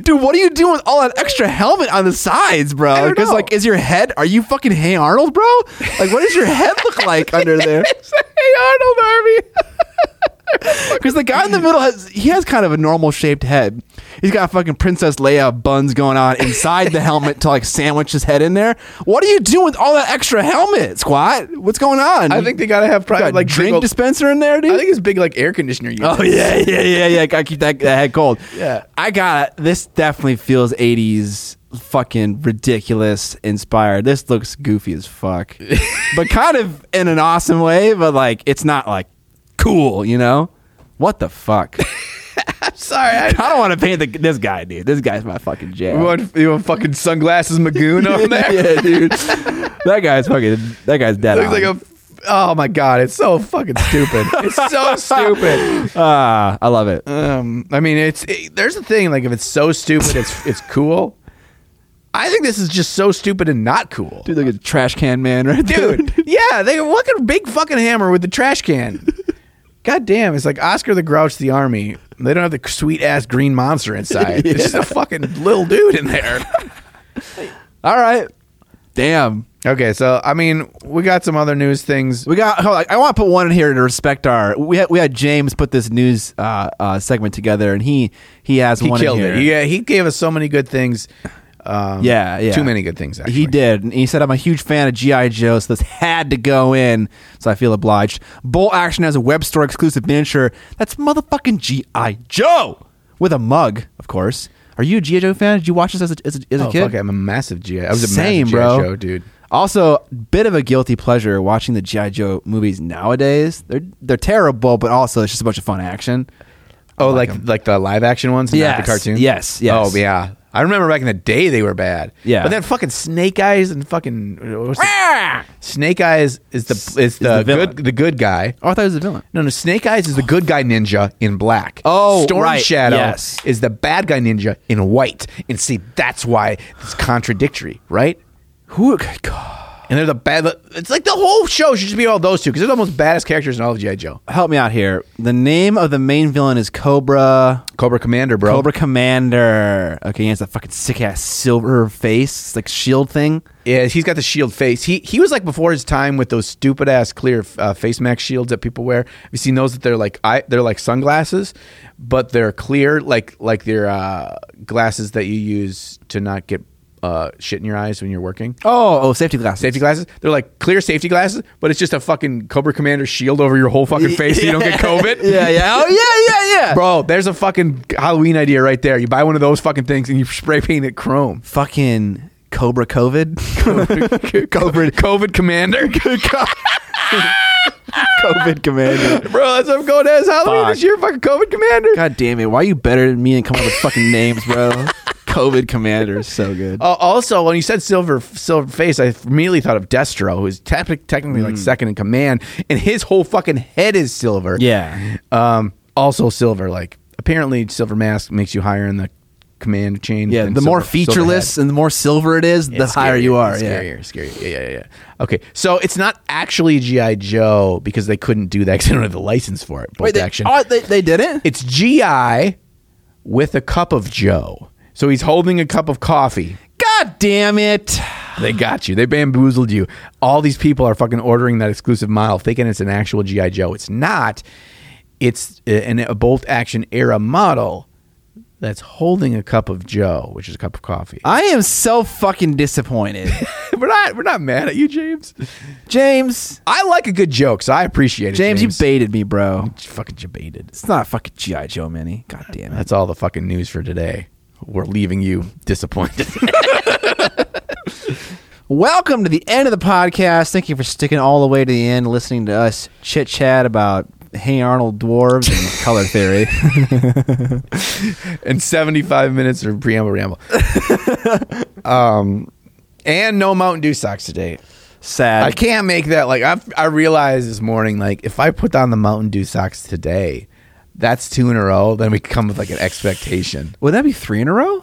Dude, what are you doing with all that extra helmet on the sides, bro? Because like, is your head? Are you fucking Hey Arnold, bro? Like, what does your head look like under there? A hey Arnold Army. Because the guy in the middle has he has kind of a normal shaped head. He's got fucking Princess Leia buns going on inside the helmet to like sandwich his head in there. What are you doing with all that extra helmet, Squat? What's going on? I think they gotta have probably got like drink old- dispenser in there, dude. I think it's big like air conditioner. Units. Oh yeah, yeah, yeah, yeah. Gotta keep that, that head cold. Yeah. I got it. This definitely feels '80s, fucking ridiculous, inspired. This looks goofy as fuck, but kind of in an awesome way. But like, it's not like cool, you know? What the fuck? I'm Sorry, I, I don't want to paint the, this guy, dude. This guy's my fucking jam. you want, you want fucking sunglasses Magoon over there? yeah, dude. that guy's fucking. That guy's dead. Looks on. like a. Oh my god, it's so fucking stupid. it's so stupid. ah, I love it. Um, I mean, it's it, there's the thing. Like, if it's so stupid, it's it's cool. I think this is just so stupid and not cool, Dude, look at the trash can man right there. dude. yeah, they look at a big fucking hammer with the trash can. God damn, it's like Oscar the Grouch, the army. They don't have the sweet ass green monster inside. It's just a fucking little dude in there. All right. Damn. Okay, so I mean, we got some other news things. We got. Hold on, I want to put one in here to respect our. We had we had James put this news uh, uh, segment together, and he he has He one killed in here. it. Yeah, he gave us so many good things. Um, Yeah, yeah. Too many good things. Actually, He did. And he said, I'm a huge fan of G.I. Joe, so this had to go in. So I feel obliged. Bolt Action has a web store exclusive miniature. That's motherfucking G.I. Joe! With a mug, of course. Are you a G.I. Joe fan? Did you watch this as a, as a, as a Oh kid? fuck! I'm a massive GI. I was a Same, massive bro. GI Joe dude. Also, bit of a guilty pleasure watching the GI Joe movies nowadays. They're they're terrible, but also it's just a bunch of fun action. Oh, like like like the live action ones, not the cartoons. yes, yes. Oh yeah, I remember back in the day they were bad. Yeah. but then fucking Snake Eyes and fucking the- Snake Eyes is the is the, the good the good guy. Oh, I thought it was a villain. No, no, Snake Eyes is the good guy ninja in black. Oh, Storm right, Shadow yes. is the bad guy ninja in white. And see, that's why it's contradictory, right? Who? God. And they're the bad. It's like the whole show should just be all those two because they're the most baddest characters in all of GI Joe. Help me out here. The name of the main villain is Cobra. Cobra Commander, bro. Cobra Commander. Okay, he has that fucking sick ass silver face, like shield thing. Yeah, he's got the shield face. He he was like before his time with those stupid ass clear uh, face mask shields that people wear. Have you seen those that they're like eye, they're like sunglasses, but they're clear, like like they're uh, glasses that you use to not get uh, shit in your eyes when you're working. Oh, oh, safety glasses. Safety glasses. They're like clear safety glasses, but it's just a fucking Cobra Commander shield over your whole fucking face so you don't get COVID. yeah, yeah. Oh, yeah, yeah, yeah. Bro, there's a fucking Halloween idea right there. You buy one of those fucking things and you spray paint it chrome. Fucking Cobra COVID. COVID, COVID Commander. COVID Commander. Bro, that's what I'm going as Halloween Fuck. this year. Fucking COVID Commander. God damn it. Why are you better than me and come up with fucking names, bro? COVID Commander is so good. Uh, also, when you said silver silver face, I immediately thought of Destro, who's tep- technically like second in command, and his whole fucking head is silver. Yeah. Um. Also silver. Like apparently, silver mask makes you higher in the command chain. Yeah, than the more silver- featureless and the more silver it is, the It's higher scarier. you are. It's Yeah. Scarier, scarier. Yeah, yeah, yeah. Okay, so it's not actually GI Joe because they couldn't do that because they don't have the license for it. Bolt Wait, they, action. oh, they, they didn't? It's GI with a cup of Joe. So he's holding a cup of coffee. God damn it. They got you. They bamboozled you. All these people are fucking ordering that exclusive model, thinking it's an actual GI Joe. It's not. It's a- an, a bolt action era model that's holding a cup of Joe, which is a cup of coffee. I am so fucking disappointed. we're not. We're not mad at you, James. James, I like a good joke, so I appreciate it. James, James, you baited me, bro. fucking baited. It's not a fucking GI Joe mini. God damn it. That's all the fucking news for today. We're leaving you disappointed. Welcome to the end of the podcast. Thank you for sticking all the way to the end, listening to us chit chat about Hey Arnold dwarves and color theory. and 75 minutes of preamble ramble. um, and no Mountain Dew socks today. Sad. I can't make that like I I realized this morning like if I put on the Mountain Dew socks today, that's two in a row. Then we come with like an expectation. Would that be three in a row?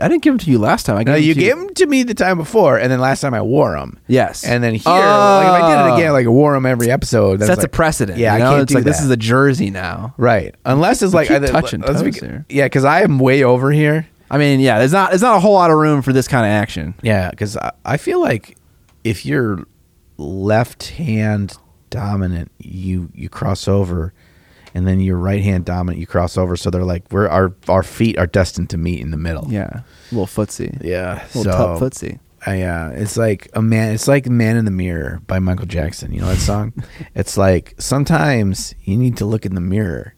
I didn't give them to you last time. I gave No, them you to gave them to me the time before, and then last time I wore them. Yes. And then here, like if I did it Oh. again, like I wore them every episode. then Sets it's a like- precedent. Yeah, you know? I can't It's do like this that. is a jersey now. right. Unless it's like keep I- touching let's toes here. Yeah, because I am way over here. I mean, yeah, there's not there's not a whole lot of room for this kind of action. Yeah, because I, I feel like if you're left hand dominant, you you cross over, and then you're right hand dominant, you cross over. So they're like we're our our feet are destined to meet in the middle. Yeah, a little footsie, yeah. a little so tuck footsie. I, uh, it's like a man. It's like "Man in the Mirror" by Michael Jackson. You know that song? it's like sometimes you need to look in the mirror,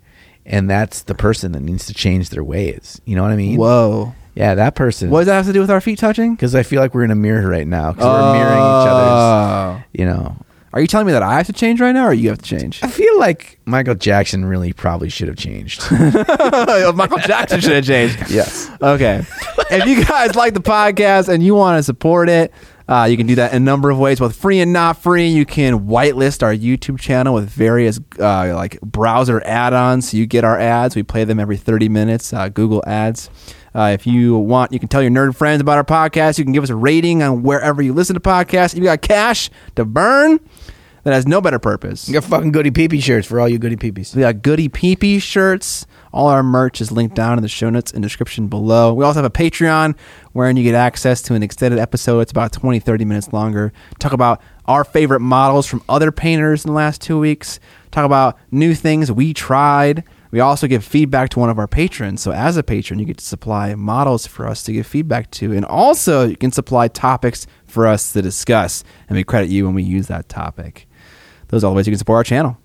and that's the person that needs to change their ways. You know what I mean? Whoa, Yeah, that person. what does that have to do with our feet touching? Because I feel like we're in a mirror right now. Because we're mirroring each other's. Oh. You know, Are you telling me that I have to change right now, or you have to change? I feel like Michael Jackson really probably should have changed. Michael Jackson should have changed. yes. Okay. if you guys like the podcast and you want to support it, uh, you can do that in a number of ways, both free and not free. You can whitelist our YouTube channel with various uh, like browser add-ons. So you get our ads. We play them every 30 minutes. Uh, Google ads. Uh, if you want, you can tell your nerd friends about our podcast. You can give us a rating on wherever you listen to podcasts. If you got cash to burn, that has no better purpose. You got fucking goody peepee shirts for all you goody peepees. We got goody peepee shirts. All our merch is linked down in the show notes and description below. We also have a Patreon wherein you get access to an extended episode. It's about 20, 30 minutes longer. Talk about our favorite models from other painters in the last two weeks. Talk about new things we tried. We also give feedback to one of our patrons. So as a patron, you get to supply models for us to give feedback to. And also you can supply topics for us to discuss. And we credit you when we use that topic. Those are all the ways you can support our channel.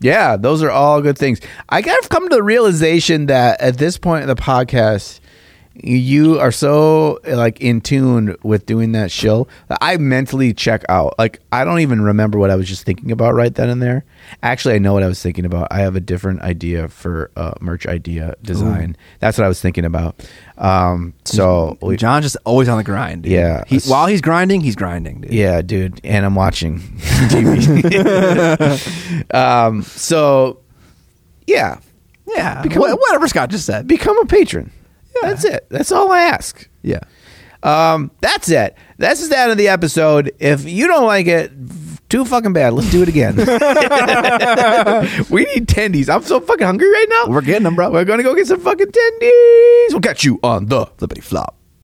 Yeah, those are all good things. I kind of come to the realization that at this point in the podcast, you are so like in tune with doing that shill that I mentally check out. Like I don't even remember what I was just thinking about right then and there. Actually, I know what I was thinking about. I have a different idea for uh, merch idea design. That's what I was thinking about. Um, so we, John's just always on the grind. Dude. Yeah. He, while he's grinding, he's grinding. Dude. Yeah, dude, and I'm watching TV. um, so, yeah, Yeah. Become- Wha- whatever Scott just said. become a patron. That's it. That's all I ask. yeah. Um, that's it. This is the end of the episode. If you don't like it, too fucking bad. Let's do it again. we need tendies. I'm so fucking hungry right now. We're getting them, bro. We're gonna go get some fucking tendies. We'll catch you on the Flippity flop.